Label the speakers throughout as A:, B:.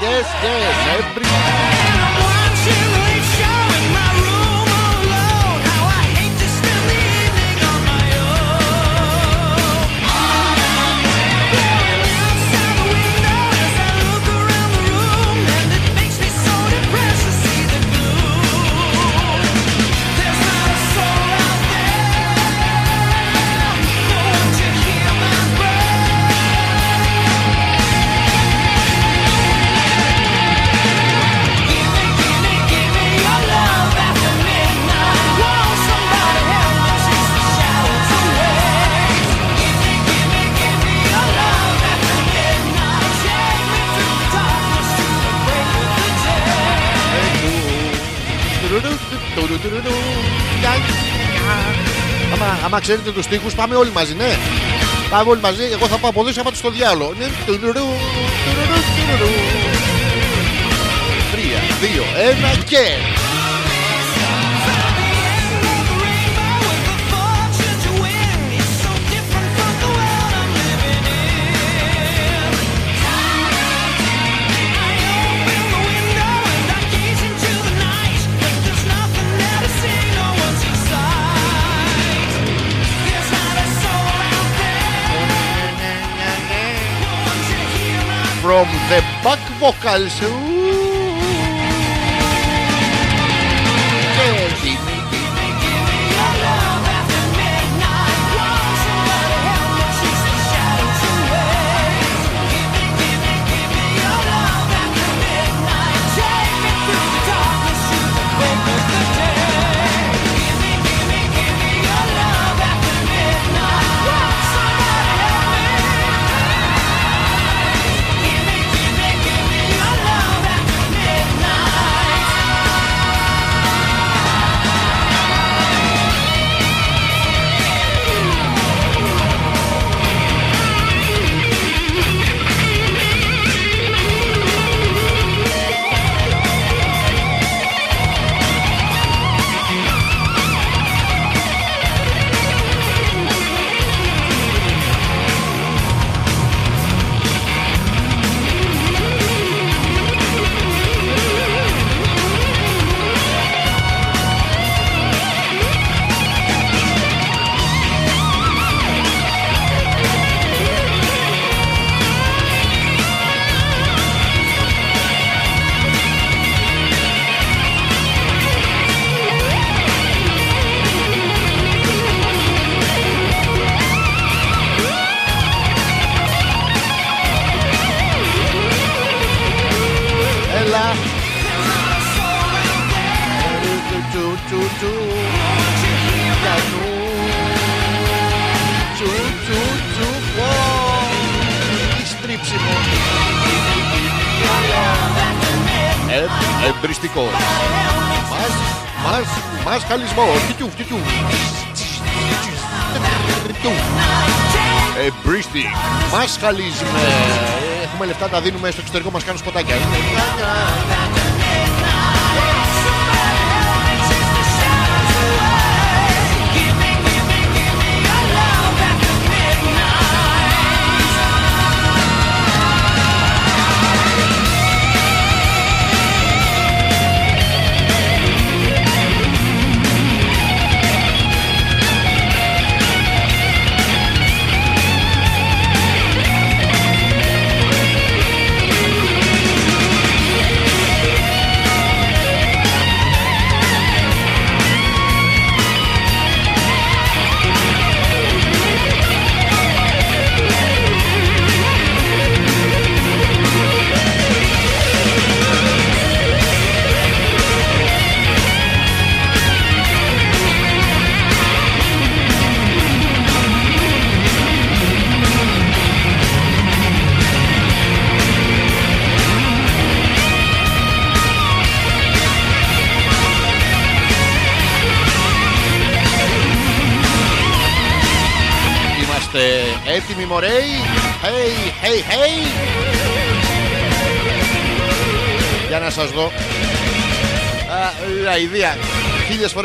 A: yes, yes. Every... Άμα, άμα ξέρετε τους στίχους πάμε όλοι μαζί, ναι. Πάμε όλοι μαζί. Εγώ θα πάω από εδώ και θα πάω στο διάλογο. Ναι. Τουρουρού, τουρουρού, τουρουρού. Τρία, δύο, ένα και. from the back vocals. Ooh. Χαλίζουμε. Έχουμε λεφτά, τα δίνουμε στο εξωτερικό, μας κάνουν σποτάκια. Είμαστε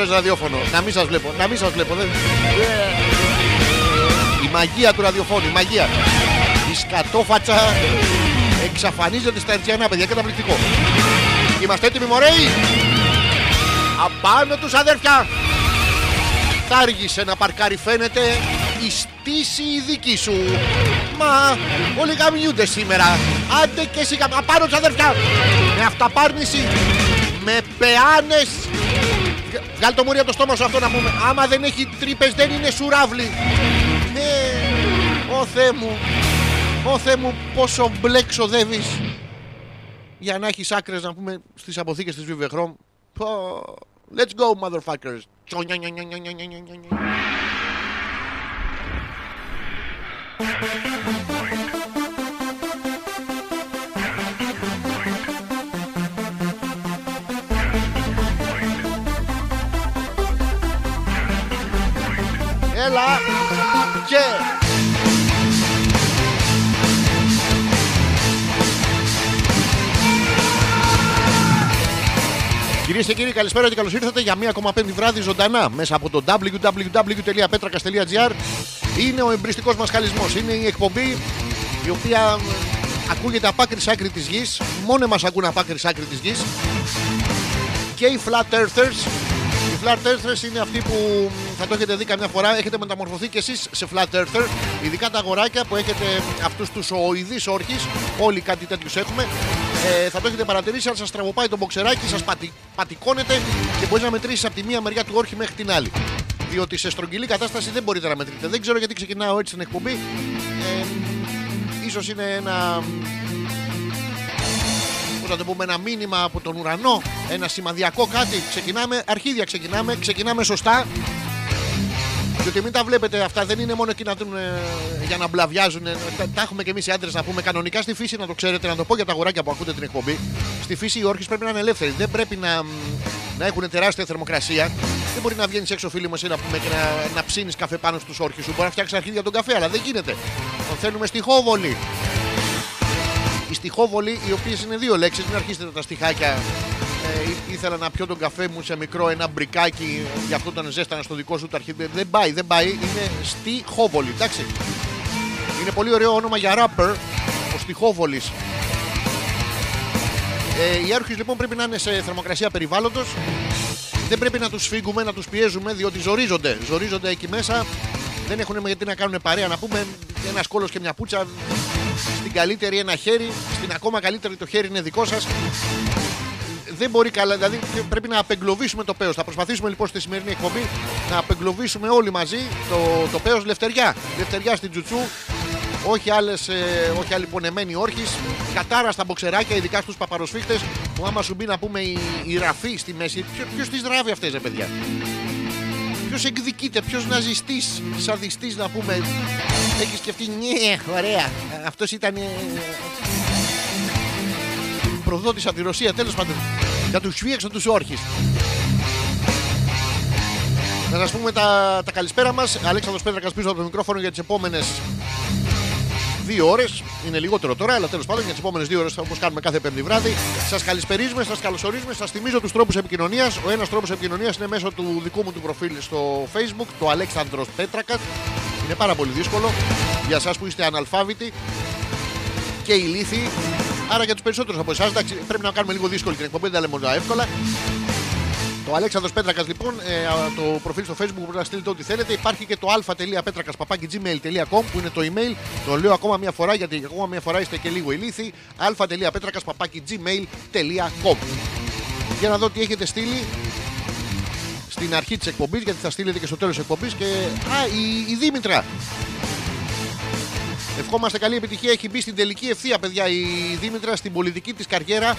A: ραδιόφωνο. Να μην σας βλέπω, να μην σας βλέπω. Ε, η μαγεία του ραδιοφώνου, η μαγεία. Η σκατόφατσα
B: εξαφανίζεται στα ερτιανά, παιδιά. Καταπληκτικό. Είμαστε έτοιμοι, μωρέοι. Απάνω τους αδέρφια. Τάργησε να παρκάρει, φαίνεται. Η στήση η δική σου. Μα όλοι γαμιούνται σήμερα. Άντε και εσύ. Απάνω τους αδέρφια. Με αυταπάρνηση. Με πεάνες Βγάλει το μουρί από το στόμα σου αυτό να πούμε. Άμα δεν έχει τρύπες, δεν είναι σουράβλι. Ναι, ο Θεέ μου. Ω Θεέ μου, πόσο μπλε ξοδεύεις για να έχεις άκρες να πούμε στις αποθήκες της Βιβεχρόμ. Let's go, motherfuckers. Κυρίες και κύριοι, καλησπέρα και καλώς ήρθατε για μία ακόμα πέμπτη βράδυ ζωντανά μέσα από το www.petrakas.gr. Είναι ο εμπριστικός μας χαλισμός. Είναι η εκπομπή η οποία ακούγεται από άκρη άκρη της γης. Μόνο μας ακούν από άκρη άκρη της γης. Και οι Flat Earthers. Οι Flat Earthers είναι αυτοί που θα το έχετε δει καμιά φορά. Έχετε μεταμορφωθεί κι εσείς σε Flat Earther. Ειδικά τα αγοράκια που έχετε αυτούς τους οειδεί όρχε. Όλοι κάτι τέτοιους έχουμε. Ε, θα το έχετε παρατηρήσει αν σας τραβοπάει το μποξεράκι, σας πατη, πατικώνετε και μπορείς να μετρήσεις από τη μία μεριά του όρχη μέχρι την άλλη. Διότι σε στρογγυλή κατάσταση δεν μπορείτε να μετρήσετε. Δεν ξέρω γιατί ξεκινάω έτσι την εκπομπή. Ε, ίσως είναι ένα πώς να το πούμε, ένα μήνυμα από τον ουρανό, ένα σημαδιακό κάτι. Ξεκινάμε, αρχίδια ξεκινάμε, ξεκινάμε σωστά. Διότι μην τα βλέπετε αυτά, δεν είναι μόνο εκεί να δουν, ε, για να μπλαβιάζουν. Τα, τα έχουμε και εμείς οι άντρες να πούμε κανονικά στη φύση, να το ξέρετε, να το πω για τα αγοράκια που ακούτε την εκπομπή. Στη φύση οι όρχες πρέπει να είναι ελεύθεροι. Δεν πρέπει να, να έχουν τεράστια θερμοκρασία. Δεν μπορεί να βγαίνεις έξω, φίλοι μου, εσύ να, πούμε, και να, να ψήνεις καφέ πάνω στους όρχες σου. Μπορεί να φτιάξεις αρχίδια τον καφέ, αλλά δεν γίνεται. Τον θέλουμε στη χόβολη. Η στιχόβολη, οι οποίες είναι δύο λέξεις, μην αρχίσετε τα στιχάκια. Ε, ήθελα να πιω τον καφέ μου σε μικρό ένα μπρικάκι, γι' αυτό τον ζέστανα στο δικό σου το αρχίδι. Δεν πάει, δεν πάει. Είναι στιχόβολη, εντάξει. Είναι πολύ ωραίο όνομα για ράπερ, ο στιχόβολης. Ε, οι άρχε λοιπόν πρέπει να είναι σε θερμοκρασία περιβάλλοντος. Δεν πρέπει να τους φύγουμε, να τους πιέζουμε, διότι ζορίζονται. Ζορίζονται εκεί μέσα. Δεν έχουν γιατί να κάνουν παρέα. Να πούμε ένας κόλος και μια πούτσα. Στην καλύτερη ένα χέρι, στην ακόμα καλύτερη το χέρι είναι δικό σας. Δεν μπορεί καλά, δηλαδή πρέπει να απεγκλωβίσουμε το πέος. Θα προσπαθήσουμε λοιπόν στη σημερινή εκπομπή να απεγκλωβίσουμε όλοι μαζί το, το πέος λευτεριά. Λευτεριά στην τζουτσού, όχι, άλλες, ε, όχι άλλοι πονεμένοι όρχης. Κατάρα στα μποξεράκια, ειδικά στους παπαροσφίχτες που άμα σου μπει να πούμε η, η ραφή στη μέση. Ποιο, ποιος τις ράβει αυτές, ρε παιδιά; Ποιος εκδικείται, ποιος ναζιστής, σαδιστής να πούμε. Έχεις σκεφτεί, ναι, ωραία. Αυτός ήταν. Ε, προδότης από τη Ρωσία, τέλος πάντων. Για τους σφίεξαν τους όρχε. Να σας πούμε τα, τα καλησπέρα μας. Αλέξανδρος Πέτρακας πίσω από το μικρόφωνο για τις επόμενες δύο ώρες. Είναι λιγότερο τώρα, αλλά τέλος πάντων για τις επόμενες δύο ώρες όπως κάνουμε κάθε πέμπτη βράδυ. Σας καλησπερίζουμε, σας καλωσορίζουμε, σας θυμίζω τους τρόπους επικοινωνίας. Ο ένας τρόπος επικοινωνίας είναι μέσω του δικού μου του προφίλ στο Facebook, το Αλέξανδρος Πέτρακας. Είναι πάρα πολύ δύσκολο για εσάς που είστε αναλφάβητοι και ηλίθιοι. Άρα για τους περισσότερους από εσάς, πρέπει να κάνουμε λίγο δύσκολη την εκπομπή, δεν τα λέμε εύκολα. Το Αλέξανδρος Πέτρακας λοιπόν, ε, το προφίλ στο facebook μπορείτε να στείλετε ό,τι θέλετε. Υπάρχει και το α.πέτρακας gmail.com που είναι το email. Το λέω ακόμα μια φορά γιατί ακόμα μια φορά είστε και λίγο ηλίθιοι. α.πέτρακας gmail.com Για να δω τι έχετε στείλει στην αρχή της εκπομπής, γιατί θα στείλετε και στο τέλος της εκπομπής. Και... Α, η, η Δήμητρα. Ευχόμαστε καλή επιτυχία. Έχει μπει στην τελική ευθεία, παιδιά, η Δήμητρα στην πολιτική της καριέρα.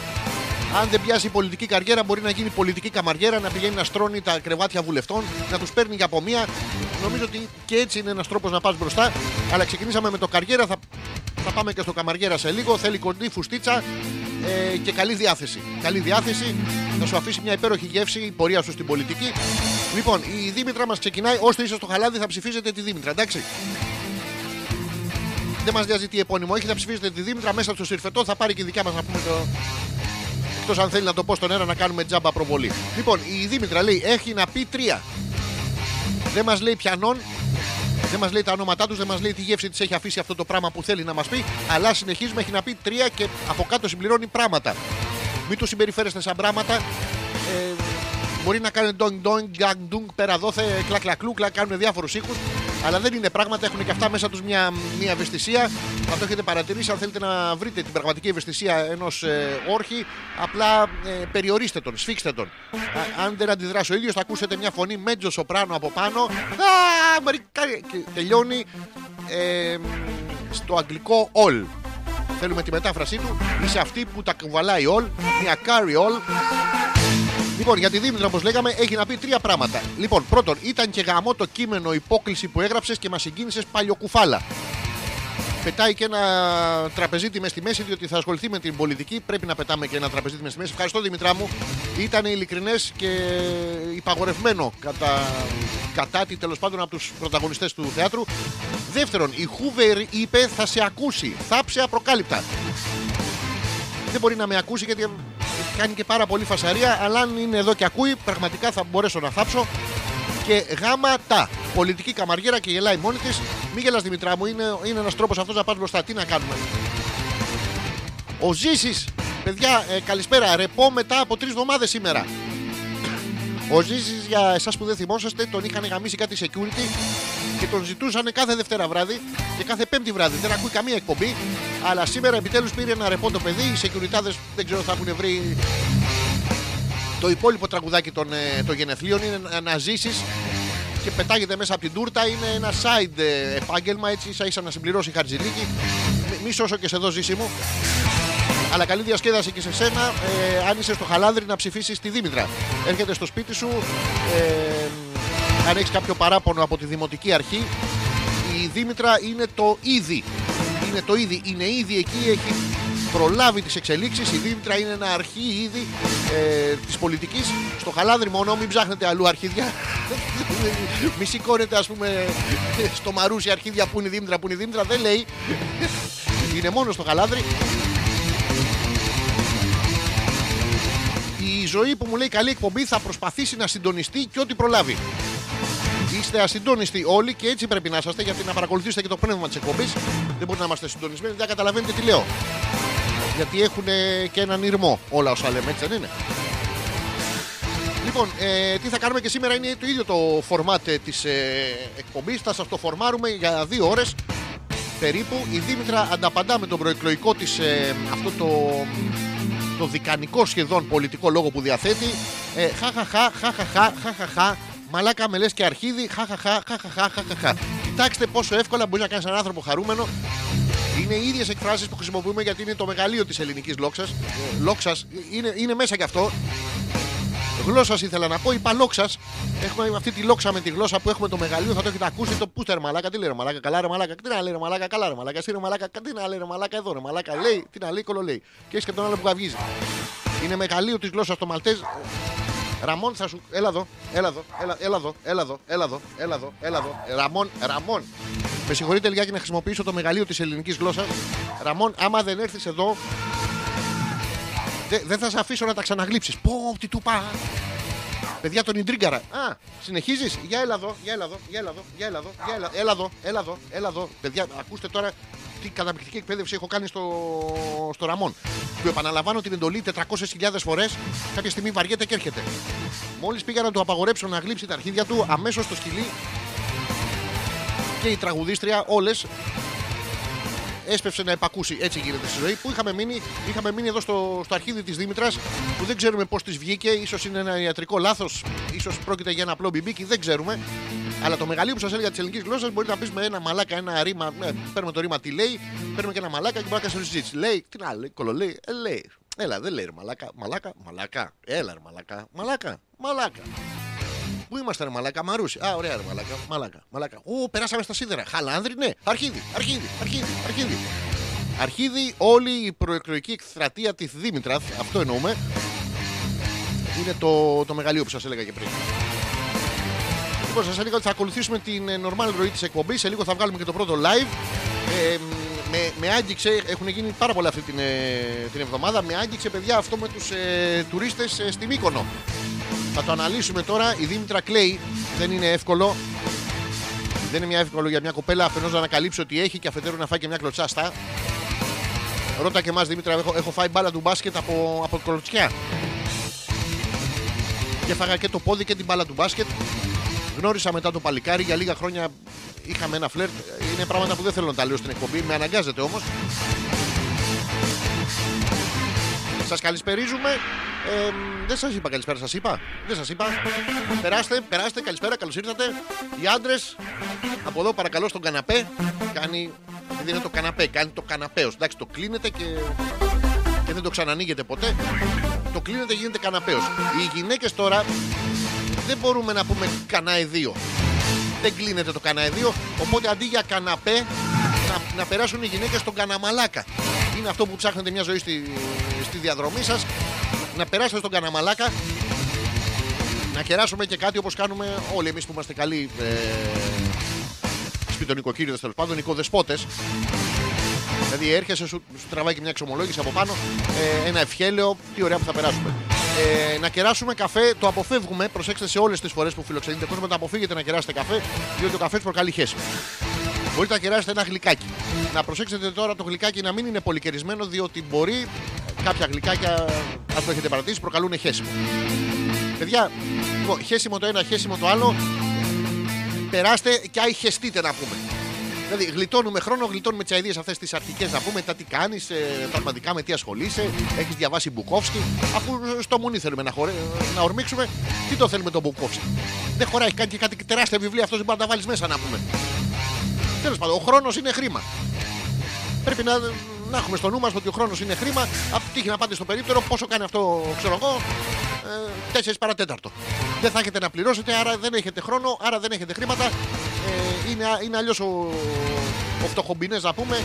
B: Αν δεν πιάσει η πολιτική καριέρα, μπορεί να γίνει πολιτική καμαριέρα, να πηγαίνει να στρώνει τα κρεβάτια βουλευτών, να τους παίρνει για από μία. Νομίζω ότι και έτσι είναι ένας τρόπος να πας μπροστά. Αλλά ξεκινήσαμε με το καριέρα, θα, θα πάμε και στο καμαριέρα σε λίγο. Θέλει κοντή φουστίτσα ε, και καλή διάθεση. Καλή διάθεση, θα σου αφήσει μια υπέροχη γεύση η πορεία σου στην πολιτική. Λοιπόν, η Δήμητρα μας ξεκινάει. Ώστε είστε στο χαλάδι, θα ψηφίζετε τη Δήμητρα, εντάξει; Δεν μας νοιάζει τι επώνυμο έχει, θα ψηφίζετε τη Δήμητρα μέσα στο συρφετό. Θα πάρει και η δικιά μας να πούμε το, Εκτός αν θέλει να το πω στον ένα να κάνουμε τζάμπα προβολή. Λοιπόν, η Δήμητρα λέει έχει να πει τρία. Δεν μας λέει πιανόν, δεν Δεν μας λέει τα ονόματά τους, δεν μας λέει τι γεύση της έχει αφήσει αυτό το πράγμα που θέλει να μας πει. Αλλά συνεχίζουμε, έχει να πει τρία και από κάτω συμπληρώνει πράγματα. Μην του συμπεριφέρεστε σαν πράγματα. Ε, μπορεί να κάνουν ντόγκ ντόγκ, γκάγκ ντούγκ, πέρα δόθε, κλακ κλακ κλουκ, κάνουν διάφορους ήχου. Αλλά δεν είναι πράγματα, έχουν και αυτά μέσα τους μια, μια ευαισθησία. Θα το έχετε παρατηρήσει. Αν θέλετε να βρείτε την πραγματική ευαισθησία ενός ε, όρχη, απλά ε, περιορίστε τον, σφίξτε τον. Α, αν δεν αντιδράσει ο ίδιος, θα ακούσετε μια φωνή μέτζο σοπράνο από πάνω. Α, μερικά, και τελειώνει ε, στο αγγλικό all. Θέλουμε τη μετάφρασή του. Είσαι αυτή που τα κουβαλάει all, μια carry all. Λοιπόν, για τη Δήμητρα, όπως λέγαμε, έχει να πει τρία πράγματα. Λοιπόν, πρώτον, ήταν και γαμό το κείμενο υπόκληση που έγραψες και μας συγκίνησες παλιοκουφάλα. Πετάει και ένα τραπεζίτη μες στη μέση, διότι θα ασχοληθεί με την πολιτική. Πρέπει να πετάμε και ένα τραπεζίτη μες στη μέση. Ευχαριστώ, Δημητρά μου. Ήταν ειλικρινές και υπαγορευμένο κατά, κατά τη τέλος πάντων από τους πρωταγωνιστές του θεάτρου. Δεύτερον, η Χούβερ είπε θα σε ακούσει. Θάψε απροκάλυπτα. Δεν μπορεί να με ακούσει γιατί κάνει και πάρα πολύ φασαρία. Αλλά αν είναι εδώ και ακούει, πραγματικά θα μπορέσω να θάψω. Και γάμα τα. Πολιτική καμαριέρα και γελάει μόνη της. Μη γελάς Δημητρά μου, είναι, είναι ένας τρόπος αυτός να πας μπροστά. Τι να κάνουμε. Ο Ζήσης, παιδιά, ε, καλησπέρα. Ρεπό μετά από τρεις εβδομάδες σήμερα. Ο Ζήσης, για εσάς που δεν θυμόσαστε, τον είχαν γαμίσει κάτι security και τον ζητούσαν κάθε Δευτέρα βράδυ και κάθε Πέμπτη βράδυ. Δεν ακούει καμία εκπομπή. Αλλά σήμερα επιτέλους πήρε ένα ρεπό το παιδί. Οι security δεν ξέρω θα έχουν βρει το υπόλοιπο τραγουδάκι των, ε, των γενεθλίων. Είναι να ζήσεις και πετάγεται μέσα από την τούρτα. Είναι ένα side ε, επάγγελμα έτσι, ίσα ίσα να συμπληρώσει χαρτζηλίκι. Μη σώσω και σε εδώ ζήση μου. Αλλά καλή διασκέδαση και σε σένα. Ε, αν είσαι στο χαλάνδρι να ψηφίσεις τη Δήμητρα. Έρχεται στο σπίτι σου. Ε, αν έχεις κάποιο παράπονο από τη δημοτική αρχή, η Δήμητρα είναι το ήδη. Είναι το ήδη. Είναι ήδη εκεί, έχει προλάβει τις εξελίξεις. Η Δήμητρα είναι ένα αρχή ήδη ε, της πολιτικής. Στο χαλάνδρι μόνο, μην ψάχνετε αλλού αρχίδια. μη σηκώνετε, ας πούμε, στο μαρούσι αρχίδια που είναι η Δήμητρα, που είναι η Δήμητρα. Δεν λέει. είναι μόνο στο χαλάνδρι. Η ζωή που μου λέει καλή εκπομπή θα προσπαθήσει να συντονιστεί και ό,τι προλάβει. Είστε ασυντόνιστοι όλοι και έτσι πρέπει να είσαστε γιατί να παρακολουθήσετε και το πνεύμα της εκπομπής. Δεν μπορεί να είμαστε συντονισμένοι, δεν καταλαβαίνετε τι λέω. Γιατί έχουν και έναν ήρμο όλα όσα λέμε, έτσι δεν είναι. Λοιπόν, ε, τι θα κάνουμε και σήμερα είναι το ίδιο το φορμάτ της ε, εκπομπής. Θα σας το φορμάρουμε για δύο ώρες περίπου. Η Δήμητρα ανταπαντά με τον προεκλογικό της ε, αυτό το, το δικανικό σχεδόν πολιτικό λόγο που διαθέτει. Ε, χαχαχα, χαχαχα, χαχαχα, Μαλάκα με λες και αρχίδι. Χαχαχα, χαχαχα, χαχαχα. Κοιτάξτε πόσο εύκολα μπορεί να κάνεις έναν άνθρωπο χαρούμενο. Είναι οι ίδιες εκφράσεις που χρησιμοποιούμε γιατί είναι το μεγαλείο της ελληνικής λόξας. Λόξας είναι, είναι μέσα κι αυτό. Γλώσσας ήθελα να πω, είπα λόξας. Έχουμε αυτή τη λόξα με τη γλώσσα που έχουμε το μεγαλείο. Θα το έχετε ακούσει το πούστερ μαλάκα. Τι λέει ρε μαλάκα, καλά ρε μαλάκα. Τι να λέει ρε μαλάκα, καλά ρε μαλάκα. Εσύ ρε μαλάκα, τι να λέει ρε μαλάκα, εδώ ρε μαλάκα. Λέει, τι να λέει, κολο λέει. Και έχει και τον άλλο που καβγίζει. Είναι μεγαλείο της γλώσσας το Μαλτέζ. Ραμόν θα σου. Έλα εδώ, έλα εδώ, έλα, έλα εδώ, έλα εδώ, έλα εδώ, έλα εδώ, έλα εδώ. Ραμόν, Ραμόν. Με συγχωρείτε λιγάκι να χρησιμοποιήσω το μεγαλείο τη ελληνική γλώσσα. Ραμόν, άμα δεν έρθει εδώ. Δεν θα σε αφήσω να τα ξαναγλύψει. Πω, τι του πά. Παιδιά τον Ιντρίγκαρα. Α, συνεχίζει. Για έλα εδώ, για έλα εδώ, για έλα εδώ, για έλα εδώ, για έλα, έλα εδώ, έλα εδώ, έλα εδώ. Παιδιά, ακούστε τώρα τι καταπληκτική εκπαίδευση έχω κάνει στο, στο Ραμόν. Του επαναλαμβάνω την εντολή 400.000 φορές. Κάποια στιγμή βαριέται και έρχεται. Μόλις πήγα να του απαγορέψω να γλύψει τα αρχίδια του, αμέσως στο σκυλί και η τραγουδίστρια όλες έσπευσε να επακούσει. Έτσι γίνεται στη ζωή. Που είχαμε μείνει, είχαμε μείνει εδώ στο, στο αρχίδι της Δήμητρας που δεν ξέρουμε πώς της βγήκε. σω είναι ένα ιατρικό λάθος, ίσως πρόκειται για ένα απλό μπιμπίκι, δεν ξέρουμε. Αλλά το μεγαλείο που σας έλεγα της ελληνικής γλώσσας μπορεί να πεις με ένα μαλάκα, ένα ρήμα. Ναι, παίρνουμε το ρήμα τι λέει, παίρνουμε και ένα μαλάκα και μπορεί να κάνεις συζήτηση. Λέει, τι να λέει, κολολέει, ε, λέει. Έλα, δεν λέει ρε μαλάκα, μαλάκα, μαλάκα. Έλα ρε μαλάκα, μαλάκα, μαλάκα. Πού είμαστε, ρε Μαλάκα, Μαρούσι; Α, ωραία, ρε Μαλάκα, Μαλάκα. μαλάκα. Ω, περάσαμε στα σίδερα. Χαλάνδρι, ναι. Αρχίδι, αρχίδι, αρχίδι, αρχίδι. Αρχίδι, όλη η προεκλογική εκστρατεία της Δήμητρας, αυτό εννοούμε. Είναι το, το μεγαλείο που σας έλεγα και πριν. Λοιπόν, σας έλεγα ότι θα ακολουθήσουμε την ε, normal ροή της εκπομπής. Σε λίγο θα βγάλουμε και το πρώτο live. Ε, με, με άγγιξε, έχουν γίνει πάρα πολλά αυτή την, ε, την εβδομάδα. Με άγγιξε, παιδιά, αυτό με τους ε, τουρίστες ε, στη Μύκονο. Θα το αναλύσουμε τώρα. Η Δήμητρα κλαίει. Δεν είναι εύκολο. Δεν είναι μια εύκολο για μια κοπέλα αφενός να ανακαλύψει ότι έχει και αφετέρου να φάει και μια κλωτσάστα. Ρώτα και εμάς Δημήτρη, έχω, έχω φάει μπάλα του μπάσκετ από, από κλωτσιά. Και φάγα και το πόδι και την μπάλα του μπάσκετ. Γνώρισα μετά το παλικάρι για λίγα χρόνια. Είχαμε ένα φλερτ. Είναι πράγματα που δεν θέλω να τα λέω στην εκπομπή. Με αναγκάζεται όμως. Σας καλησπερίζουμε. Ε, δεν σα είπα καλησπέρα, σας είπα. Δεν σας είπα. Περάστε, περάστε, καλησπέρα, καλώς ήρθατε. Οι άντρες από εδώ παρακαλώ στον καναπέ. Κάνει. Δεν είναι το καναπέ, κάνει το καναπέο. Εντάξει, το κλείνετε και, και δεν το ξανανοίγετε ποτέ. Το κλείνετε, γίνεται καναπέο. Οι γυναίκες τώρα δεν μπορούμε να πούμε καναεδίο. Δεν κλείνεται το καναεδίο. Οπότε αντί για καναπέ να, να περάσουν οι γυναίκες στον καναμαλάκα. Είναι αυτό που ψάχνετε μια ζωή στη, στη διαδρομή σας. Να περάσετε στον καναμαλάκα. Να κεράσουμε και κάτι όπως κάνουμε όλοι εμείς που είμαστε καλοί ε, σπιτονικοκύριδε τέλος πάντων, οικοδεσπότες. Δηλαδή έρχεσαι, σου, σου τραβάει και μια εξομολόγηση από πάνω, ε, ένα ευχέλαιο, τι ωραία που θα περάσουμε. Ε, να κεράσουμε καφέ, το αποφεύγουμε. Προσέξτε σε όλες τις φορές που φιλοξενείτε κόσμο, να αποφύγετε να κεράσετε καφέ, διότι ο καφές προκαλεί χέσιμο. Μπορείτε να κεράσετε ένα γλυκάκι. Να προσέξετε τώρα το γλυκάκι να μην είναι πολύ κερισμένο, διότι μπορεί κάποια γλυκάκια, αν το έχετε παρατηρήσει, προκαλούν χέσιμο. Παιδιά, λοιπόν, χέσιμο το ένα, χέσιμο το άλλο. Περάστε και αϊχεστείτε να πούμε. Δηλαδή, γλιτώνουμε χρόνο, γλιτώνουμε τις αειδίε αυτές τις αρχικέ να πούμε τα τι κάνεις, ε, πραγματικά με τι ασχολείσαι, έχεις διαβάσει Μπουκόφσκι. Αφού στο μουνί θέλουμε να, χωρέ, να ορμήξουμε, τι το θέλουμε τον Μπουκόφσκι. Δεν χωράει, κάνει και κάτι τεράστια βιβλία αυτός δεν μπορεί να τα βάλεις μέσα να πούμε. Τέλος πάντων, ο χρόνος είναι χρήμα. Πρέπει να, να έχουμε στο νου μας ότι ο χρόνος είναι χρήμα. Από τύχη να πάτε στο περίπτερο, πόσο κάνει αυτό, ξέρω εγώ, ε, 4 παρατέταρτο. Δεν θα έχετε να πληρώσετε, άρα δεν έχετε χρόνο, άρα δεν έχετε χρήματα. Ε, είναι είναι αλλιώς ο, ο φτωχομπινές να πούμε,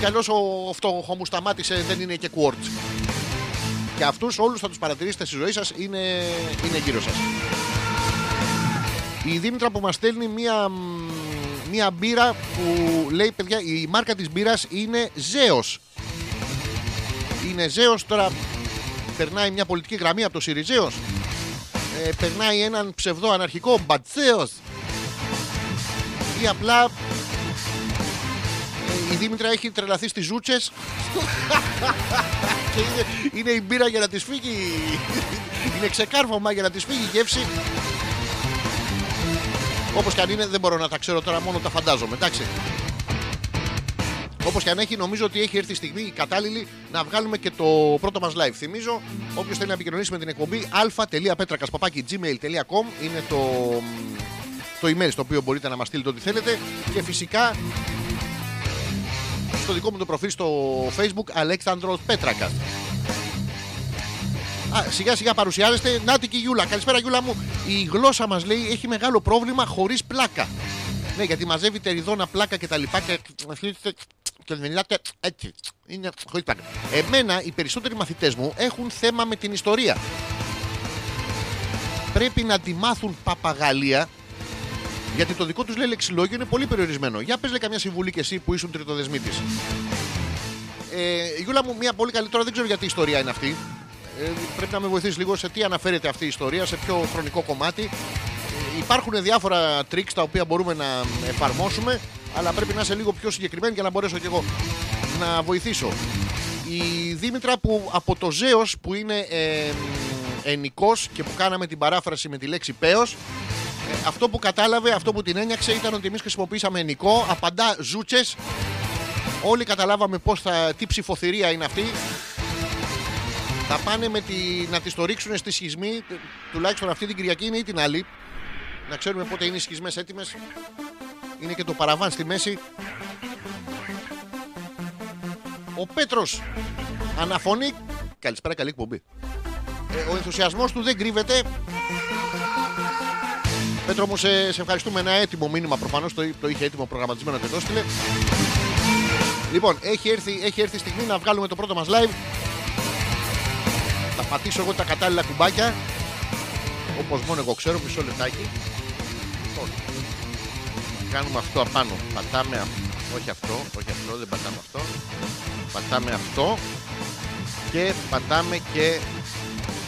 B: και αλλιώς ο φτωχομουσταμάτη ε, δεν είναι και quartz. Και αυτούς όλους θα τους παρατηρήσετε στη ζωή σας, είναι, είναι γύρω σας. Η Δήμητρα που μας στέλνει μία, μία μπύρα που λέει παιδιά η μάρκα της μπύρας είναι Ζέος. Είναι Ζέος τώρα περνάει μια πολιτική γραμμή από το Σιριζέος. Ε, περνάει έναν ψευδό αναρχικό Μπατσέος ή απλά ε, η Δήμητρα έχει τρελαθεί στις ζούτσες. Και είναι, είναι η μπύρα για να της φύγει. Είναι ξεκάρφωμα για να της φύγει η γεύση Όπως και αν είναι, δεν μπορώ να τα ξέρω τώρα, μόνο τα φαντάζομαι. Εντάξει. Όπως και αν έχει, νομίζω ότι έχει έρθει η στιγμή η κατάλληλη να βγάλουμε και το πρώτο μας live. Θυμίζω, όποιος θέλει να επικοινωνήσει με την εκπομπή αλφα.πέτρακα.gmail.com είναι το, το email στο οποίο μπορείτε να μας στείλετε ό,τι θέλετε. Και φυσικά στο δικό μου το προφίλ στο facebook Αλέξανδρος Πέτρακας. Α, σιγά σιγά παρουσιάζεστε. Νάτι και η Γιούλα. Καλησπέρα, Γιούλα μου. Η γλώσσα μας λέει έχει μεγάλο πρόβλημα χωρίς πλάκα. Ναι, γιατί μαζεύει τεριδόνα πλάκα και τα λοιπά και, και μιλάτε έτσι. Είναι χωρίς πλάκα. Εμένα οι περισσότεροι μαθητές μου έχουν θέμα με την ιστορία. Πρέπει να τη μάθουν παπαγαλία γιατί το δικό τους λέει λεξιλόγιο είναι πολύ περιορισμένο. Για πες λέει καμιά συμβουλή και εσύ που ήσουν τριτοδεσμίτης. Ε, Γιούλα μου, μια πολύ καλή τώρα δεν ξέρω γιατί ιστορία είναι αυτή. Ε, πρέπει να με βοηθήσει λίγο σε τι αναφέρεται αυτή η ιστορία, σε ποιο χρονικό κομμάτι. Ε, υπάρχουν διάφορα tricks τα οποία μπορούμε να εφαρμόσουμε, αλλά πρέπει να είσαι λίγο πιο συγκεκριμένη για να μπορέσω και εγώ να βοηθήσω. Η Δήμητρα που από το Ζέος που είναι ε, ενικός και που κάναμε την παράφραση με τη λέξη πέος ε, αυτό που κατάλαβε, αυτό που την ένιαξε ήταν ότι εμείς χρησιμοποιήσαμε ενικό, απαντά ζούτσες όλοι καταλάβαμε πώς θα, τι ψηφοθυρία είναι αυτή θα πάνε με τη, να τις το ρίξουν στη σχισμή, τουλάχιστον αυτή την Κυριακή είναι ή την άλλη. Να ξέρουμε πότε είναι οι σχισμές έτοιμες. Είναι και το παραβάν στη μέση. Ο Πέτρος αναφωνεί. Καλησπέρα, καλή εκπομπή. Ε, ο ενθουσιασμός του δεν κρύβεται. Πέτρο μου, σε, σε ευχαριστούμε. Ένα έτοιμο μήνυμα προφανώς το, το είχε έτοιμο προγραμματισμένο και το έστειλε. Λοιπόν, έχει έρθει, έχει έρθει η στιγμή να βγάλουμε το πρώτο μας live θα πατήσω εγώ τα κατάλληλα κουμπάκια όπως μόνο εγώ ξέρω μισό λεπτάκι λοιπόν, κάνουμε αυτό απάνω πατάμε όχι αυτό όχι αυτό δεν πατάμε αυτό πατάμε αυτό και πατάμε και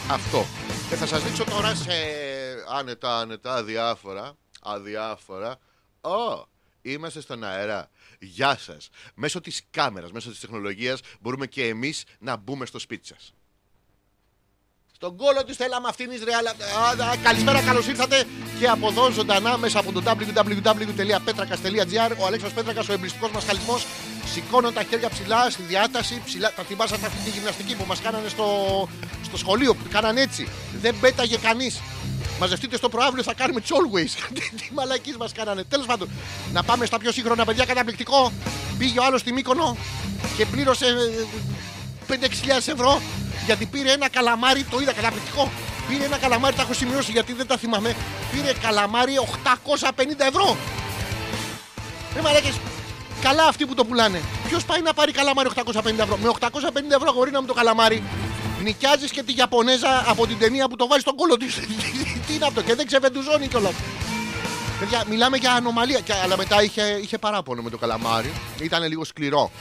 B: αυτό και θα σας δείξω τώρα σε άνετα άνετα αδιάφορα αδιάφορα oh, Είμαστε στον αέρα. Γεια σας. Μέσω της κάμερας, μέσω της τεχνολογίας, μπορούμε και εμείς να μπούμε στο σπίτι σας. Στον κόλο της θέλαμε αυτήν Ισραήλ. Καλησπέρα, καλώς ήρθατε και από εδώ ζωντανά μέσα από το www.petrakas.gr. Ο Αλέξανδρος Πέτρακας, ο εμπριστικός μας χαλισμό. Σηκώνω τα χέρια ψηλά στη διάταση. Ψηλά. Τα θυμάσατε αυτή τη γυμναστική που μας κάνανε στο, στο σχολείο. Που κάνανε έτσι. Δεν πέταγε κανείς. Μαζευτείτε στο προάβλιο, θα κάνουμε τις always. Τι μαλακή μας κάνανε. Τέλος πάντων, να πάμε στα πιο σύγχρονα παιδιά. Καταπληκτικό. Πήγε ο άλλος στη Μύκονο και πλήρωσε 5-6 ευρώ γιατί πήρε ένα καλαμάρι. Το είδα καταπληκτικό. Πήρε ένα καλαμάρι, τα έχω σημειώσει γιατί δεν τα θυμάμαι. Πήρε καλαμάρι 850 ευρώ. Ρε μαλάκες, καλά αυτοί που το πουλάνε. Ποιος πάει να πάρει καλαμάρι 850 ευρώ; Με 850 ευρώ γορίνα μου το καλαμάρι. Νοικιάζεις και τη Ιαπωνέζα από την ταινία που το βάζει στον κόλλο της. Τι είναι αυτό, και δεν ξεβεντουζώνει κιόλας. Παιδιά, μιλάμε για ανομαλία. Και, αλλά μετά είχε, είχε παράπονο με το καλαμάρι. Ήταν λίγο σκληρό.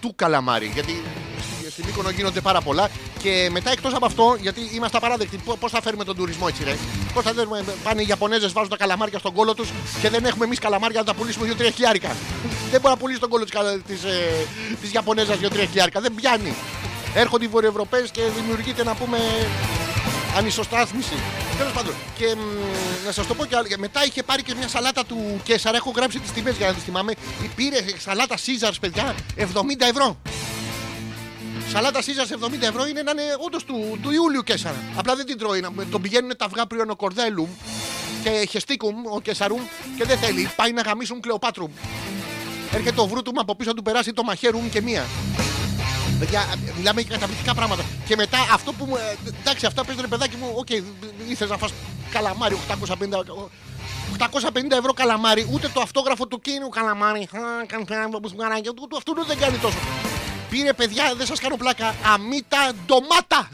B: Του καλαμάρι. Γιατί στη- στην Μύκονο γίνονται πάρα πολλά. Και μετά εκτός από αυτό, γιατί είμαστε απαράδεκτοι, πώς θα φέρουμε τον τουρισμό έτσι, ρε; Πώς θα φέρουμε, πάνε οι Ιαπωνέζες, βάζουν τα καλαμάρια στον κόλο τους και δεν έχουμε εμείς καλαμάρια να τα πουλήσουμε 2-3 χιλιάρικα. δεν μπορεί να πουλήσει τον κόλο της της Ιαπωνέζας 2-3 χιλιάρικα. Δεν πιάνει. Έρχονται οι Βορειοευρωπαίες και δημιουργείται να πούμε ανισοστάθμιση. Τέλος πάντων. Και μ, να σας το πω και άλλο. Μετά είχε πάρει και μια σαλάτα του Κέσσαρα. Έχω γράψει τις τιμές για να τις θυμάμαι. Πήρε σαλάτα Caesars, παιδιά, 70 ευρώ. Σαλάτα Caesars 70 ευρώ είναι να είναι όντως του, του Ιούλιου Κέσσαρα. Απλά δεν την τρώει. να- Τον πηγαίνουν τα αυγά πριονοκορδέλουμ και χεστίκουμ ο Κεσαρουμ και δεν θέλει. Πάει να γαμίσουν Κλεοπάτρουμ. Έρχεται το βρούτουμ από πίσω του περάσει το μαχαίρουμ και μία. Παιδιά, μιλάμε για καταπληκτικά πράγματα. Και μετά αυτό που μου. ε, Εντάξει, αυτά παίζουν παιδάκι μου. Οκ, ήθελες να φας καλαμάρι 850. 850 ευρώ καλαμάρι, ούτε το αυτόγραφο του κίνου καλαμάρι. Α, καλησπέρα, όπως μου κάνανε, Ούτε αυτού δεν κάνει τόσο. Πήρε παιδιά, δεν σας κάνω πλάκα, αμύτα ντομάτα.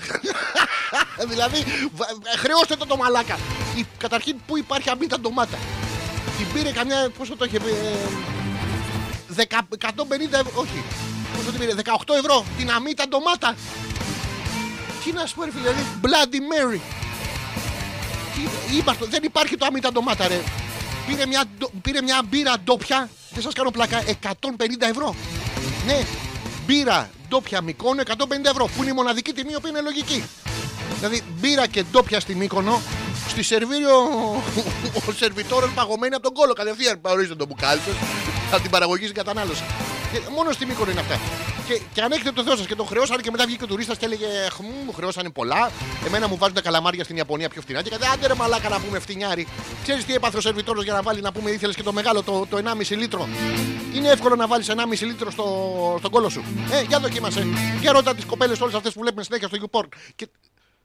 B: δηλαδή, βα- χρεώστε το το μαλάκα. Η- Καταρχήν, πού υπάρχει αμύτα ντομάτα. Την πήρε καμιά, πόσο το είχε πει, ε, δεκα- 150 ευρώ, όχι. Πόσο την πήρε, 18 ευρώ την αμύτα ντομάτα. Τι να σου πω, ρε φίλε, δηλαδή, Bloody Mary. Τι- Είμαστε, δεν υπάρχει το αμύτα ντομάτα, ρε. Πήρε μια, ντο- πήρε μια μπύρα ντόπια, δεν σας κάνω πλάκα, 150 ευρώ. Ναι, μπύρα ντόπια Μυκόνο 150 ευρώ, που είναι η μοναδική τιμή, η οποία είναι λογική. Δηλαδή, μπύρα και ντόπια στη Μύκονο, στη Σερβίριο ο σερβιτόρος παγωμένη από τον κόλο. Κατευθείαν παρορίζεται το μπουκάλι σας, από την παραγωγή στην κατανάλωση. Και μόνο στη Μύκονο είναι αυτά. Και, και αν έχετε το Θεός σας και τον χρεώσανε και μετά βγήκε ο τουρίστας και έλεγε Χμ, μου χρεώσανε πολλά. Εμένα μου βάζουν τα καλαμάρια στην Ιαπωνία πιο φτηνά. Και κάτι άντε ρε μαλάκα να πούμε φτηνιάρι. Ξέρεις τι έπαθε ο σερβιτόρος για να βάλει να πούμε ήθελες και το μεγάλο το, το 1,5 λίτρο; Είναι εύκολο να βάλεις 1,5 λίτρο στο, στον κόλο σου. Ε, για δοκίμασε. Για ρώτα τις κοπέλες όλες αυτές που βλέπουμε συνέχεια στο YouPorn. Και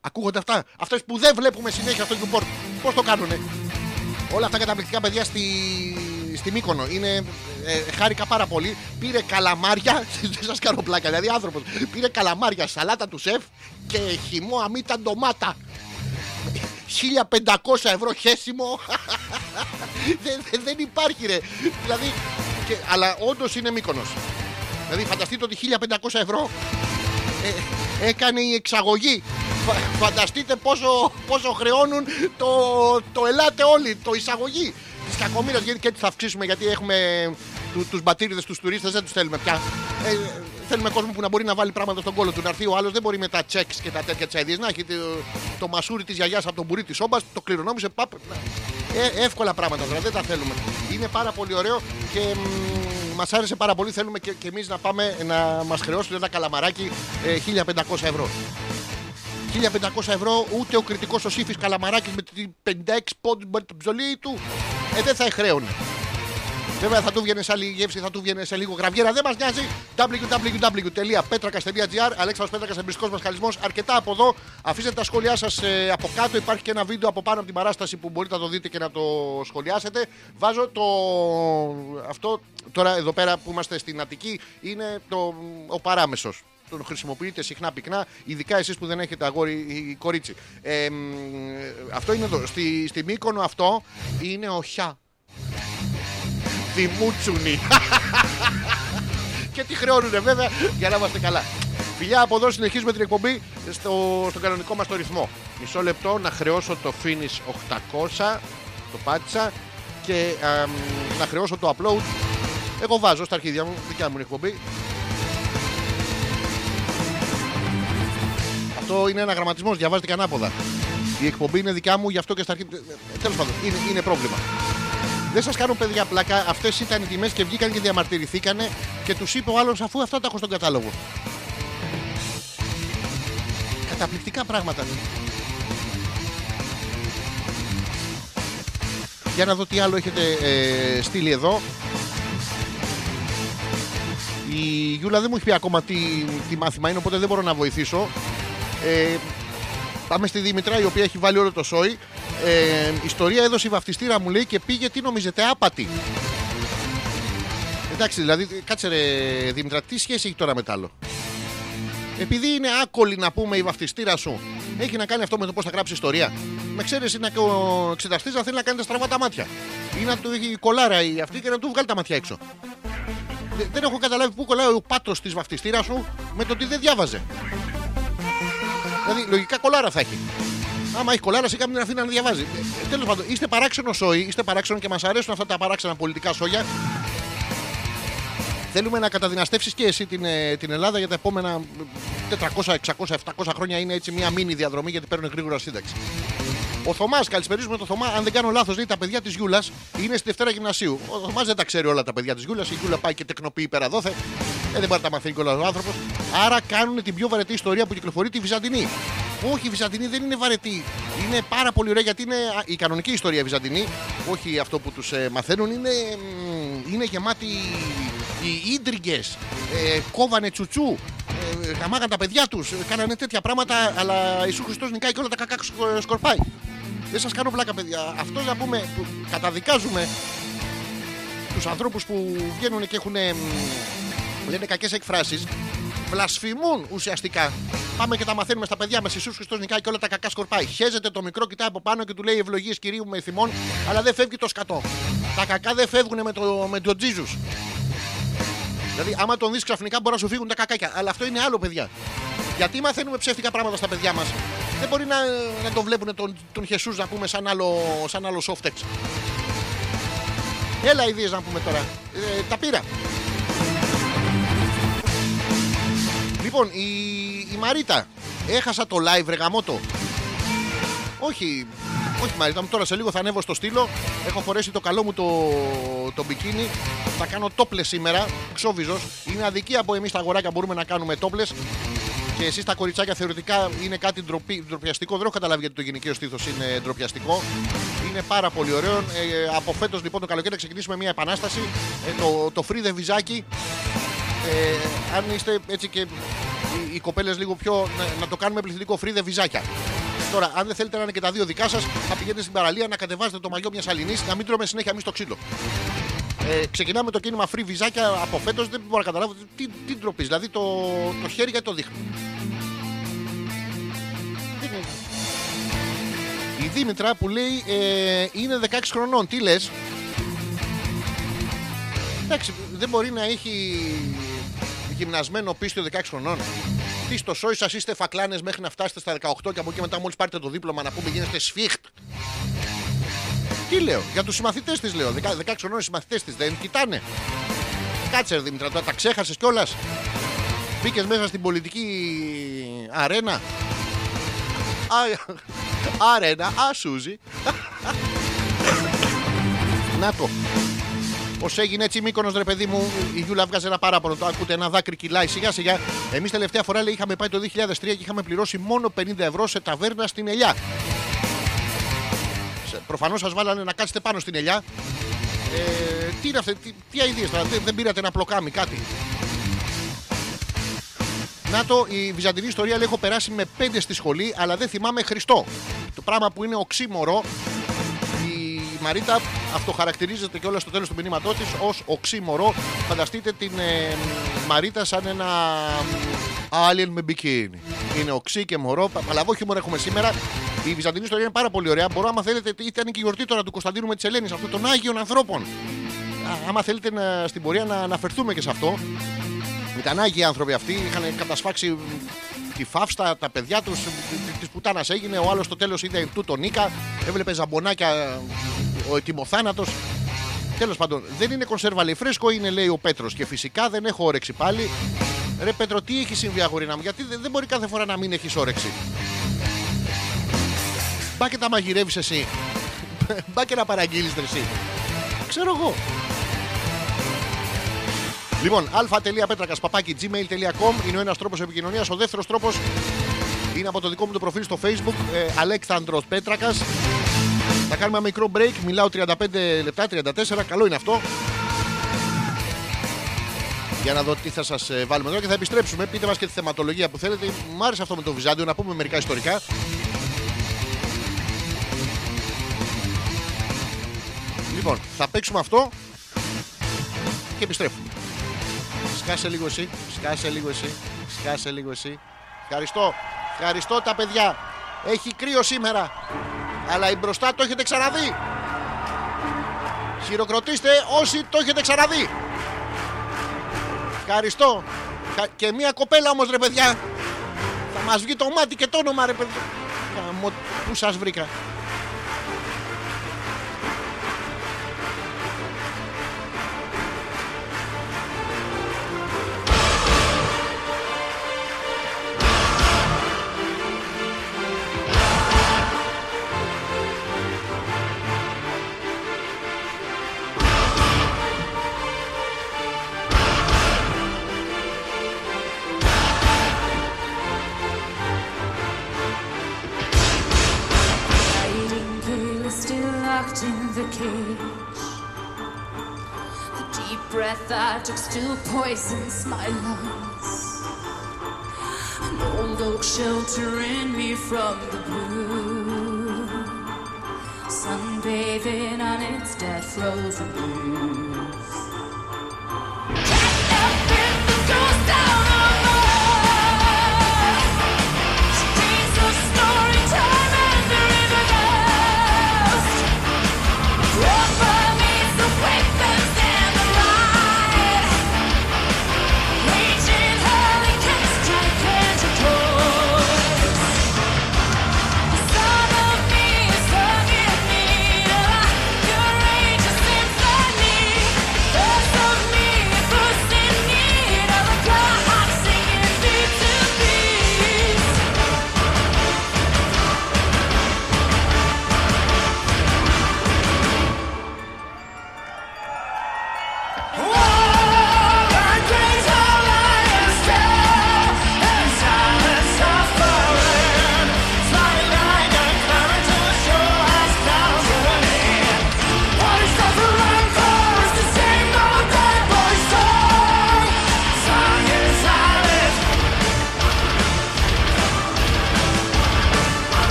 B: ακούγονται αυτά; Αυτές που δεν βλέπουμε συνέχεια στο YouPorn. Πώς το κάνουνε; Όλα αυτά καταπληκτικά παιδιά στη, στη Μύκονο. Είναι, ε, χάρηκα πάρα πολύ. Πήρε καλαμάρια. Δεν σας κάνω πλάκα. Δηλαδή άνθρωπος. Πήρε καλαμάρια, σαλάτα του σεφ και χυμό αμύτα ντομάτα. 1500 ευρώ χέσιμο. δεν, δεν- δεν υπάρχει ρε. Δηλαδή. Και, αλλά όντως είναι Μύκονος. Δηλαδή φανταστείτε ότι 1500 ευρώ ε, έκανε η εξαγωγή. Φα- Φανταστείτε πόσο, πόσο χρεώνουν το, το ελάτε όλοι, το εισαγωγή της κακομοίρας. Γιατί και έτσι θα αυξήσουμε, γιατί έχουμε του, τους μπατήριδες, τους τουρίστες, δεν τους θέλουμε πια. Ε, θέλουμε κόσμο που να μπορεί να βάλει πράγματα στον κόλλο του. Να έρθει ο άλλος δεν μπορεί με τα τσέξ και τα τέτοια τσαίδια να έχει το, το μασούρι της γιαγιάς από τον μπουρί της όμπα, το κληρονόμησε. Παπ, ε, εύκολα πράγματα τώρα, δεν τα θέλουμε. Είναι πάρα πολύ ωραίο και μας άρεσε πάρα πολύ. Θέλουμε και, και εμείς να πάμε να μας χρεώσουν ένα καλαμαράκι ε, 1500 ευρώ. 1500 ευρώ ούτε ο κριτικός ο Σύφης Καλαμαράκης με την 56 πόντους με την ψωλή του ε, δεν θα χρέωνε. Βέβαια θα του βγαίνει σε άλλη γεύση, θα του βγαίνει σε λίγο γραβιέρα. Δεν μας νοιάζει. www.petrakas.gr Αλέξανδρος Πέτρακας, εμπριστικός μας χαλισμό. Αρκετά από εδώ. Αφήστε τα σχόλιά σας από κάτω. Υπάρχει και ένα βίντεο από πάνω από την παράσταση που μπορείτε να το δείτε και να το σχολιάσετε. Βάζω το. Αυτό τώρα εδώ πέρα που είμαστε στην Αττική είναι το... ο παράμεσος. Τον χρησιμοποιείτε συχνά πυκνά, ειδικά εσείς που δεν έχετε αγόρι ή κορίτσι. Ε, μ, αυτό είναι εδώ. Στη, στη Μύκονο αυτό είναι ο Χιά. Δημούτσουνι. και τι χρεώνουνε βέβαια για να είμαστε καλά. Φιλιά από εδώ συνεχίζουμε την εκπομπή στο, στο κανονικό μας το ρυθμό. Μισό λεπτό να χρεώσω το finish 800. Το πάτησα. και α, να χρεώσω το upload. Εγώ βάζω στα αρχίδια μου, δικιά μου είναι εκπομπή. Αυτό είναι ένα γραμματισμός, διαβάζετε και ανάποδα. Η εκπομπή είναι δικιά μου, γι' αυτό και στα αρχίδια. Τέλος πάντων, είναι, είναι πρόβλημα. Δεν σας κάνω παιδιά πλάκα. Αυτές ήταν οι τιμές και βγήκαν και διαμαρτυρηθήκανε και τους είπε ο άλλος αφού αυτά τα έχω στον κατάλογο. Καταπληκτικά πράγματα. Για να δω τι άλλο έχετε ε, στείλει εδώ. Η Γιούλα δεν μου έχει πει ακόμα τι, τι μάθημα είναι, οπότε δεν μπορώ να βοηθήσω. Ε, πάμε στη Δήμητρα, η οποία έχει βάλει όλο το σόι. Ε, ιστορία έδωσε η βαφτιστήρα μου λέει και πήγε τι νομίζετε άπατη. Εντάξει, δηλαδή, κάτσε ρε Δήμητρα, τι σχέση έχει τώρα με τ' άλλο; Επειδή είναι άκολη να πούμε η βαφτιστήρα σου, έχει να κάνει αυτό με το πώς θα γράψει ιστορία. Με ξέρεις είναι και ο εξεταστής να θέλει να κάνει τα στραβά τα μάτια. Ή να του έχει κολάρα η αυτή και να του βγάλει τα μάτια έξω. Δε- Δεν έχω καταλάβει πού κολλάει ο πάτος της βαφτιστήρας σου με το ότι δεν διάβαζε. Δηλαδή, λογικά κολάρα θα έχει. Άμα έχει κολάρα, σιγά μην την αφήνει να διαβάζει. Τέλος πάντων, είστε παράξενο σόι, είστε παράξενο και μας αρέσουν αυτά τα παράξενα πολιτικά σόγια. Θέλουμε να καταδυναστεύσεις και εσύ την, ε, την Ελλάδα για τα επόμενα 400, 600, 700 χρόνια. Είναι έτσι μια μίνι διαδρομή γιατί παίρνουν γρήγορα σύνταξη. Ο Θωμάς, καλησπερίζουμε τον Θωμά. Αν δεν κάνω λάθος, λέει τα παιδιά της Γιούλας είναι στη Δευτέρα Γυμνασίου. Ο Θωμάς δεν τα ξέρει όλα τα παιδιά της Γιούλας. Η Γιούλα πάει και τεκνοποιεί πέρα δόθε. Ε, δεν μπορεί να τα μαθαίνει κιόλας ο άνθρωπος. Άρα κάνουν την πιο βαρετή ιστορία που κυκλοφορεί τη Βυζαντινή. Όχι, η Βυζαντινή δεν είναι βαρετή. Είναι πάρα πολύ ωραία γιατί είναι α, η κανονική ιστορία Βυζαντινή. Όχι αυτό που τους μαθαίνουν. Είναι, μ, είναι γεμάτη οι ίντριγκες. Ε, κόβανε τσουτσού. Ε, γαμάγαν τα παιδιά τους. Κάνανε τέτοια πράγματα. Αλλά Ιησού Χριστός νικάει και όλα τα κακά σκο- σκορπάει. Δεν σας κάνω πλάκα, παιδιά. Αυτός να πούμε που καταδικάζουμε τους ανθρώπους που βγαίνουν και έχουν. Μ, λένε κακές εκφράσεις. Βλασφημούν ουσιαστικά. Πάμε και τα μαθαίνουμε στα παιδιά μας. Ιησούς Χριστός νικάει και όλα τα κακά σκορπάει. Χέζεται το μικρό, κοιτάει από πάνω και του λέει ευλογίες κυρίου με θυμών, αλλά δεν φεύγει το σκατό. Τα κακά δεν φεύγουν με το, με το Jesus. Δηλαδή, άμα τον δεις ξαφνικά μπορεί να σου φύγουν τα κακάκια. Αλλά αυτό είναι άλλο, παιδιά. Γιατί μαθαίνουμε ψεύτικα πράγματα στα παιδιά μας. Δεν μπορεί να, να το βλέπουν τον, τον Χεσούς να πούμε σαν άλλο, σαν άλλο softex. Έλα ιδέες να πούμε τώρα. Ε, τα πήρα. Λοιπόν, η, η Μαρίτα. Έχασα το live ρε γαμότο. Όχι, όχι Μαρίτα μου, τώρα σε λίγο θα ανέβω στο στήλο. Έχω φορέσει το καλό μου το, το μπικίνι. Θα κάνω τόπλες σήμερα. Ξόβιζος. Είναι αδικία που εμείς τα αγοράκια μπορούμε να κάνουμε τόπλες. Και εσείς τα κοριτσάκια θεωρητικά είναι κάτι ντροπι, ντροπιαστικό. Δεν έχω καταλάβει γιατί το γυναικείο στήθος είναι ντροπιαστικό. Είναι πάρα πολύ ωραίο. Ε, από φέτος λοιπόν το καλοκαίρι θα ξεκινήσουμε μια επανάσταση. Ε, το, το φρύδε βυζάκι. Ε, αν είστε έτσι και οι, οι κοπέλες λίγο πιο. Να, να το κάνουμε πληθυντικό φρύδε βυζάκια. Τώρα, αν δεν θέλετε να είναι και τα δύο δικά σας, θα πηγαίνετε στην παραλία να κατεβάζετε το μαγιό μιας αλληνής, να μην τρώμε συνέχεια εμείς το ξύλο. Ε, ξεκινάμε το κίνημα free βυζάκια από φέτος. Δεν μπορώ να καταλάβω τι, τι ντροπής. Δηλαδή το, το χέρι γιατί το δείχνουν. Δεν είναι. Η Δήμητρα που λέει ε, είναι 16 χρονών. Τι λες; Εντάξει, δεν μπορεί να έχει γυμνασμένο πίστιο 16 χρονών. Τι στο σόι σας είστε φακλάνες μέχρι να φτάσετε στα 18 και από εκεί μετά μόλις πάρετε το δίπλωμα να πούμε γίνεστε σφίχτ. Τι λέω, για τους συμμαθητές της λέω. 16 χρονών οι συμμαθητές της δεν κοιτάνε. Κάτσε, ρε Δήμητρα, τώρα τα ξέχασες κιόλας. Μπήκες μέσα στην πολιτική αρένα. Α, αρένα, α, Σούζη. Να το. Πώς έγινε έτσι μήκονο, ρε παιδί μου, η Γιούλα βγάζει ένα παράπονο. Το ακούτε, ένα δάκρυ κυλάει σιγά σιγά. Εμείς τελευταία φορά λέει, είχαμε πάει το 2003 και είχαμε πληρώσει μόνο 50 ευρώ σε ταβέρνα στην Ελιά. Προφανώς σας βάλανε να κάτσετε πάνω στην Ελιά. Ε, τι είναι αυτό, τι, τι αειδίες τώρα, δεν, δεν πήρατε ένα πλοκάμι, κάτι. Να το, η βυζαντινή ιστορία λέει: Έχω περάσει με πέντε στη σχολή, αλλά δεν θυμάμαι Χριστό. Το πράγμα που είναι οξύμορο. Η Μαρίτα αυτοχαρακτηρίζεται και όλα στο τέλος του μηνύματός της ως οξύμορο. Φανταστείτε την ε, Μαρίτα σαν ένα alien με μπικίνι. Είναι οξύ και μωρό. Παλαβό χιούμορ έχουμε σήμερα. Η βυζαντινή ιστορία είναι πάρα πολύ ωραία. Μπορώ, άμα θέλετε, ήταν και η γιορτή τώρα του Κωνσταντίνου με τη Ελένη, αυτού των Άγιων ανθρώπων. Α, άμα θέλετε να, στην πορεία να αναφερθούμε και σε αυτό. Ήταν άγιοι άνθρωποι αυτοί, είχαν κατασφάξει τη φαύστα, τα παιδιά τους, της πουτάνας έγινε. Ο άλλος στο τέλος είδε τούτο Νίκα, έβλεπε ζαμπονάκια ο ετοιμοθάνατος. Τέλος πάντων, δεν είναι κονσέρβα, λέει φρέσκο είναι, λέει ο Πέτρος. Και φυσικά δεν έχω όρεξη πάλι. Ρε Πέτρο, τι έχει συμβεί, αγορίνα μου, γιατί δεν δεν μπορεί κάθε φορά να μην έχεις όρεξη. Μπα και τα μαγειρεύεις εσύ. Μπα και να παραγγείλεις εσύ. Ξέρω εγώ. Λοιπόν, α.πέτρακα παπάκι gmail.com είναι ο ένας τρόπος επικοινωνίας. Ο δεύτερος τρόπος είναι από το δικό μου το προφίλ στο facebook, ε, Αλέξανδρος Πέτρακας. Θα κάνουμε ένα μικρό break, μιλάω 35 λεπτά, 34, καλό είναι αυτό. Για να δω τι θα σας βάλουμε εδώ και θα επιστρέψουμε. Πείτε μας και τη θεματολογία που θέλετε. Μ' άρεσε αυτό με το Βυζάντιο, να πούμε μερικά ιστορικά. Λοιπόν, θα παίξουμε αυτό και επιστρέφουμε. Σκάσε λίγο εσύ, σκάσε λίγο εσύ, σκάσε λίγο εσύ. Ευχαριστώ, ευχαριστώ τα παιδιά. Έχει κρύο σήμερα, αλλά η μπροστά το έχετε ξαναδεί. Χειροκροτήστε όσοι το έχετε ξαναδεί. Ευχαριστώ. Χα- Και μια κοπέλα όμως ρε παιδιά. Θα μας βγει το μάτι και το όνομα ρε παιδιά. Γαμώ, Πού σας βρήκα.
A: The deep breath I took still poisons my lungs. An old oak sheltering me from the blue. Sunbathing on its dead frozen leaves. Get up in the ghost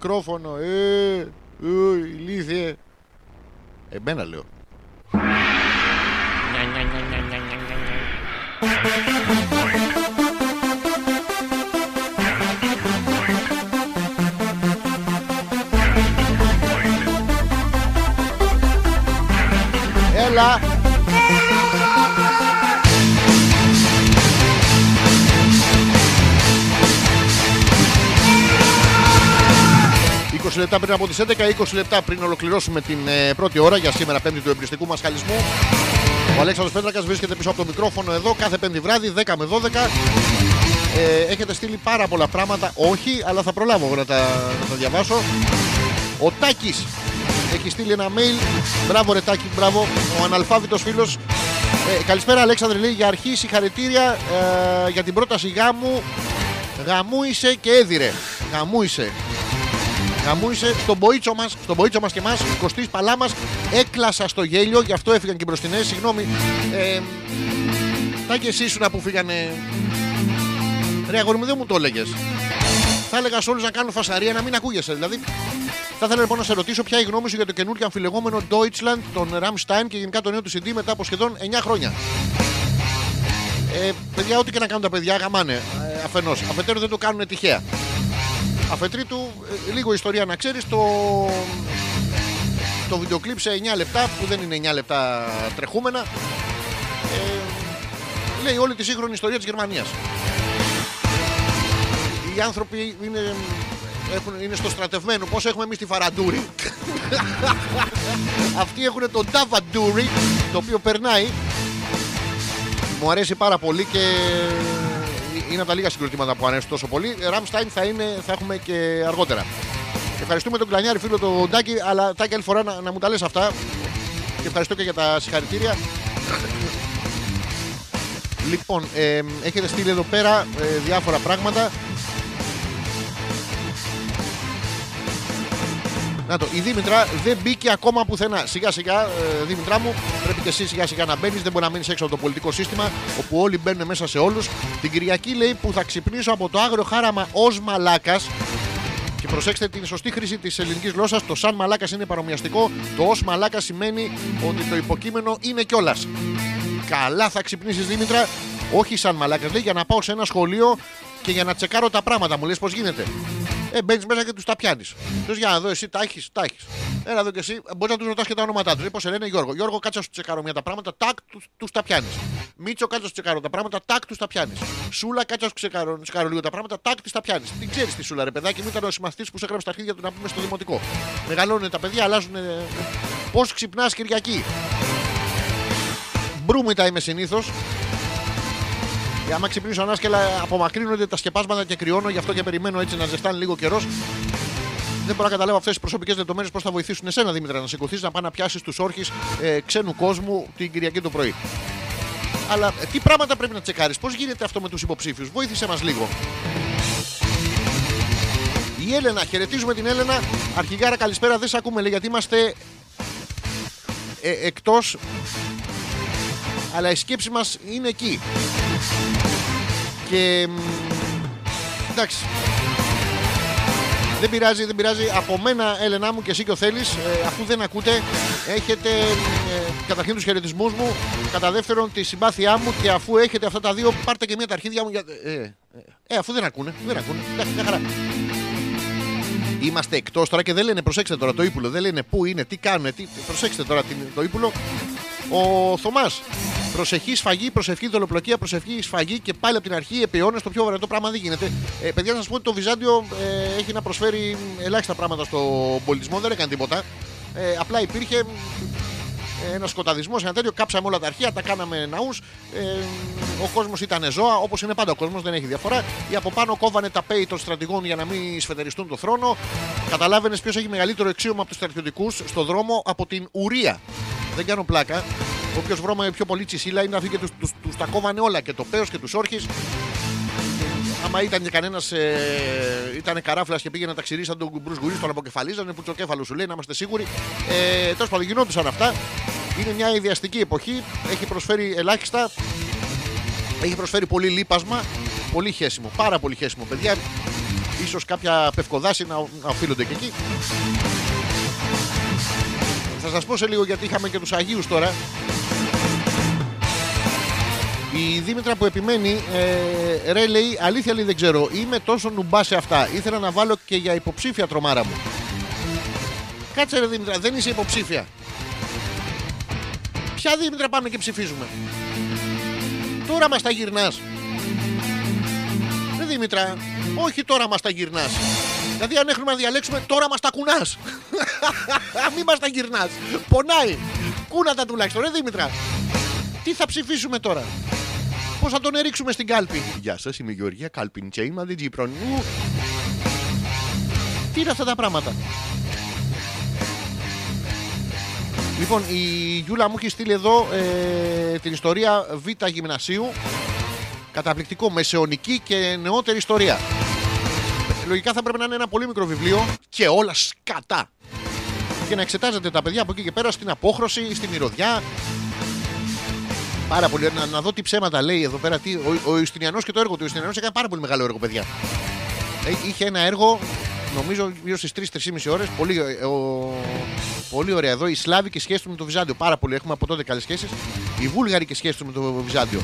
B: το λεπτά πριν από τις 11, 20 λεπτά πριν ολοκληρώσουμε την ε, πρώτη ώρα για σήμερα, πέμπτη του εμπριστικού μας χαλισμού. Ο Αλέξανδρος Πέτρακας βρίσκεται πίσω από το μικρόφωνο εδώ κάθε πέμπτη βράδυ, 10 με 12. Ε, έχετε στείλει πάρα πολλά πράγματα, όχι, αλλά θα προλάβω εγώ να τα, να τα διαβάσω. Ο Τάκης έχει στείλει ένα mail. Μπράβο, ρε Τάκη, μπράβο. Ο αναλφάβητος φίλος. Ε, καλησπέρα, Αλέξανδρε, λέει για αρχή συγχαρητήρια ε, για την πρόταση γάμου. Γαμούισε και έδιρε. Γαμούισε. Γαμούισε στον μποίτσο μας, στον μποίτσο μας και εμά, Κωστής Παλάμα. Έκλασα στο γέλιο, γι' αυτό έφυγαν και οι μπροστινέ. Συγγνώμη. Ε, τα και εσύ ήσουν που φύγανε. Ρε αγόρι μου, δεν μου το έλεγες. Θα έλεγα σε όλους να κάνουν φασαρία να μην ακούγεσαι. Δηλαδή, θα ήθελα λοιπόν να σε ρωτήσω ποια είναι η γνώμη σου για το καινούργιο αμφιλεγόμενο Deutschland, τον Rammstein και γενικά το νέο του CD μετά από σχεδόν 9 χρόνια. Ε, παιδιά, ό,τι και να κάνουν τα παιδιά, γαμάνε. Ε, Αφενός. Αφετέρου δεν το κάνουν τυχαία. Αφετρίτου, ε, λίγο ιστορία να ξέρεις, το, το βιντεοκλίπ σε 9 λεπτά, που δεν είναι 9 λεπτά τρεχούμενα, ε, λέει όλη τη σύγχρονη ιστορία της Γερμανίας. Οι άνθρωποι είναι, έχουν, είναι στο στρατευμένο. Πώς έχουμε εμείς τη Φαραντούρη; Αυτοί έχουν τον Ταβαντούρι, το οποίο περνάει. Μου αρέσει πάρα πολύ και είναι από τα λίγα συγκροτήματα που αρέσουν τόσο πολύ. Ραμστάιν θα, είναι, θα έχουμε και αργότερα. Ευχαριστούμε τον Κλανιάρη φίλο τον Τάκη, αλλά Τάκη άλλη φορά να, να μου τα λες αυτά. Και ευχαριστώ και για τα συγχαρητήρια. Λοιπόν, ε, έχετε στείλει εδώ πέρα ε, διάφορα πράγματα. Να το, η Δήμητρα δεν μπήκε ακόμα πουθενά. Σιγά σιγά, ε, Δήμητρά μου, πρέπει και εσύ σιγά σιγά να μπαίνεις. Δεν μπορεί να μείνεις έξω από το πολιτικό σύστημα, όπου όλοι μπαίνουν μέσα σε όλους. Την Κυριακή λέει που θα ξυπνήσω από το άγριο χάραμα ως μαλάκας. Και προσέξτε την σωστή χρήση της ελληνικής γλώσσας. Το σαν μαλάκας είναι παρομοιαστικό. Το ως μαλάκας σημαίνει ότι το υποκείμενο είναι κιόλας. Καλά θα ξυπνήσεις Δήμητρα. Όχι σαν μαλάκας, λέει για να πάω σε ένα σχολείο και για να τσεκάρω τα πράγματα. Μου λες πώς γίνεται. Ε, μπαίνεις μέσα και τους τα πιάνεις. Του για να δω, εσύ τα έχεις, τα έχεις. Έλα εδώ και εσύ, μπορείς να τους ρωτάς και τα ονόματά τους. Πώς σε λένε Γιώργο. Γιώργο, κάτσε να σου τσεκάρω μια τα πράγματα, τάκ, τους τα πιάνεις. Μίτσο, κάτσε να σου τσεκάρω τα πράγματα, τάκ, τους τα πιάνεις. Σούλα, κάτσε να σου τσεκάρω, τσεκάρω λίγο τα πράγματα, τάκ, τη τα πιάνεις. Τι ξέρεις τη Σούλα, ρε παιδάκι μου, ήταν ο συμμαθητή που σε έγραψε τα αρχίδια του να πούμε στο δημοτικό. Μεγαλώνουν τα παιδιά, αλλάζουν. Πώς ξυπνάς Κυριακή. Μπρούμητα είμαι συνήθως. Ε, άμα ξυπνήσω ανάσκελα, απομακρύνονται τα σκεπάσματα και κρυώνω, γι' αυτό και περιμένω έτσι να ζεστάνει λίγο καιρός. Δεν μπορώ να καταλάβω αυτές τις προσωπικές λεπτομέρειε πώς θα βοηθήσουν εσένα, Δήμητρα, να σηκωθείς να πάει να πιάσεις τους όρχες ε, ξένου κόσμου την Κυριακή το πρωί. Αλλά ε, τι πράγματα πρέπει να τσεκάρεις, πώς γίνεται αυτό με τους υποψήφιους, βοήθησε μας λίγο. Η Έλενα, χαιρετίζουμε την Έλενα. Αρχηγάρα, καλησπέρα, δεν σε ακούμε, λέει, γιατί είμαστε ε, εκτός αλλά η σκέψη μας είναι εκεί. Και μ, εντάξει. Δεν πειράζει, δεν πειράζει. Από μένα, Έλενά μου και εσύ και ο Θέλεις, ε, αφού δεν ακούτε, έχετε ε, καταρχήν τους χαιρετισμούς μου, κατά δεύτερον τη συμπάθειά μου και αφού έχετε αυτά τα δύο, πάρτε και μία τα αρχίδια μου. Για... Ε, ε, ε, αφού δεν ακούνε, δεν ακούνε. Εντάξει, μια χαρά. Είμαστε εκτός τώρα και δεν λένε, προσέξτε τώρα το ύπουλο, δεν λένε πού είναι, τι κάνουν, τι... προσέξτε τώρα την- το ύπουλο. Ο Θωμάς. Προσεχή σφαγή, προσευχή δολοπλοκία, προσευχή σφαγή και πάλι από την αρχή επί αιώνες, το πιο βαρετό πράγμα δεν γίνεται. Ε, παιδιά, να σας πω ότι το Βυζάντιο ε, έχει να προσφέρει ελάχιστα πράγματα στον πολιτισμό, δεν έκανε τίποτα. Ε, απλά υπήρχε ένας σκοταδισμός, ένα τέτοιο. Κάψαμε όλα τα αρχεία, τα κάναμε ναούς. Ε, ο κόσμος ήταν ζώα, όπως είναι πάντα ο κόσμος, δεν έχει διαφορά. Οι από πάνω κόβανε τα πέη των στρατηγών για να μην σφετεριστούν το θρόνο. Καταλάβαινες ποιος έχει μεγαλύτερο εξίωμα από τους στρατιωτικούς στο δρόμο από την ουρία. Δεν κάνω πλάκα. Όποιος βρώμαγε πιο πολύ τσισίλα είναι αυτοί και τους τους, τους τα κόβανε όλα και το πέος και τους όρχες. Άμα ήταν και κανένας, ε, ήταν καράφλας και πήγαινε να τα ξηρίσαν τον Μπρουζ Γκουρί, τον αποκεφαλίζανε, που το κέφαλο σου λέει να είμαστε σίγουροι. Ε, Τέλος πάντων, γινόντουσαν αυτά. Είναι μια ιδιαστική εποχή. Έχει προσφέρει ελάχιστα. Έχει προσφέρει πολύ λείπασμα. Πολύ χέσιμο. Πάρα πολύ χέσιμο. Παιδιά, Ίσως κάποια πευκοδάση να, να οφείλονται και εκεί. Θα σας πω σε λίγο γιατί είχαμε και τους Αγίους τώρα. Η Δήμητρα που επιμένει, ε, ρε λέει, αλήθεια λέει δεν ξέρω, είμαι τόσο νουμπά σε αυτά. Ήθελα να βάλω και για υποψήφια τρομάρα μου. Κάτσε ρε Δήμητρα, δεν είσαι υποψήφια. Ποια Δήμητρα πάμε και ψηφίζουμε. Τώρα μας τα γυρνάς. Ρε Δήμητρα, όχι τώρα μας τα γυρνάς. Δηλαδή αν έχουμε να διαλέξουμε τώρα μας τα κουνάς. Μη μας τα γυρνάς. Πονάει. Κούνα τα τουλάχιστον. Ρε Δήμητρα. Τι θα ψηφίσουμε τώρα; Πώς θα τον ερίξουμε στην κάλπη; Γεια σας, είμαι η Γεωργία Κάλπιν Τσέιμα, δεν τζίπρον. Ου. Τι είναι αυτά τα πράγματα; Λοιπόν, η Γιούλα μου έχει στείλει εδώ ε, την ιστορία Β γυμνασίου. Καταπληκτικό, μεσαιωνική και νεότερη ιστορία. Λογικά θα πρέπει να είναι ένα πολύ μικρό βιβλίο και όλα σκατά. Και να εξετάζετε τα παιδιά από εκεί και πέρα στην απόχρωση, στη μυρωδιά. Πάρα πολύ. Να, να δω τι ψέματα λέει εδώ πέρα. Τι, ο, ο Ιουστινιανός και το έργο του. Ο Ιουστινιανός έκανε πάρα πολύ μεγάλο έργο, παιδιά. Ε, είχε ένα έργο, νομίζω γύρω στις 3-3,5 ώρες. Πολύ, ε, ο- πολύ ωραία εδώ. Οι Σλάβοι και σχέση του με το Βυζάντιο. Πάρα πολύ. Έχουμε από τότε καλές σχέσεις. Οι Βούλγαροι και σχέση του με το Βυζάντιο.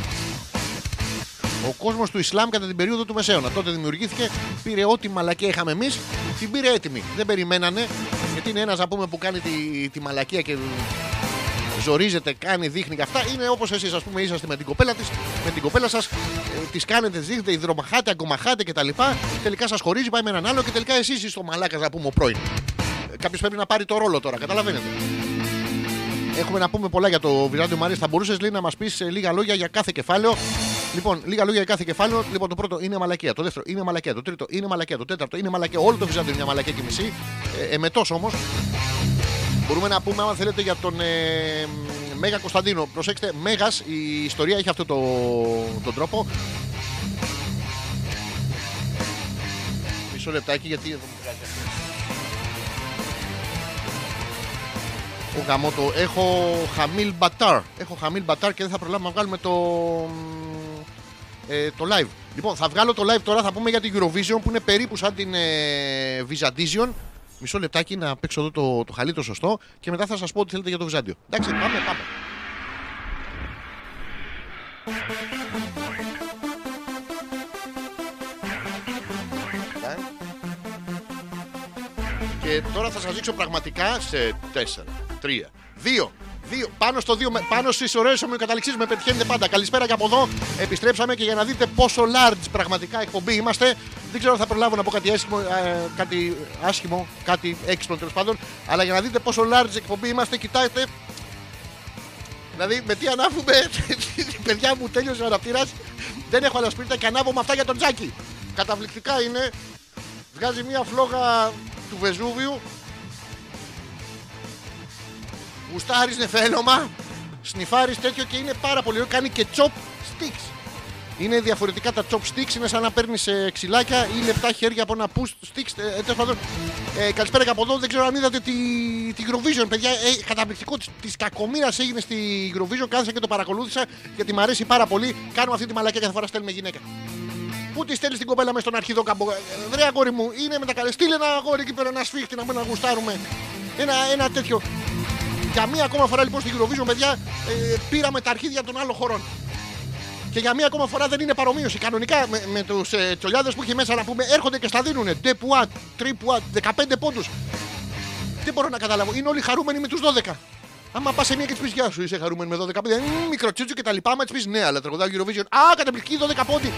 B: Ο κόσμος του Ισλάμ κατά την περίοδο του Μεσαίωνα. Τότε δημιουργήθηκε, πήρε ό,τι μαλακία είχαμε εμείς, την πήρε έτοιμη. Δεν περιμένανε, γιατί είναι ένας να πούμε που κάνει τη, τη μαλακία και ζορίζεται, κάνει, δείχνει και αυτά. Είναι όπως εσείς, ας πούμε, είσαστε με την κοπέλα της, με την κοπέλα σας, ε, τη κάνετε, τη δείχνετε, υδρομαχάτε, αγκομαχάτε κτλ. Τελικά σας χωρίζει, πάει με έναν άλλο και τελικά εσείς είστε ο μαλάκας, να πούμε, ο πρώην. Κάποιος πρέπει να πάρει το ρόλο τώρα, καταλαβαίνετε. Έχουμε να πούμε πολλά για το Βυζάντιο Μαρία. Θα μπορούσες λέει να μας πεις λίγα λόγια για κάθε κεφάλαιο; Λοιπόν, λίγα λόγια για κάθε κεφάλαιο. Λοιπόν, το πρώτο είναι μαλακία. Το δεύτερο είναι μαλακία. Το τρίτο είναι μαλακία. Το τέταρτο είναι μαλακία. Όλο το Βυζάντιο είναι μια μαλακία και μισή. Ε, Εμετό όμως. Μπορούμε να πούμε, άμα θέλετε, για τον ε, Μέγα Κωνσταντίνο. Προσέξτε, Μέγας, η ιστορία έχει αυτό το, τον τρόπο. Μισό λεπτάκι γιατί εδώ μου βγάζει αυτό. Ο γαμότο. Έχω χαμίλ μπατάρ. Έχω χαμίλ μπατάρ και δεν θα προλάβουμε να βγάλουμε το, ε, το live. Λοιπόν, θα βγάλω το live τώρα. Θα πούμε για την Eurovision που είναι περίπου σαν την ε, Vision. Μισό λεπτάκι να παίξω εδώ το, το χαλί το σωστό και μετά θα σας πω ό,τι θέλετε για το Βυζάντιο. Εντάξει, πάμε, πάμε. Και τώρα θα σας δείξω πραγματικά σε 4, 3, 2, 2, πάνω στο 2, πάνω στις ωραίες ομοιοκαταληξίες με πετυχαίνετε πάντα. Καλησπέρα και από εδώ. Επιστρέψαμε και για να δείτε πόσο large πραγματικά εκπομπή είμαστε. Δεν ξέρω αν θα προλάβω να πω κάτι άσχημο, ε, κάτι άσχημο, κάτι έξυπνο τέλος πάντων. Αλλά για να δείτε πόσο large εκπομπή είμαστε, κοιτάξτε. Δηλαδή με τι ανάβουμε, παιδιά μου τέλειωσε ο αναπτήρας. Δεν έχω άλλα σπίρτα και ανάβω με αυτά για τον Τζάκι. Καταπληκτικά είναι. Βγάζει μια φλόγα του Βεζούβιου. Γουστάρεις νεφέλωμα. Σνιφάρεις τέτοιο και είναι πάρα πολύ ωραίο. Κάνει και chop sticks. Είναι διαφορετικά τα chop sticks. Είναι σαν να παίρνεις ξυλάκια ή λεπτά χέρια από ένα push sticks. Ε, τέλος πάντων. Ε, καλησπέρα και από εδώ. Δεν ξέρω αν είδατε τη, τη Eurovision. Παιδιά, ε, καταπληκτικό της κακομοίρας έγινε στη Eurovision. Κάθισα και το παρακολούθησα γιατί μου αρέσει πάρα πολύ. Κάνουμε αυτή τη μαλακία κάθε φορά στέλνουμε γυναίκα. Πού τη στέλνεις την κοπέλα μες στον αρχίδο καμπο. Ε, Βρε αγόρι μου, είναι με τα καλέ. Στείλε ένα αγόρι εκεί πέρα, ένα σφίχτη να πούμε να γουστάρουμε. Ένα, ένα τέτοιο. Για μία ακόμα φορά λοιπόν στην Eurovision, παιδιά, ε, πήραμε τα αρχίδια των άλλων χωρών. Και για μία ακόμα φορά δεν είναι παρομοίωση. Κανονικά με, με τους ε, τσολιάδες που έχει μέσα να πούμε έρχονται και στα δίνουν. Ντε πουάτ, τρι πουάτ, 15 πόντους. Δεν μπορώ να καταλάβω. Είναι όλοι χαρούμενοι με τους 12. Άμα πας σε μία και τη πεις Γεια σου, είσαι χαρούμενη με 12 πόντου. Μικροτσίτσου και τα λοιπά. Άμα τη πεις Ναι, αλλά τραγουδάω Eurovision. Α, καταπληκτική 12 πόντι.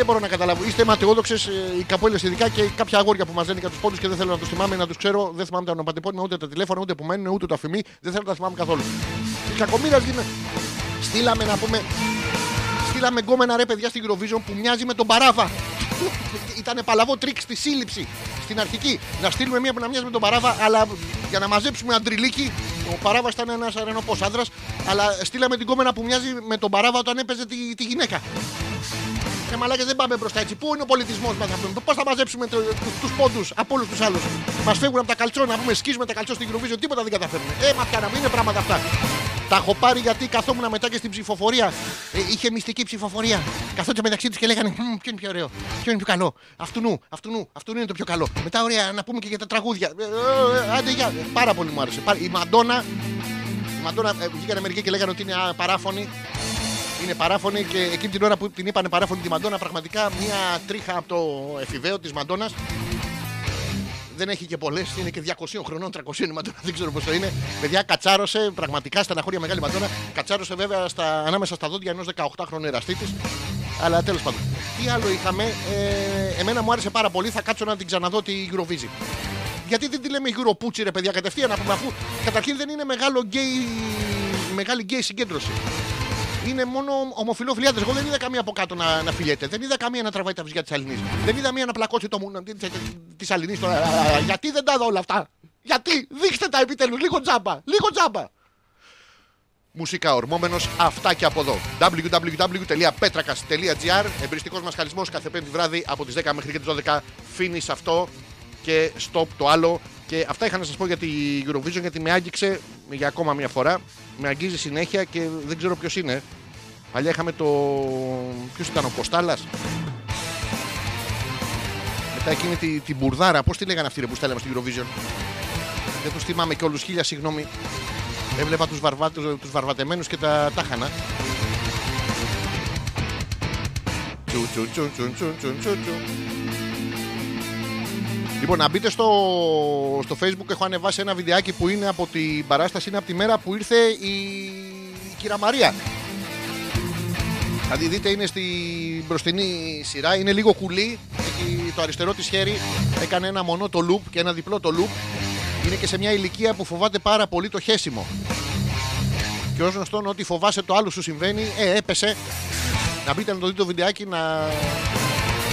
B: Δεν μπορώ να καταλάβω. Είστε ματαιόδοξε οι καπόλε ειδικά και κάποια αγόρια που μα λένε για του πόντους και δεν θέλω να τους θυμάμαι, να τους ξέρω. Δεν θυμάμαι τα ονοματεπώνυμα, ούτε τα τηλέφωνα, ούτε που μένουν, ούτε το αφημί. Δεν θέλω να τα θυμάμαι καθόλου. Η κακομοίρας γίνεται. Στείλαμε να πούμε. Στείλαμε γκόμενα ρε παιδιά στην Eurovision που μοιάζει με τον Παράβα. Ήταν παλαβό τρίκ στη σύλληψη στην αρχική. Να στείλουμε μία που να μοιάζει με τον Παράβα, αλλά για να μαζέψουμε αντριλίκι. Ο Παράβα ήταν ένας αρενοπός άντρα, αλλά στείλαμε την κόμενα που μοιάζει με τον Παράβα όταν έπαιζε τη, τη γυναίκα. Και μαλάκες δεν πάμε μπροστά έτσι. Πού είναι ο πολιτισμός μας να πούμε; Πώς θα μαζέψουμε το, τους πόντους από όλους τους άλλους; Μας φεύγουν από τα καλτσό να πούμε σκίζουμε τα καλτσό στην Eurovision. Τίποτα δεν καταφέρνουμε. Ε, μα πιάναμε. Είναι πράγματα αυτά. Τα έχω πάρει γιατί καθόμουν μετά και στην ψηφοφορία. Ε, είχε μυστική ψηφοφορία. Καθόντουσαν μεταξύ τους και λέγανε «Μμ, Ποιο είναι πιο ωραίο, ποιο είναι πιο καλό. Αυτού νου, αυτού νου, αυτού νου είναι το πιο καλό. Μετά, ωραία, να πούμε και για τα τραγούδια. Ε, ε, ε, άντε, γεια. Πάρα πολύ μου άρεσε. Πάρα- Η Μαντόνα, η Μαντόνα ε, βγήκανε μερικοί και λέγανε ότι είναι α, παράφωνη. Είναι παράφωνη και εκείνη την ώρα που την είπανε παράφωνη τη Μαντόνα, πραγματικά μια τρίχα από το εφηβαίο της Μαντόνα. Δεν έχει και πολλές, είναι και 200 χρονών, 300 είναι η Μαντόνα, δεν ξέρω πώ το είναι. Παιδιά, κατσάρωσε, πραγματικά στεναχώρια μεγάλη Μαντόνα. Κατσάρωσε βέβαια στα, ανάμεσα στα δόντια ενός 18χρονου εραστή της. Αλλά τέλος πάντων. Τι άλλο είχαμε, ε, εμένα μου άρεσε πάρα πολύ, θα κάτσω να την ξαναδώ τη Eurovision. Γιατί δεν τη λέμε Europούτσι ρε παιδιά κατευθείαν να πούμε αφού καταρχήν δεν είναι μεγάλο γκέι, μεγάλη γκέι συγκέντρωση. Είναι μόνο ομοφυλόφιλιάδε. Εγώ δεν είδα καμία από κάτω να, να φιλιέται. Δεν είδα καμία να τραβάει τα βυζιά της αλληνής. Δεν είδα μία να πλακώσει το μούνα της αλληνής. Γιατί δεν τα είδα όλα αυτά; Γιατί, δείξτε τα επιτέλους. Λίγο τζάμπα. Λίγο τζάμπα. Μουσικά ορμόμενος, αυτά και από εδώ. www.petrakas.gr Εμπριστικός μας χαλισμό κάθε πέμπτη βράδυ από τις 10 μέχρι και τις 12. Finish αυτό και stop το άλλο. Και αυτά είχα να σας πω για τη Eurovision γιατί με άγγιξε για ακόμα μια φορά. Με αγγίζει συνέχεια και δεν ξέρω ποιος είναι. Παλιά είχαμε το. Ποιος ήταν ο Κοστάλας; Μετά εκείνη τη, την μπουρδάρα. Πώς τη λέγανε αυτή ρε, που στέλναμε στην Eurovision; Δεν τους θυμάμαι και όλου. Χίλια συγγνώμη. Έβλεπα τους τους βαρβατεμένους και τα τάχανα. Τσου, τσου, τσου, τσου, τσου, τσου, τσου, τσου. Λοιπόν, να μπείτε στο, στο facebook. Έχω ανεβάσει ένα βιντεάκι που είναι από την παράσταση. Είναι από τη μέρα που ήρθε η κυρία Μαρία. Θα τη δείτε, είναι στην μπροστινή σειρά. Είναι λίγο κουλή. Έχει το αριστερό της χέρι. Έκανε ένα μονό το loop και ένα διπλό το loop. Είναι και σε μια ηλικία που φοβάται πάρα πολύ το χέσιμο. Και ως γνωστόν, ότι φοβάσαι το άλλο σου συμβαίνει, ε, έπεσε. Να μπείτε να το δείτε το βιντεάκι να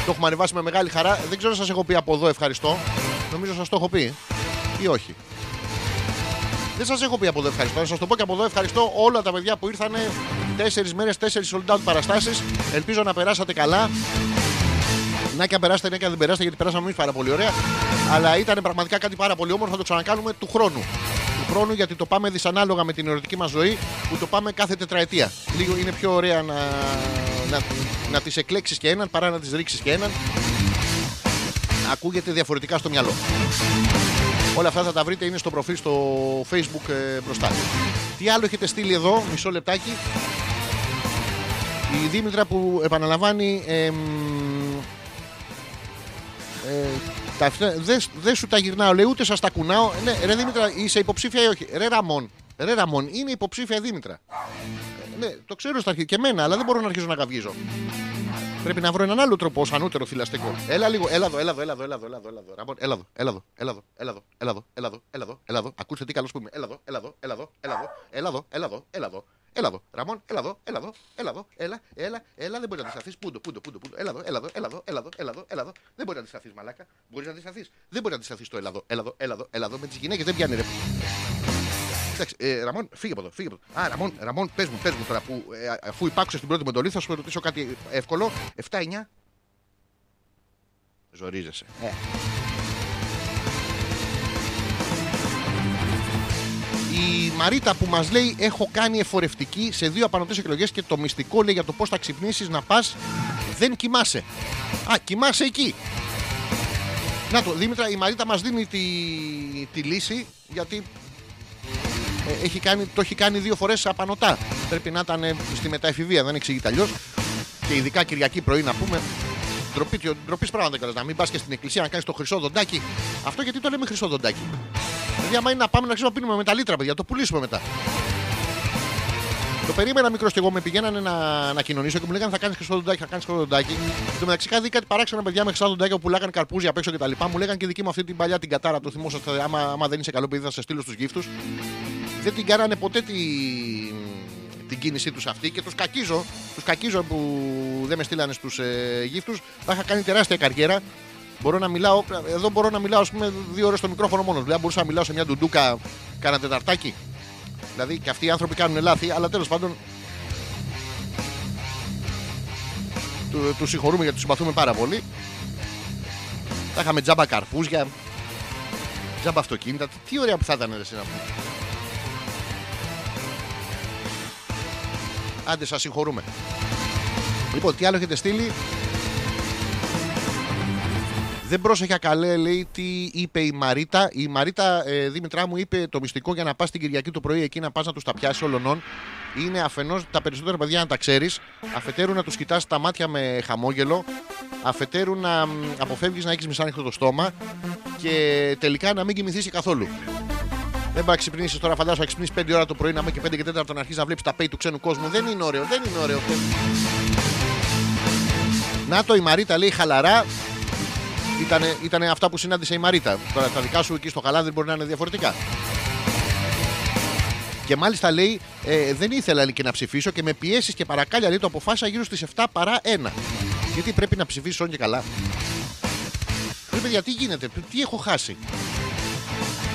B: το έχουμε ανεβάσει με μεγάλη χαρά. Δεν ξέρω αν σας έχω πει από εδώ ευχαριστώ. Νομίζω σας το έχω πει. Ή όχι. Δεν σας έχω πει από εδώ ευχαριστώ. Να σας το πω και από εδώ ευχαριστώ όλα τα παιδιά που ήρθαν. Τέσσερις μέρες, τέσσερις sold out παραστάσεις. Ελπίζω να περάσατε καλά. Να και αν περάσετε, ναι και αν δεν περάσετε, γιατί περάσαμε εμείς πάρα πολύ ωραία. Αλλά ήταν πραγματικά κάτι πάρα πολύ όμορφο. Θα το ξανακάνουμε του χρόνου. Του χρόνου γιατί το πάμε δυσανάλογα με την ερωτική μας ζωή που το πάμε κάθε τετραετία. Λίγο είναι πιο ωραία να, να, να τις εκλέξεις και έναν παρά να τις ρίξεις και έναν. Ακούγεται διαφορετικά στο μυαλό. Όλα αυτά θα τα βρείτε, είναι στο προφίλ στο facebook ε, μπροστά. Τι άλλο έχετε στείλει εδώ, μισό λεπτάκι. Η Δήμητρα που επαναλαμβάνει εμ, ε, τα, δεν, σου τα γυρνάω, λέει, ούτε σα τα κουνάω. Ναι, ρε Δήμητρα, είσαι υποψήφια ή όχι. Ρε Ραμόν, ρε Ραμόν, είναι υποψήφια Δήμητρα. Ναι, το ξέρω στα αρχή και εμένα, αλλά δεν μπορώ να αρχίζω να καυγίζω. Πρέπει να βρω έναν άλλο τρόπο σαν ανώτερο. Έλα λίγο, έλα εδώ, έλα εδώ, έλα εδώ, έλα εδώ, έλα εδώ. Έλα έλα έλα έλα έλα. Ακούστε τι καλό που. Έλα εδώ, έλα εδώ, έλα έλα εδώ, έλα εδώ, έλα εδώ. Έλα εδώ, Ραμόν, έλα εδώ, έλα εδώ, έλα εδώ, έλα, έλα, έλα, δεν μπορεί να αντισταθεί. Πούντο, πούντο, πούντο, πούντο. Έλα εδώ, έλα εδώ, έλα εδώ, έλα εδώ, έλα εδώ, έλα εδώ. Δεν μπορεί να αντισταθεί, μαλάκα. Μπορεί να αντισταθεί. Δεν μπορεί να αντισταθεί το έλα εδώ, έλα εδώ, έλα εδώ, έλα εδώ. Με τι γυναίκε δεν πιάνει ρε. Εντάξει, ε, Ραμόν, φύγε από εδώ, φύγε από εδώ. Α, Ραμόν, Ραμόν, πε μου, πες μου τώρα που ε, αφού υπάκουσε την πρώτη μου εντολή, θα σου ρωτήσω κάτι εύκολο. 7-9. Ζορίζεσαι. Ε. Η Μαρίτα που μας λέει έχω κάνει εφορευτική σε δύο απανωτές εκλογές και το μυστικό λέει για το πώς θα ξυπνήσεις να πας δεν κοιμάσαι. Α, κοιμάσαι εκεί. Να το, Δήμητρα, η Μαρίτα μας δίνει τη, τη λύση γιατί ε, έχει κάνει, το έχει κάνει δύο φορές απανωτά. Πρέπει να ήταν ε, στη μεταεφηβεία, δεν εξηγείται αλλιώς. Και ειδικά Κυριακή πρωί να πούμε. Ντροπή, ντροπής πράγματα καλά. Να μην πας και στην εκκλησία να κάνεις το χρυσό δοντάκι. Αυτό γιατί το λέμε χρυσό δοντάκι. Δηλαδή, άμα είναι να πάμε να αρχίσουμε να πίνουμε με τα λίτρα, παιδιά, το πουλήσουμε μετά. Το περίμενα μικρός και εγώ με πηγαίνανε να, να κοινωνήσω και μου λέγανε θα κάνεις χρυσό δοντάκι, θα κάνεις χρυσό δοντάκι. Εν τω μεταξύ είχα δει κάτι παράξενα παιδιά με χρυσά δοντάκια που πουλάγανε καρπούζια απ' έξω κτλ. Μου λέγανε και δική μου αυτή την παλιά την κατάρα, το θυμόσαστε. Άμα, άμα δεν είσαι καλό παιδί θα σε στείλω στους γύφτους. Δεν την κάνανε ποτέ τη, την κίνησή τους αυτή και τους κακίζω. Τους κακίζω που δεν με στείλανε στους ε, γύφτους. Θα είχα κάνει τεράστια καριέρα. Μπορώ να μιλάω, εδώ μπορώ να μιλάω ας πούμε, δύο ώρες στο μικρόφωνο μόνος. Δηλαδή, μπορούσα να μιλάω σε μια ντουντούκα κάνα τεταρτάκι. Δηλαδή και αυτοί οι άνθρωποι κάνουν λάθη, αλλά τέλος πάντων. Του, τους συγχωρούμε γιατί τους συμπαθούμε πάρα πολύ. Θα είχαμε τζάμπα καρπούζια, τζάμπα αυτοκίνητα. Τι, τι ωραία που θα ήταν ρε, Άντε, σας συγχωρούμε. Λοιπόν, τι άλλο έχετε στείλει; Δεν πρόσεχα καλέ, λέει, τι είπε η Μαρίτα. Η Μαρίτα, ε, Δήμητρά μου, είπε το μυστικό για να πας την Κυριακή το πρωί εκεί να πας να τους τα πιάσει όλων. Είναι αφενός τα περισσότερα παιδιά να τα ξέρεις, αφετέρου να τους κοιτάς τα μάτια με χαμόγελο, αφετέρου να αποφεύγεις να έχεις μισάνοιχτο το στόμα και τελικά να μην κοιμηθείς καθόλου. Δεν πάει να ξυπνήσεις τώρα, φαντάζομαι να ξυπνήσεις 5 ώρα το πρωί να είμαι και 5 και 4 να αρχίσει να βλέπεις τα πέι του ξένου κόσμου. Δεν είναι ωραίο, δεν είναι ωραίο. Να το η Μαρίτα λέει χαλαρά. Ήτανε, ήτανε αυτά που συνάντησε η Μαρίτα. Τώρα τα δικά σου εκεί στο χαλάδι μπορεί να είναι διαφορετικά. Και μάλιστα λέει, ε, δεν ήθελα λέει, και να ψηφίσω και με πιέσεις και παρακάλια λέει το αποφάσισα γύρω στις 7 παρά 1. Γιατί πρέπει να ψηφίσεις όν και καλά. Ρε παιδιά, τι γίνεται, τι- τι έχω χάσει;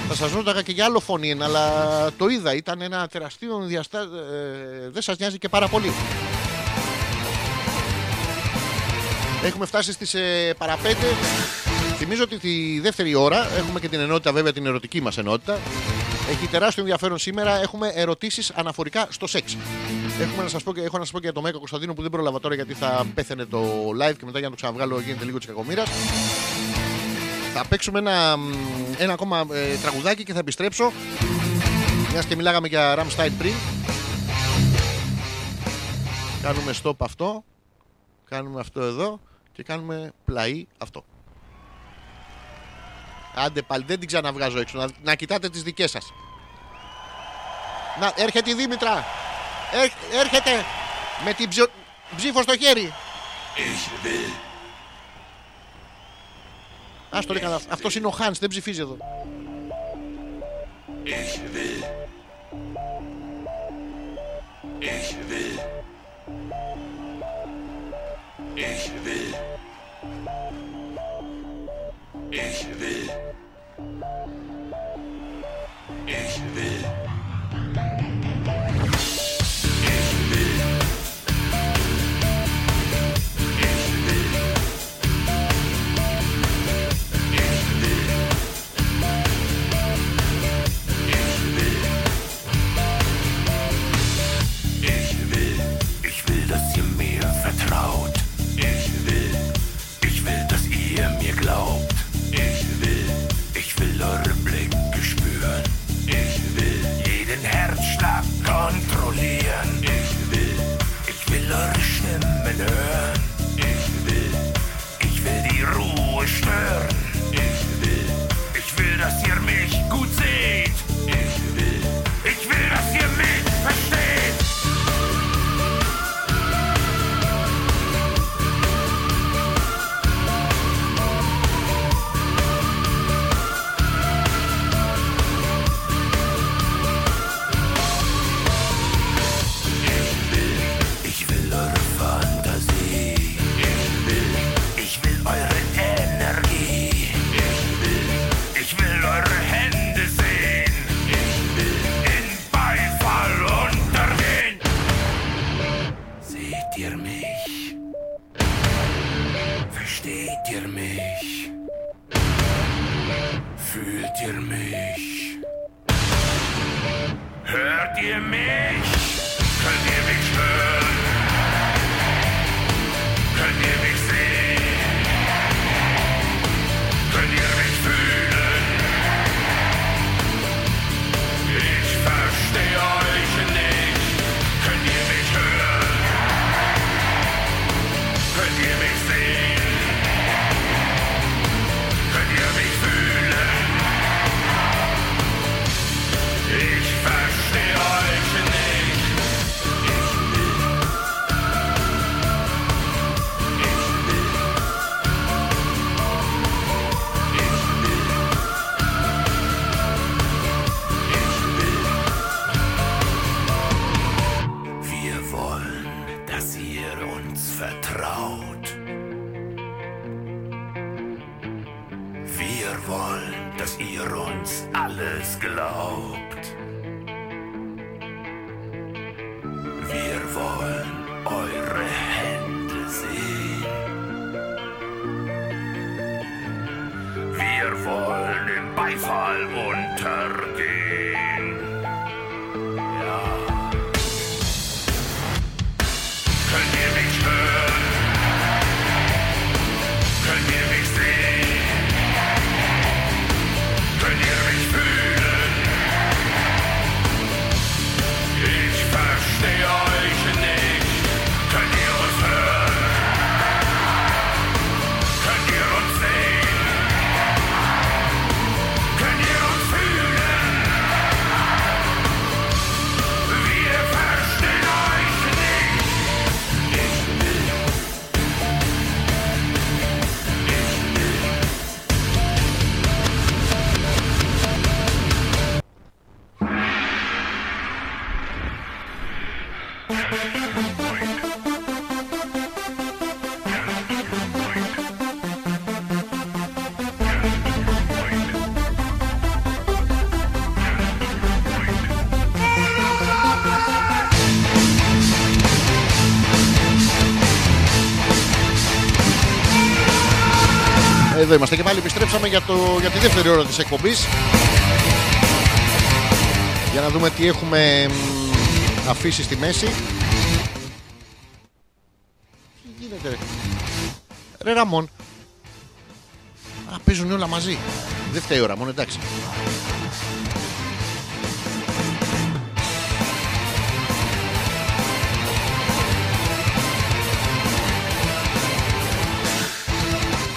B: Θα σας ρώταγα και για άλλο φωνή, αλλά το είδα. Ήταν ένα τεραστίο διαστά... ε, δεν σας νοιάζει και πάρα πολύ. Έχουμε φτάσει στις ε, παραπέντε. Θυμίζω ότι τη δεύτερη ώρα έχουμε και την ενότητα, βέβαια την ερωτική μας ενότητα. Έχει τεράστιο ενδιαφέρον σήμερα. Έχουμε ερωτήσεις αναφορικά στο σεξ. Έχουμε να σας πω, και- έχω να σας πω και για το Μέκα Κωνσταντίνο που δεν πρόλαβα τώρα γιατί θα πέθαινε το live και μετά για να το ξαναβγάλω γίνεται λίγο της κακομήρας. Θα παίξουμε ένα, μ, ένα ακόμα ε, τραγουδάκι και θα επιστρέψω. Μιας και μιλάγαμε για Ramstein πριν. Κάνουμε stop αυτό. Κάνουμε αυτό εδώ και κάνουμε πλαί αυτό. Άντε πάλι, δεν την ξαναβγάζω έξω. Να, να κοιτάτε τις δικές σας. Να, έρχεται η Δήμητρα. Έρ- έρχεται με την ψιο... ψήφο στο χέρι. Ας το έκανα. Αυτός είναι ο Χάνς, δεν ψηφίζει εδώ.
A: Ich
B: Εδώ είμαστε. Και πάλι επιστρέψαμε για, το, για τη δεύτερη ώρα της εκπομπής. Για να δούμε τι έχουμε μ, αφήσει στη μέση. Τι γίνεται ρε; Ρε Ραμόν. Α, παίζουν όλα μαζί. Δεν φταίει ο Ραμόν, εντάξει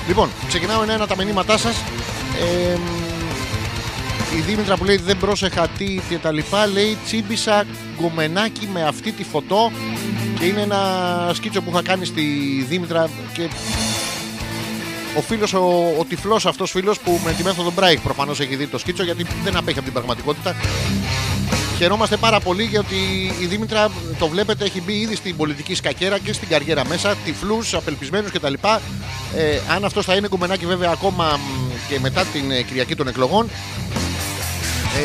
B: Λοιπόν, ξεκινάω ένα-ένα τα μηνύματά σας. Ε, η Δήμητρα που λέει δεν πρόσεχα τι και τα λοιπά λέει τσίμπησα γκομενάκι με αυτή τη φωτό και είναι ένα σκίτσο που είχα κάνει στη Δήμητρα και ο φίλος, ο, ο τυφλός αυτός φίλος που με τη μέθοδο Μπράιγ προφανώς έχει δει το σκίτσο γιατί δεν απέχει από την πραγματικότητα Χαιρόμαστε πάρα πολύ γιατί η Δήμητρα το βλέπετε έχει μπει ήδη στην πολιτική σκακιέρα και στην καριέρα μέσα, τυφλούς, απελπισμένους κτλ. Ε, αν αυτό θα είναι κουμενάκι βέβαια ακόμα μ, και μετά την ε, Κυριακή των εκλογών,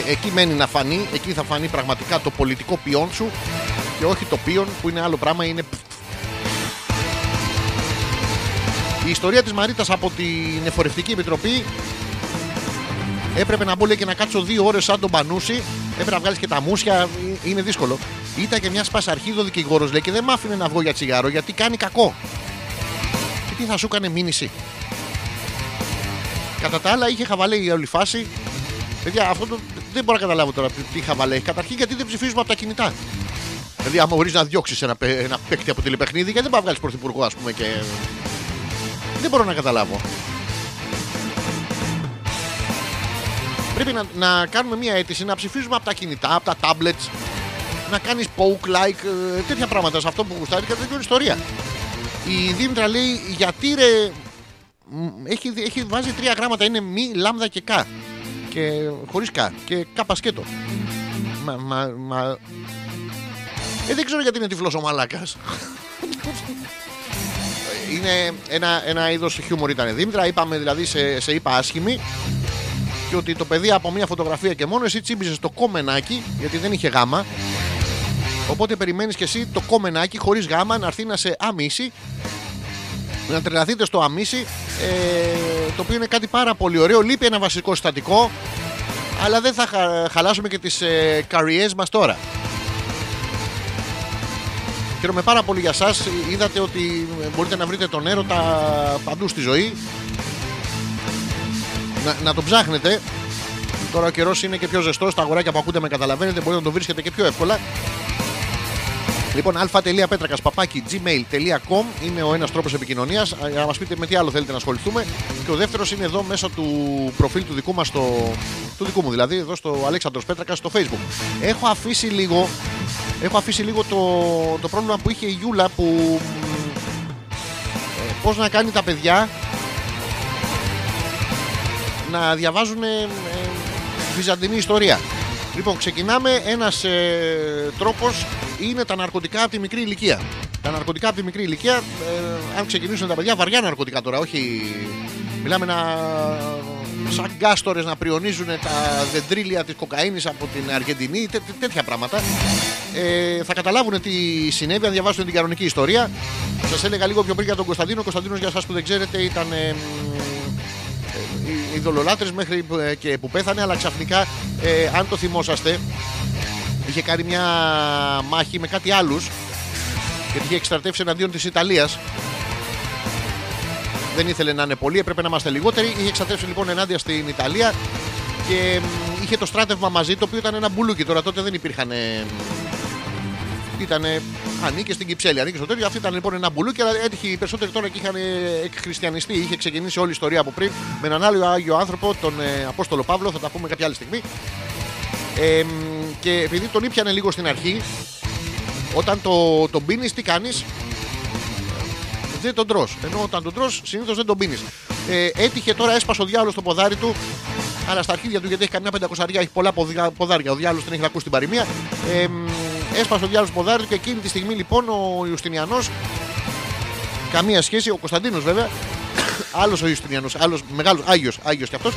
B: ε, εκεί μένει να φανεί, εκεί θα φανεί πραγματικά το πολιτικό ποιόν σου και όχι το ποιόν που είναι άλλο πράγμα, είναι. Η ιστορία της Μαρίτας από την Εφορευτική Επιτροπή Έπρεπε να μπω λέει, και να κάτσω δύο ώρες σαν τον Πανούση. Έπρεπε να βγάλεις και τα μουσια. ε, Είναι δύσκολο. Ήταν και μια σπασαρχίδο δικηγόρος λέει και δεν μ' άφηνε να βγω για τσιγάρο γιατί κάνει κακό. Και τι θα σου έκανε μήνυση. Κατά τα άλλα είχε χαβαλέ η όλη φάση. Παιδιά, αυτό το, δεν μπορώ να καταλάβω τώρα τι- τι χαβαλέ έχει. Καταρχήν γιατί δεν ψηφίζουμε από τα κινητά. Δηλαδή, άμα μπορείς να διώξεις ένα, παι- ένα παίκτη από τηλεπαιχνίδι, γιατί δεν πάει να βγάλεις πρωθυπουργό, ας πούμε. Και... Δεν μπορώ να καταλάβω. Πρέπει να, να κάνουμε μια αίτηση να ψηφίζουμε από τα κινητά, από τα tablets, να κάνεις poke like, ε, τέτοια πράγματα σε αυτό που γουστάρεις και δεν είναι ιστορία. Η Δήμητρα λέει γιατί ρε. μ, Έχει, έχει βάζει τρία γράμματα, είναι μη, λάμδα και κα. Και χωρίς κα. Και κάπα σκέτο. Μα, μα, μα... Ε, δεν ξέρω γιατί είναι τυφλός ο μαλάκας. είναι ένα, ένα είδος χιούμορ ήταν η Δήμητρα. Είπαμε δηλαδή σε, σε είπα άσχημη και ότι το παιδί από μια φωτογραφία και μόνο εσύ τσίμπησες το κομμενάκι γιατί δεν είχε γάμα. Οπότε περιμένεις και εσύ το κομμενάκι χωρίς γάμα να έρθει να σε αμύσει. Να τρελαθείτε στο αμύση. Ε, το οποίο είναι κάτι πάρα πολύ ωραίο. Λείπει ένα βασικό συστατικό. Αλλά δεν θα χα- χαλάσουμε και τις ε, καριές μας τώρα. Χαίρομαι πάρα πολύ για σας. Είδατε ότι μπορείτε να βρείτε τον έρωτα παντού στη ζωή να, να το ψάχνετε. Τώρα ο καιρός είναι και πιο ζεστός. Τα αγοράκια που ακούτε με καταλαβαίνετε. Μπορείτε να το βρίσκετε και πιο εύκολα. Λοιπόν, α.πέτρακα παπάκι gmail.com είναι ο ένας τρόπος επικοινωνίας. Για να μας πείτε με τι άλλο θέλετε να ασχοληθούμε. Και ο δεύτερος είναι εδώ μέσα του προφίλ του δικού μας, του δικού μου δηλαδή, εδώ στο Αλέξανδρος Πέτρακας στο Facebook. Έχω αφήσει λίγο, έχω αφήσει λίγο το, το πρόβλημα που είχε η Γιούλα που. Ε, Πώς να κάνει τα παιδιά να διαβάζουν ε, ε, βυζαντινή ιστορία. Λοιπόν, ξεκινάμε. Ένας ε, τρόπος είναι τα ναρκωτικά από τη μικρή ηλικία. Τα ναρκωτικά από τη μικρή ηλικία, ε, αν ξεκινήσουν τα παιδιά, βαριά ναρκωτικά τώρα, όχι. Μιλάμε να. σαν γκάστορες να πριονίζουν τα δεντρίλια της κοκαίνης από την Αργεντινή, τέ- τέ- τέτοια πράγματα. Ε, θα καταλάβουν τι συνέβη αν διαβάσουν την κανονική ιστορία. Σας έλεγα λίγο πιο πριν για τον Κωνσταντίνο. Ο Κωνσταντίνος για εσάς που δεν ξέρετε ήταν ε, μ, οι ειδωλολάτρες μέχρι που- ε, και που πέθανε αλλά ξαφνικά ε, αν το θυμόσαστε είχε κάνει μια μάχη με κάτι άλλους γιατί είχε εξτρατεύσει εναντίον της Ιταλίας δεν ήθελε να είναι πολλοί, έπρεπε να είμαστε λιγότεροι. Είχε εξατρέψει λοιπόν ενάντια στην Ιταλία και μ, είχε το στράτευμα μαζί, το οποίο ήταν ένα μπουλούκι. Τώρα τότε δεν υπήρχαν. Ήταν. Ανήκε στην Κυψέλη, ανήκε στο τέτοιο. Αυτή ήταν λοιπόν ένα μπουλούκι, αλλά έτυχε οι περισσότεροι τώρα και είχαν ε, εκχριστιανιστεί. Είχε ξεκινήσει όλη η ιστορία από πριν με έναν άλλο Άγιο άνθρωπο, τον ε, Απόστολο Παύλο. Θα τα πούμε κάποια άλλη στιγμή. Ε, μ, και επειδή τον ήπιανε λίγο στην αρχή, όταν το, τον πίνει, τι κάνεις, δεν τον τρως. Ενώ όταν τον τρως συνήθως δεν τον πίνει. Ε, έτυχε τώρα, έσπασε ο διάλογο στο ποδάρι του, αλλά στα αρχίδια του γιατί έχει καμιά πεντακοσαριά, έχει πολλά ποδιά- ποδάρια. Ο διάλογο δεν έχει ακούσει την παροιμία. Ε, μ, έσπασε ο διάλογος στο ποδάρι του και εκείνη τη στιγμή λοιπόν ο Ιουστινιανός. Καμία σχέση, ο Κωνσταντίνος βέβαια. άλλος ο Ιουστινιανός, άλλος μεγάλος, Άγιος Άγιος κι αυτός.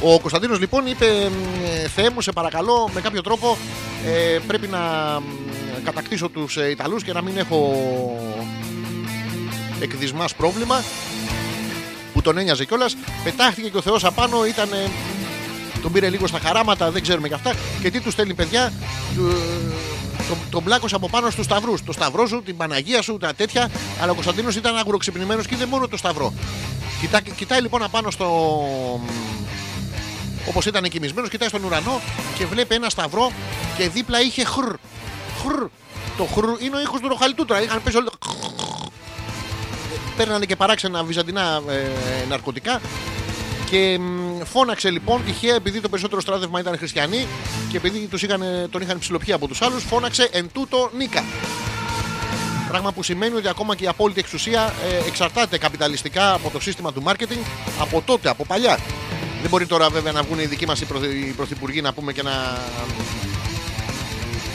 B: Ο Κωνσταντίνος λοιπόν είπε μ, ε, Θεέ μου σε παρακαλώ με κάποιο τρόπο ε, πρέπει να μ, κατακτήσω τους ε, Ιταλούς και να μην έχω εκδισμάς πρόβλημα που που τον ένοιαζε κιόλας. Πετάχτηκε και ο Θεός απάνω, ήταν. Ε, τον πήρε λίγο στα χαράματα, δεν ξέρουμε κι αυτά. Και τι τους στέλνει, παιδιά, του, ε, τον, τον πλάκωσε από πάνω στους σταυρούς. Το σταυρό σου, την Παναγία σου, τα τέτοια. Αλλά ο Κωνσταντίνος ήταν αγουροξυπνημένο και είδε μόνο το σταυρό. Κοιτά, κοιτάει λοιπόν απάνω στο. Όπως ήταν κοιμισμένο, κοιτάει στον ουρανό και βλέπει ένα σταυρό και δίπλα είχε χρ. Χρ. Το χρ είναι ο ήχος του ροχαλιτού τώρα. Είχαν πέσει όλοι. Παίρνανε και παράξενα βυζαντινά ε, ναρκωτικά. Και μ, φώναξε λοιπόν τυχαία επειδή το περισσότερο στράτευμα ήταν χριστιανοί και επειδή τους είχαν, τον είχαν ψηλοπιεί από τους άλλους, φώναξε εν τούτο νίκα. Πράγμα που σημαίνει ότι ακόμα και η απόλυτη εξουσία ε, εξαρτάται καπιταλιστικά από το σύστημα του marketing από τότε, από παλιά. Δεν μπορεί τώρα βέβαια να βγουν οι δικοί μας οι, πρωθυ- οι πρωθυπουργοί να πούμε και να,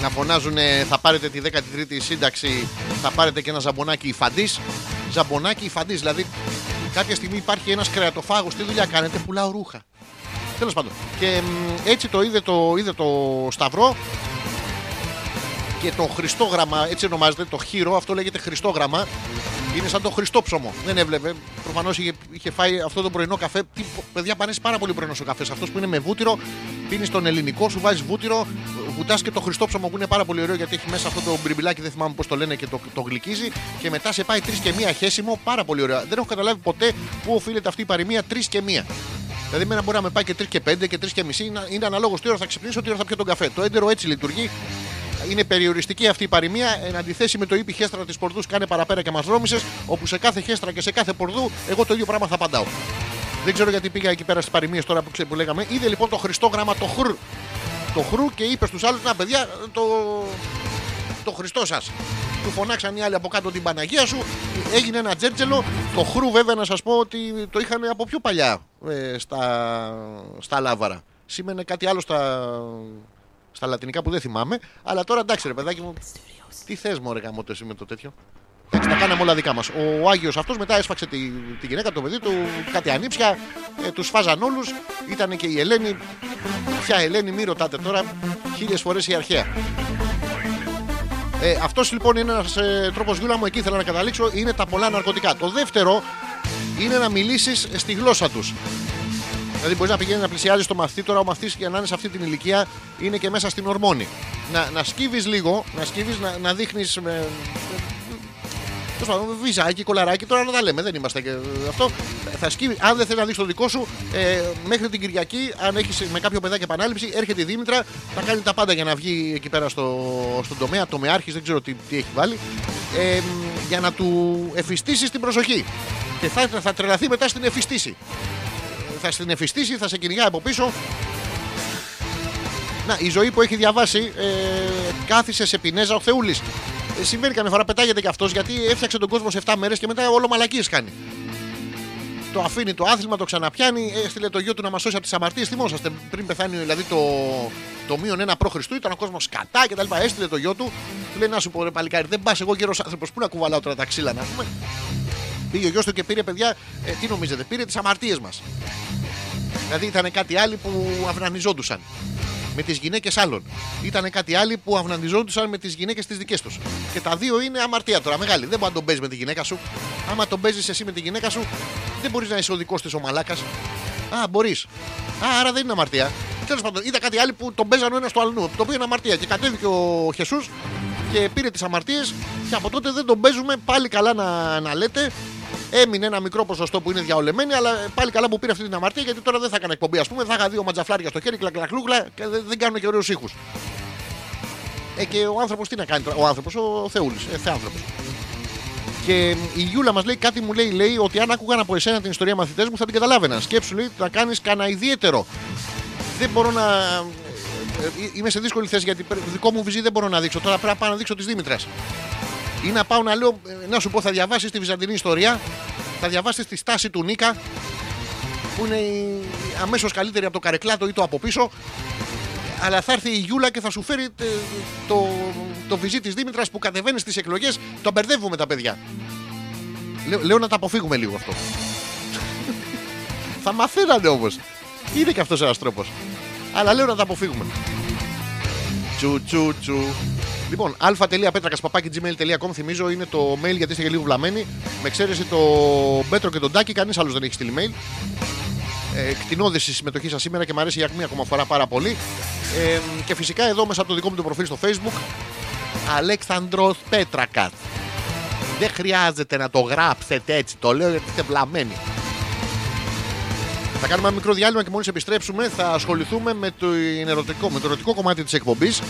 B: να φωνάζουν ε, θα πάρετε τη 13η σύνταξη, θα πάρετε και ένα ζαμπονάκι υφαντής. Ζαμπονάκι υφαντής. Δηλαδή κάποια στιγμή υπάρχει ένας κρεατοφάγος, τι δουλειά κάνετε, πουλάω ρούχα. Τέλος πάντων. Και μ, έτσι το είδε το, είδε το Σταυρό και το Χριστόγραμμα, έτσι ονομάζεται, το χείρο, αυτό λέγεται Χριστόγραμμα. Είναι σαν το Χριστόψωμο. Δεν έβλεπε. Προφανώς είχε, είχε φάει αυτό το πρωινό καφέ. Τι, παιδιά, πανέσει πάρα πολύ πρωινό ο καφές. Αυτός που είναι με βούτυρο, πίνεις τον ελληνικό, σου βάζεις βούτυρο, βουτά και το Χριστόψωμο που είναι πάρα πολύ ωραίο γιατί έχει μέσα αυτό το μπριμπιλάκι, δεν θυμάμαι πώς το λένε και το, το γλυκίζει. Και μετά σε πάει τρεις και μία χέσιμο, πάρα πολύ ωραίο. Δεν έχω καταλάβει ποτέ πού οφείλεται αυτή η παροιμία τρεις και μία. Δηλαδή, εμένα μπορεί να με πάει και 3 και 5 και 3 και μισή. Είναι, είναι αναλόγως τι ώρα θα ξυπνήσω, τι ώρα θα πιω τον καφέ. Το έντερο έτσι λειτουργεί. Είναι περιοριστική αυτή η παροιμία εν αντιθέσει με το είπε η χέστρα της Πορδούς κάνε παραπέρα και μας δρόμησες, όπου σε κάθε χέστρα και σε κάθε Πορδού εγώ το ίδιο πράγμα θα απαντάω. Δεν ξέρω γιατί πήγα εκεί πέρα στις παροιμίες τώρα που, ξέ, που λέγαμε. Είδε λοιπόν το χριστό γράμμα το χρ. Το χρ και είπε στους άλλους: Να παιδιά, το, το Χριστό σας. Του φωνάξαν οι άλλοι από κάτω την Παναγία σου. Έγινε ένα τζέρτζελο. Το χρου βέβαια να σας πω ότι το είχαν από πιο παλιά ε, στα, στα λάβαρα. Σήμαινε κάτι άλλο στα, στα λατινικά που δεν θυμάμαι. Αλλά τώρα εντάξει ρε παιδάκι μου. Τι θες μου ρε γαμώτο εσύ με το τέτοιο. Εντάξει, τα κάναμε όλα δικά μας. Ο Άγιος αυτός μετά έσφαξε τη, τη γυναίκα, το παιδί του, κάτι ανήψια, ε, τους φάζαν όλους. Ήταν και η Ελένη. Ποια Ελένη, μη ρωτάτε τώρα. Χίλιες φορές η αρχαία. Ε, Αυτός λοιπόν είναι ένας ε, τρόπος γιούλα μου, εκεί ήθελα να καταλήξω. Είναι τα πολλά ναρκωτικά. Το δεύτερο είναι να μιλήσεις στη γλώσσα τους. Δηλαδή, μπορείς να πηγαίνεις να πλησιάζεις το μαθητή. Τώρα, ο μαθητής για να είναι σε αυτή την ηλικία είναι και μέσα στην ορμόνη. Να, να σκύβεις λίγο, να σκύβεις, να, να δείχνεις. Τέλος πάντων, βυζάκι, κολαράκι, τώρα να τα λέμε, δεν είμαστε και αυτό. Θα σκύβει, αν δεν θέλεις να δεις το δικό σου, ε, μέχρι την Κυριακή, αν έχεις με κάποιο παιδάκι επανάληψη, έρχεται η Δήμητρα, θα κάνει τα πάντα για να βγει εκεί πέρα στο, στον τομέα, τομεάρχη, δεν ξέρω τι, τι έχει βάλει, ε, για να του εφιστήσεις την προσοχή. Και θα, θα τρελαθεί μετά στην εφιστήση. Θα στην εφιστήσει, θα σε κυνηγάει από πίσω. Να, η ζωή που έχει διαβάσει ε, κάθισε σε πινέζα ο Θεούλης. Ε, συμβαίνει καμιά φορά, πετάγεται και αυτός γιατί έφτιαξε τον κόσμο σε 7 μέρες και μετά όλο μαλακίες κάνει. Το αφήνει το άθλημα, το ξαναπιάνει, έστειλε το γιο του να μας σώσει από τις αμαρτίες. Θυμόσαστε πριν πεθάνει δηλαδή το, το μείον ένα προ Χριστού, ήταν ο κόσμος κατά κτλ. Έστειλε το γιο του, του λέει να σου πω ρε παλικάρι, δεν πας εγώ γέρος άνθρωπος, πού να κουβαλάω τώρα τα ξύλα να πούμε. Πήγε ο γιος του και πήρε παιδιά, ε, τι νομίζετε, πήρε τις αμαρτίες μας. Δηλαδή ήταν κάτι άλλοι που αυνανιζόντουσαν με τις γυναίκες άλλων. Ήταν κάτι άλλοι που αυνανιζόντουσαν με τις γυναίκες τις δικές τους. Και τα δύο είναι αμαρτία τώρα μεγάλη. Δεν μπορεί να τον παίζεις με τη γυναίκα σου. Άμα τον παίζεις εσύ με τη γυναίκα σου, δεν μπορείς να είσαι ο δικός της ο μαλάκας. Α, μπορείς. Α, άρα δεν είναι αμαρτία. Τέλος πάντων, ήταν κάτι άλλοι που τον παίζαν ο ένας στο αλλού. Το οποίο είναι αμαρτία. Και κατέβηκε ο Χεσούς και πήρε τις αμαρτίες. Και από τότε δεν τον παίζουμε. Πάλι καλά να, να λέτε. Έμεινε ένα μικρό ποσοστό που είναι διαολεμένοι, αλλά πάλι καλά που πήρε αυτή την αμαρτία γιατί τώρα δεν θα έκανε εκπομπή. Α πούμε, θα είχα δύο ματζαφλάρια στο χέρι, κλακλακλούκλα και δεν, δεν κάνουν και ωραίου ήχους. Ε, και ο άνθρωπος τι να κάνει τώρα. Ο άνθρωπος, ο Θεούλης, ε, θεάνθρωπος. Και η Γιούλα μας λέει κάτι, μου λέει, λέει ότι αν άκουγαν από εσένα την ιστορία μαθητές μου θα την καταλάβαιναν. Σκέψου λέει να κάνεις κανένα ιδιαίτερο. Δεν μπορώ να. ε, ε, Είμαι σε δύσκολη θέση γιατί πρέ- δικό μου βυζί δεν μπορώ να δείξω. Τώρα πρέπει να πάω να δείξω τη Δήμητρα. Ή να πάω να λέω, ε, να σου πω, θα διαβάσεις τη Βυζαντινή ιστορία, θα διαβάσεις τη στάση του Νίκα, που είναι αμέσως καλύτερη από το καρεκλάτο ή το από πίσω. Αλλά θα έρθει η Γιούλα και θα σου φέρει ε, το, το βυζί της Δήμητρας που κατεβαίνει στις εκλογές. Το μπερδεύουμε τα παιδιά. Λέω, λέω να τα αποφύγουμε λίγο αυτό. θα μαθαίνανε όμως. Είναι και αυτός ένας τρόπος. Αλλά λέω να τα αποφύγουμε. Τσου τσου τσου. Λοιπόν, α.πέτρακα.gmail.com θυμίζω είναι το mail γιατί είστε και λίγο βλαμμένοι. Με εξαίρεση το Μπέτρο και τον Τάκη, κανείς άλλος δεν έχει στείλει mail. Ε, Κτηνώδη η συμμετοχή σας σήμερα και μου αρέσει για μία ακόμα φορά πάρα πολύ. Ε, και φυσικά εδώ μέσα από το δικό μου το προφίλ στο facebook Αλέξανδρος Πέτρακας Δεν χρειάζεται να το γράψετε έτσι Το λέω γιατί είστε βλαμμένοι Θα κάνουμε ένα μικρό διάλειμμα και μόλις επιστρέψουμε Θα ασχοληθούμε με το ερωτικό, με το ερωτικό κομμάτι της εκπομπής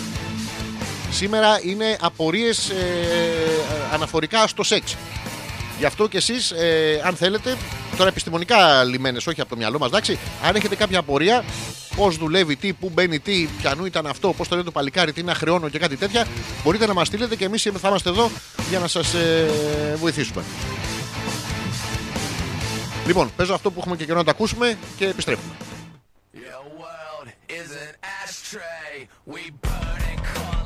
B: Σήμερα είναι απορίες ε, αναφορικά στο σεξ Γι' αυτό και εσείς, ε, αν θέλετε, τώρα επιστημονικά λιμένες, όχι από το μυαλό μας, εντάξει, αν έχετε κάποια απορία, πώς δουλεύει, τι, πού μπαίνει, τι, πιανού ήταν αυτό, πώς το λένε το παλικάρι, τι είναι αχρεώνω και κάτι τέτοια, μπορείτε να μας στείλετε και εμείς θα είμαστε εδώ για να σας ε, βοηθήσουμε. Λοιπόν, παίζω αυτό που έχουμε και καιρό να τα ακούσουμε και επιστρέφουμε.
A: Your world is an ashtray. We burn and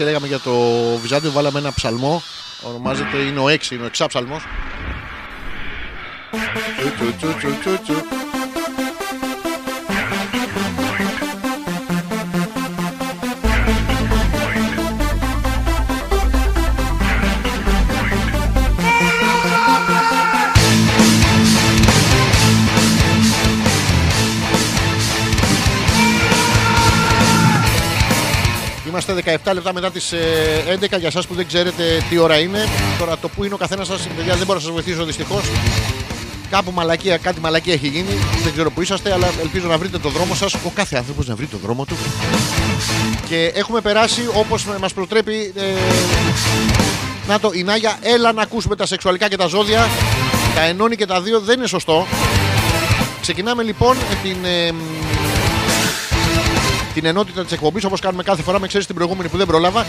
B: και λέγαμε για το Βυζάντιο, βάλαμε ένα ψαλμό. Ονομάζεται, είναι ο 6, είναι ο εξάψαλμος. Τσου, Είμαστε 17 λεπτά μετά τις 11 για εσά που δεν ξέρετε τι ώρα είναι. Τώρα το που είναι ο καθένας σας, παιδιά, δεν μπορώ να σας βοηθήσω δυστυχώς. Κάπου μαλακία, κάτι μαλακία έχει γίνει. Δεν ξέρω που είσαστε, αλλά ελπίζω να βρείτε το δρόμο σας. Ο κάθε άνθρωπος να βρει το δρόμο του. Και έχουμε περάσει όπως μας προτρέπει. Ε, να το, η Νάγια, έλα να ακούσουμε τα σεξουαλικά και τα ζώδια. Τα ενώνει και τα δύο, δεν είναι σωστό. Ξεκινάμε λοιπόν με την. ε, την ενότητα της εκπομπής, όπως κάνουμε κάθε φορά, με ξέρεις την προηγούμενη που δεν πρόλαβα,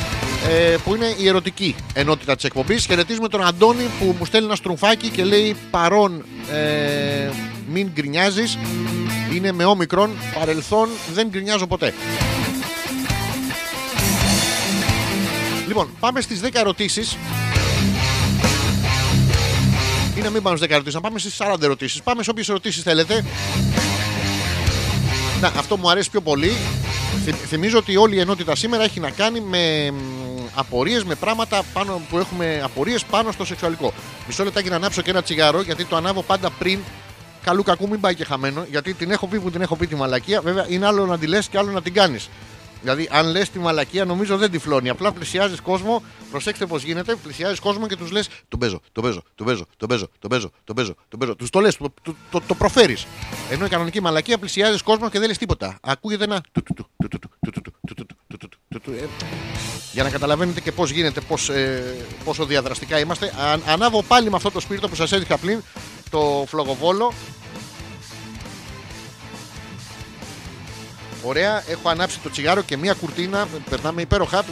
B: ε, που είναι η ερωτική ενότητα της εκπομπής. Χαιρετίζουμε τον Αντώνη που μου στέλνει ένα στρουμφάκι και λέει παρόν ε, μην γκρινιάζεις. Είναι με όμικρον, παρελθόν δεν γκρινιάζω ποτέ. Λοιπόν, πάμε στις 10 ερωτήσεις. Ή να μην πάμε στις 10 ερωτήσεις, να πάμε στις 40 ερωτήσεις. Πάμε σε όποιες ερωτήσεις θέλετε. Να, αυτό μου αρέσει πιο πολύ. Θυ- Θυμίζω ότι όλη η ενότητα σήμερα έχει να κάνει με απορίες, με πράγματα πάνω, που έχουμε απορίες πάνω στο σεξουαλικό. Μισό λεπτάκι να ανάψω και ένα τσιγάρο, γιατί το ανάβω πάντα πριν. Καλού κακού μην πάει και χαμένο, γιατί την έχω πει που την έχω πει τη μαλακία. Βέβαια είναι άλλο να τη λες και άλλο να την κάνεις. Δηλαδή, αν λε τη μαλακία, νομίζω δεν τυφλώνει. Απλά πλησιάζει κόσμο, προσέξτε πώ γίνεται, πλησιάζει κόσμο και του λε: Τον παίζω, τον παίζω, τον παίζω, τον παίζω, τον παίζω, τον παίζω. Τον παίζω. Του το λε, το, το, το, το προφέρει. Ενώ η κανονική μαλακία πλησιάζει κόσμο και δεν λε τίποτα. Ακούγεται ένα. Για να καταλαβαίνετε και πώ γίνεται, πώς, ε, πόσο διαδραστικά είμαστε. αν ανάβω πάλι με αυτό το σπίρτο που σα έδειχα πριν, το φλογοβόλο. Ωραία, έχω ανάψει το τσιγάρο και μία κουρτίνα. Περνάμε υπέροχα.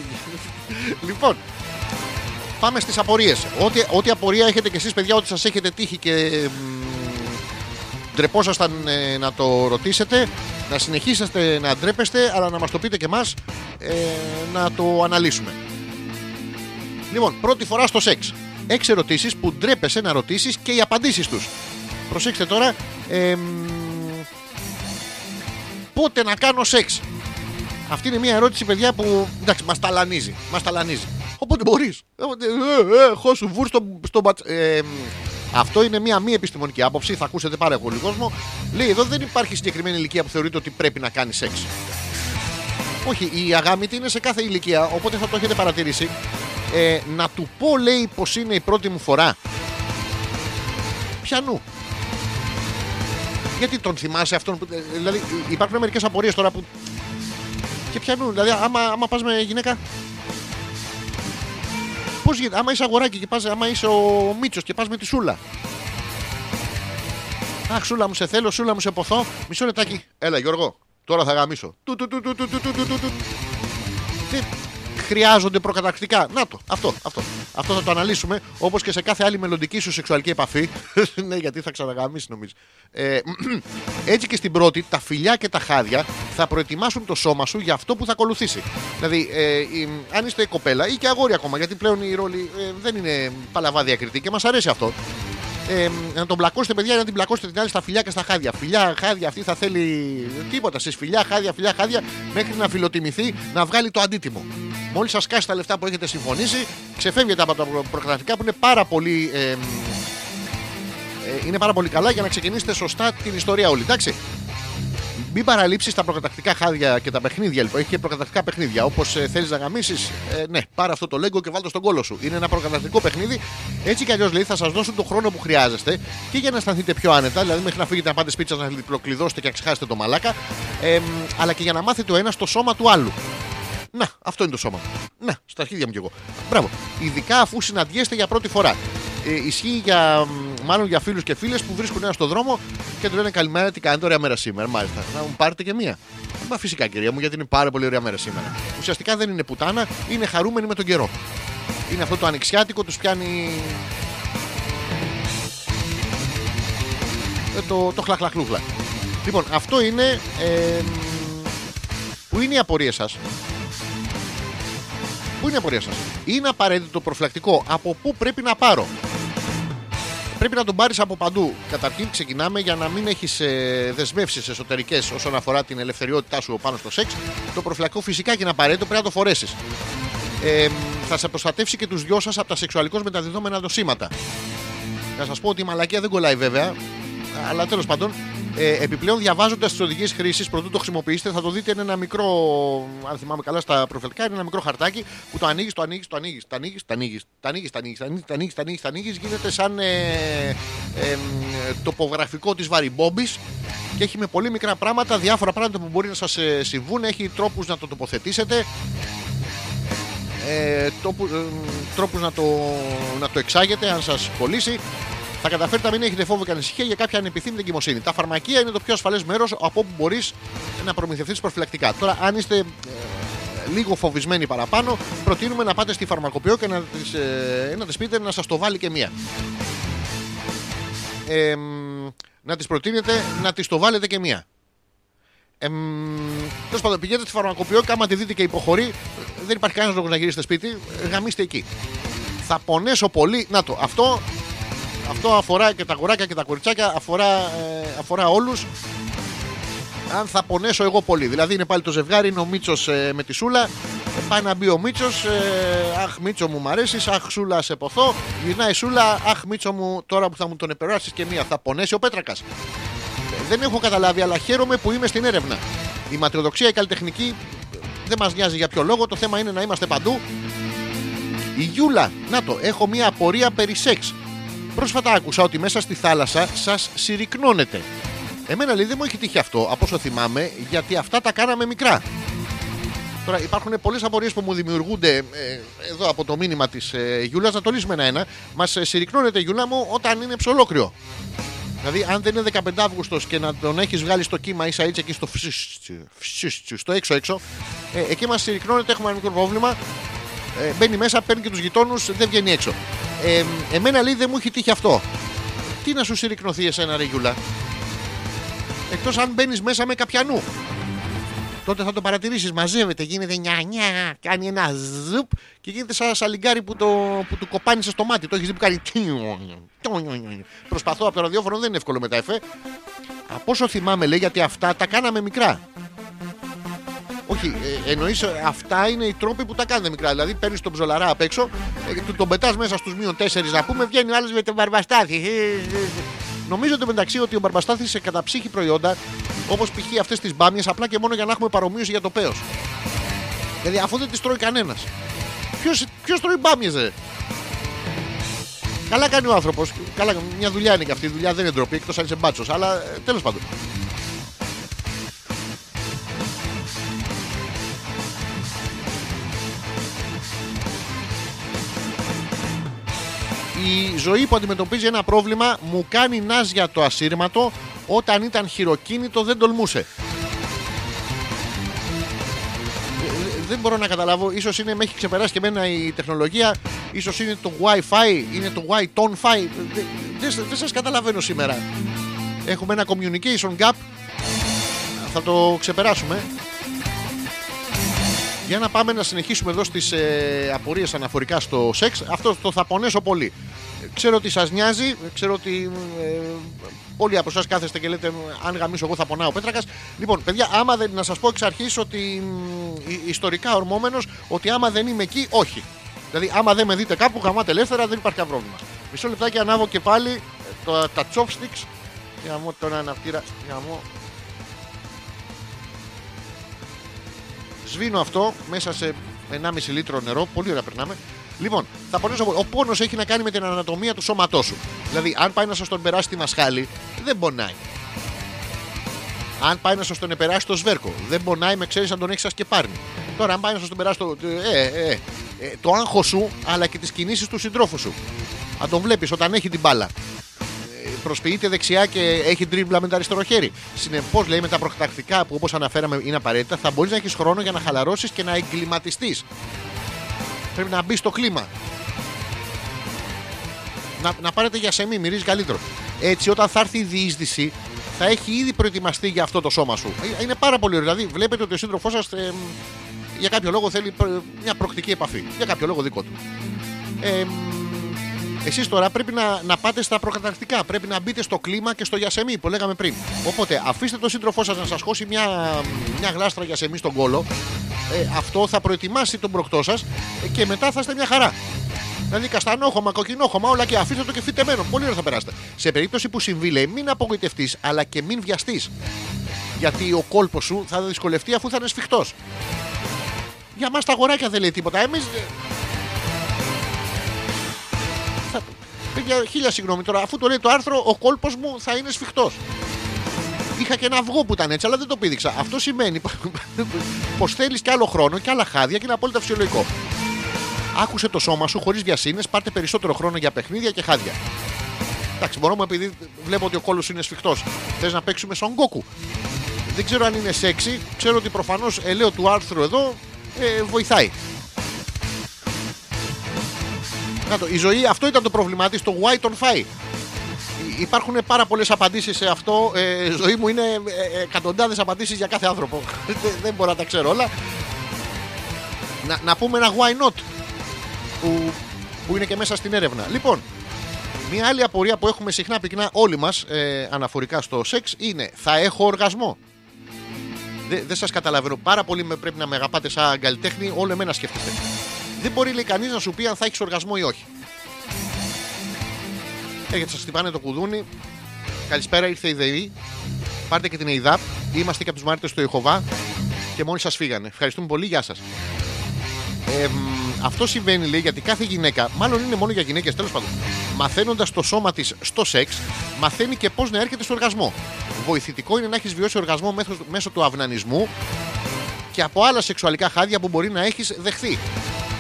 B: λοιπόν, πάμε στις απορίες. Ό,τι, ό,τι απορία έχετε κι εσείς, παιδιά, ό,τι σας έχετε τύχει και μ, ντρεπόσασταν ε, να το ρωτήσετε, να συνεχίσετε να ντρέπεστε, αλλά να μας το πείτε και εμάς, ε, να το αναλύσουμε. Λοιπόν, πρώτη φορά στο σεξ. Έξι ερωτήσεις που ντρέπεσαι να ρωτήσεις και οι απαντήσεις τους. Προσέξτε τώρα. ε, μ, πότε να κάνω σεξ. Αυτή είναι μια ερώτηση, παιδιά, που εντάξει, μας ταλανίζει. Μας ταλανίζει. Όποτε μπορείς. Ε, ε, χώσου βουρ στο, στο μπατ- ε, αυτό είναι μια μη επιστημονική άποψη. Θα ακούσετε πάρα πολύ κόσμο. Λέει εδώ δεν υπάρχει συγκεκριμένη ηλικία που θεωρείται ότι πρέπει να κάνει σεξ. Όχι, η αγάμητη είναι σε κάθε ηλικία, οπότε θα το έχετε παρατηρήσει. Ε, να του πω, λέει, πως είναι η πρώτη μου φορά. Πιανού. Γιατί τον θυμάσαι αυτόν που. ε, Δηλαδή, υπάρχουν μερικές απορίες τώρα που. Και πιανού. Δηλαδή, άμα, άμα πας με γυναίκα. Πώς γίνεται, άμα είσαι αγοράκι και πας, άμα είσαι ο Μίτσος και πας με τη Σούλα. Αχ, Σούλα μου σε θέλω, Σούλα μου σε ποθώ. Μισό λεπτάκι. Έλα, Γιώργο, τώρα θα γαμίσω. Του, του, του, του, του, του, του, του, του. Δεν χρειάζονται προκαταρκτικά. Να το, αυτό, αυτό. Αυτό θα το αναλύσουμε όπως και σε κάθε άλλη μελλοντική σου σεξουαλική επαφή. ναι, γιατί θα ξαναγαμίσει νομίζω. Ε, έτσι και στην πρώτη, τα φιλιά και τα χάδια θα προετοιμάσουν το σώμα σου για αυτό που θα ακολουθήσει. Δηλαδή, ε, η- αν είστε κοπέλα ή και αγόρι ακόμα, γιατί πλέον η ρόλη ε, δεν είναι παλαβά διακριτή και μας αρέσει αυτό. Ε, να τον μπλακώσετε, παιδιά, ή να την μπλακώσετε την άλλη στα φιλιά και στα χάδια. Φιλιά, χάδια, αυτή θα θέλει τίποτα. Στι φιλιά, χάδια, φιλιά, χάδια, μέχρι να φιλοτιμηθεί να βγάλει το αντίτιμο. Μόλις σας κάσει τα λεφτά που έχετε συμφωνήσει, ξεφεύγετε από τα προ- προκρατικά που είναι πάρα πολύ. ε, ε, είναι πάρα πολύ καλά για να ξεκινήσετε σωστά την ιστορία όλη. Εντάξει. Μην παραλείψεις τα προκατακτικά χάδια και τα παιχνίδια. Λοιπόν. Έχει και προκατακτικά παιχνίδια. Όπως ε, θέλεις να γαμίσεις, ε, ναι, πάρε αυτό το λέγκο και βάλτε στον κόλο σου. Είναι ένα προκατακτικό παιχνίδι. Έτσι κι αλλιώς λέει θα σας δώσουν τον χρόνο που χρειάζεστε και για να αισθανθείτε πιο άνετα. Δηλαδή μέχρι να φύγετε να πάτε σπίτια να διπλοκλειδώσετε και να ξεχάσετε το μαλάκα. Ε, μ, αλλά και για να μάθετε ο ένας το σώμα του άλλου. Να, αυτό είναι το σώμα μου. Να, στα αρχίδια μου κι εγώ. Μπράβο. Ειδικά αφού συναντιέστε για πρώτη φορά. Ε, ισχύει για, μ, μάλλον για φίλους και φίλες που βρίσκουν ένα στο δρόμο και του λένε Καλημέρα, τι κάνετε, ωραία μέρα σήμερα. Μάλιστα. Να μου πάρετε και μία. Μα φυσικά κυρία μου, γιατί είναι πάρα πολύ ωραία μέρα σήμερα. Ουσιαστικά δεν είναι πουτάνα, είναι χαρούμενοι με τον καιρό. Είναι αυτό το ανοιξιάτικο, τους πιάνει. ε, το, το χλαχλαχλούχλα. Λοιπόν, αυτό είναι. ε, μ, Πού είναι οι απορίε σας, Πού είναι η απορία σας, Είναι απαραίτητο το προφυλακτικό. Από πού πρέπει να πάρω; Πρέπει να τον πάρεις από παντού. Καταρχήν, ξεκινάμε για να μην έχεις ε, δεσμεύσεις εσωτερικές όσον αφορά την ελευθεριότητά σου πάνω στο σεξ. Το προφυλακτικό φυσικά και είναι απαραίτητο, πρέπει να το φορέσεις. Ε, θα σε προστατεύσει και τους δυο σας από τα σεξουαλικώς μεταδιδόμενα νοσήματα. Να σας πω ότι η μαλακία δεν κολλάει βέβαια, αλλά τέλος πάντων. Ε, επιπλέον, διαβάζοντας τις οδηγίες χρήσης, πρωτού το χρησιμοποιήσετε, θα το δείτε. Είναι ένα μικρό, αν θυμάμαι καλά, στα προφυλακτικά, είναι ένα μικρό χαρτάκι που το ανοίγεις, το ανοίγεις, το ανοίγεις, το ανοίγεις, το ανοίγεις, το ανοίγεις, το ανοίγεις, το ανοίγεις, το ανοίγεις, το ανοίγεις, το ανοίγεις, γίνεται σαν ε, ε, τοπογραφικό της βαριμπόμπης και έχει με πολύ μικρά πράγματα, διάφορα πράγματα που μπορεί να σας ε, συμβούν. Έχει τρόπους να το τοποθετήσετε ε, τόπου, ε, τρόπους να το, να το εξάγετε αν σας κολλήσει θα καταφέρετε να μην έχετε φόβο και ανησυχία για κάποια ανεπιθύμητη εγκυμοσύνη. Τα φαρμακεία είναι το πιο ασφαλές μέρος από όπου μπορείς να προμηθευτείς προφυλακτικά. Τώρα, αν είστε ε, λίγο φοβισμένοι παραπάνω, προτείνουμε να πάτε στη φαρμακοποιό και να της ε, να της πείτε να σας το βάλει και μία. Ε, να της προτείνετε να της το βάλετε και μία. Τέλος πάντων, πηγαίνετε στη φαρμακοποιό και άμα τη δείτε και υποχωρεί, δεν υπάρχει κανένας λόγος να γυρίσετε σπίτι, γαμίστε εκεί. Θα πονέσω πολύ. Να το, αυτό, αυτό αφορά και τα γουράκια και τα κοριτσάκια, αφορά, ε, αφορά όλους. Αν θα πονέσω εγώ πολύ. Δηλαδή είναι πάλι το ζευγάρι, είναι ο Μίτσος με τη Σούλα. Ε, πάει να μπει ο Μίτσος. Ε, αχ, Μίτσο μου, μ' αρέσεις. Αχ, Σούλα, σε ποθώ. Γυρνάει η Σούλα. Αχ, Μίτσο μου, τώρα που θα μου τον επεράσει και μία. Θα πονέσει ο Πέτρακας. Δεν έχω καταλάβει, αλλά χαίρομαι που είμαι στην έρευνα. Η ματιοδοξία, η καλλιτεχνική δεν μας νοιάζει για ποιο λόγο. Το θέμα είναι να είμαστε παντού. Η Γιούλα, να το, έχω μία απορία περί σεξ. Πρόσφατα άκουσα ότι μέσα στη θάλασσα σας συρρυκνώνετε. Εμένα λέει δεν μου έχει τύχει αυτό, από όσο θυμάμαι, γιατί αυτά τα κάναμε μικρά. Τώρα υπάρχουν πολλές απορίες που μου δημιουργούνται ε, εδώ από το μήνυμα της ε, Γιούλας. Να το λύσουμε ένα-ένα. Μας ε, συρρυκνώνεται, Γιούλα μου, όταν είναι ψολόκριο. Δηλαδή, αν δεν είναι 15 Αύγουστος και να τον έχεις βγάλει στο κύμα ίσα ίσα εκεί στο φσίστσου, φσίστσου, στο έξω έξω, ε, εκεί μας συρρυκνώνεται, έχουμε ένα μικρό πρόβλημα. Ε, μπαίνει μέσα, παίρνει και τους γειτόνους, δεν βγαίνει έξω. Ε, εμένα λέει δεν μου έχει τύχει αυτό. Τι να σου συρρυκνωθεί εσένα, ρε Γιούλα; Εκτός αν μπαίνεις μέσα με καπιανού. Τότε θα το παρατηρήσεις, μαζεύεται, γίνεται νιά νιά, κάνει ένα ζουπ και γίνεται σαν σαλιγκάρι που, το, που του κοπάνισε στο μάτι. Το έχεις δει που κάνει. Προσπαθώ από το ραδιόφωνο, δεν είναι εύκολο με τα εφέ. Από όσο θυμάμαι, λέει, γιατί αυτά τα κάναμε μικρά. Όχι, ε, εννοείς αυτά είναι οι τρόποι που τα κάνετε μικρά. Δηλαδή παίρνεις τον ψολαρά απ' έξω, ε, του τον πετάς μέσα στους μείον 4 να πούμε, βγαίνει ο άλλος με τον μπαρμπαστάθι. Ε, ε, ε. Νομίζω ότι μεταξύ ότι ο μπαρμπαστάθι σε καταψύχει προϊόντα, όπως π.χ. αυτές τις μπάμιες, απλά και μόνο για να έχουμε παρομοίωση για το παίο. Δηλαδή αφού δεν τις τρώει κανένας. Ποιος τρώει μπάμιες, ρε; Καλά κάνει ο άνθρωπος. Καλά, μια δουλειά είναι και αυτή. Η δουλειά δεν είναι ντροπή, εκτός αν είσαι μπάτσος. Αλλά τέλος πάντων. Η ζωή που αντιμετωπίζει ένα πρόβλημα μου κάνει νάζια το ασύρματο όταν ήταν χειροκίνητο δεν τολμούσε. Ε, Δεν μπορώ να καταλάβω, ίσως είναι, με έχει ξεπεράσει και εμένα η τεχνολογία, ίσως είναι το Wi-Fi, είναι το Y-Tone-Fi. Δεν, δεν, δεν σας καταλαβαίνω σήμερα. Έχουμε ένα communication gap, θα το ξεπεράσουμε. Για να πάμε να συνεχίσουμε εδώ στις ε, απορίες αναφορικά στο σεξ. Αυτό το θα πονέσω πολύ. Ξέρω ότι σας νοιάζει, ξέρω ότι ε, όλοι από εσάς κάθεστε και λέτε αν γαμίσω εγώ θα πονάω ο Πέτρακας. Λοιπόν, παιδιά, άμα δεν, να σας πω εξ αρχής ότι μ, ε, ιστορικά ορμόμενος, ότι άμα δεν είμαι εκεί, όχι. Δηλαδή, άμα δεν με δείτε κάπου, γαμάτε ελεύθερα, δεν υπάρχει κανένα πρόβλημα. Μισό λεπτάκι ανάβω και πάλι ε, το, τα chopsticks. Για μου τον αναπτήρα. Για μου. Σβήνω αυτό μέσα σε 1,5 λίτρο νερό. Πολύ ωραία περνάμε. Λοιπόν, θα πονέσω πολύ. Ο πόνος έχει να κάνει με την ανατομία του σώματός σου. Δηλαδή, αν πάει να σα τον περάσει τη μασχάλη, δεν πονάει. Αν πάει να σα τον περάσει το σβέρκο, δεν πονάει με ξέρεις αν τον έχεις σα και πάρνει. Τώρα, αν πάει να σα τον περάσει το. Ε, ε, ε, ε, το άγχος σου, αλλά και τις κινήσεις του συντρόφου σου. Αν τον βλέπεις όταν έχει την μπάλα. Ε, Προσποιείται δεξιά και έχει τρίμπλα με το αριστερό χέρι. Συνεπώς, λέει με τα προκατακτικά που όπως αναφέραμε είναι απαραίτητα, θα μπορείς να έχεις χρόνο για να χαλαρώσεις και να εγκληματιστείς. Πρέπει να μπει στο κλίμα. Να, να πάρετε για σεμί, μυρίζει καλύτερο. Έτσι, όταν θα έρθει η διείσδυση, θα έχει ήδη προετοιμαστεί για αυτό το σώμα σου. Ε, Είναι πάρα πολύ ωραίο. Δηλαδή, βλέπετε ότι ο σύντροφός σας για κάποιο λόγο θέλει προ- μια προκτική επαφή. Για κάποιο λόγο δικό του. Ε, Εσείς τώρα πρέπει να, να πάτε στα προκαταρκτικά. Πρέπει να μπείτε στο κλίμα και στο γιασεμί που λέγαμε πριν. Οπότε αφήστε τον σύντροφό σας να σας χώσει μια, μια γλάστρα γιασεμί στον κόλο. Ε, αυτό θα προετοιμάσει τον προκτό σας και μετά θα είστε μια χαρά. Δηλαδή καστανόχωμα, κοκκινόχωμα, όλα και αφήστε το και φυτεμένο. Πολύ ωραία θα περάσετε. Σε περίπτωση που συμβεί, λέει, μην απογοητευτείς, αλλά και μην βιαστείς. Γιατί ο κόλπος σου θα δυσκολευτεί αφού θα είναι σφιχτός. Για μας τα αγοράκια δεν λέει τίποτα. Εμείς. Παιδιά, χίλια συγγνώμη τώρα. Αφού το λέει το άρθρο, ο κόλπος μου θα είναι σφιχτός. Είχα και ένα αυγό που ήταν έτσι, αλλά δεν το πήδηξα. Αυτό σημαίνει πως θέλεις και άλλο χρόνο και άλλα χάδια και είναι απόλυτα φυσιολογικό. Άκουσε το σώμα σου χωρίς βιασύνες, πάρτε περισσότερο χρόνο για παιχνίδια και χάδια. Εντάξει, μπορούμε επειδή βλέπω ότι ο κόλος σου είναι σφιχτός. Θες να παίξουμε σαν γκόκου. Δεν ξέρω αν είναι σεξι. Ξέρω ότι προφανώς ελαίο του άρθρου εδώ ε, βοηθάει. Να το, η ζωή, αυτό ήταν το πρόβλημά της, το why τον φάει. Υπάρχουν πάρα πολλές απαντήσεις σε αυτό. Ε, ζωή μου είναι ε, εκατοντάδες απαντήσεις για κάθε άνθρωπο. δεν, δεν μπορώ να τα ξέρω όλα. Να, να πούμε ένα why not που, που είναι και μέσα στην έρευνα. Λοιπόν, μια άλλη απορία που έχουμε συχνά πυκνά όλοι μας ε, αναφορικά στο σεξ είναι θα έχω οργασμό. Δεν δεν σας καταλαβαίνω. Πάρα πολύ με, πρέπει να με αγαπάτε σαν καλλιτέχνη, όλο εμένα σκέφτεστε. Δεν μπορεί λέει κανείς να σου πει αν θα έχεις οργασμό ή όχι. Έρχεται, σας χτυπάνε το κουδούνι. Καλησπέρα, ήρθε η ΔΕΗ. Πάρτε και την ΕΙΔΑΠ. Είμαστε και από τους μάρτε του Ιεχοβά. Και μόλις σας φύγανε. Ευχαριστούμε πολύ, γεια σας. Ε, μ, αυτό συμβαίνει λέει γιατί κάθε γυναίκα, μάλλον είναι μόνο για γυναίκες τέλος πάντων, μαθαίνοντας το σώμα της στο σεξ, μαθαίνει και πώς να έρχεται στο οργασμό. Βοηθητικό είναι να έχεις βιώσει οργασμό μέσω, μέσω του αυνανισμού και από άλλα σεξουαλικά χάδια που μπορεί να έχεις δεχθεί.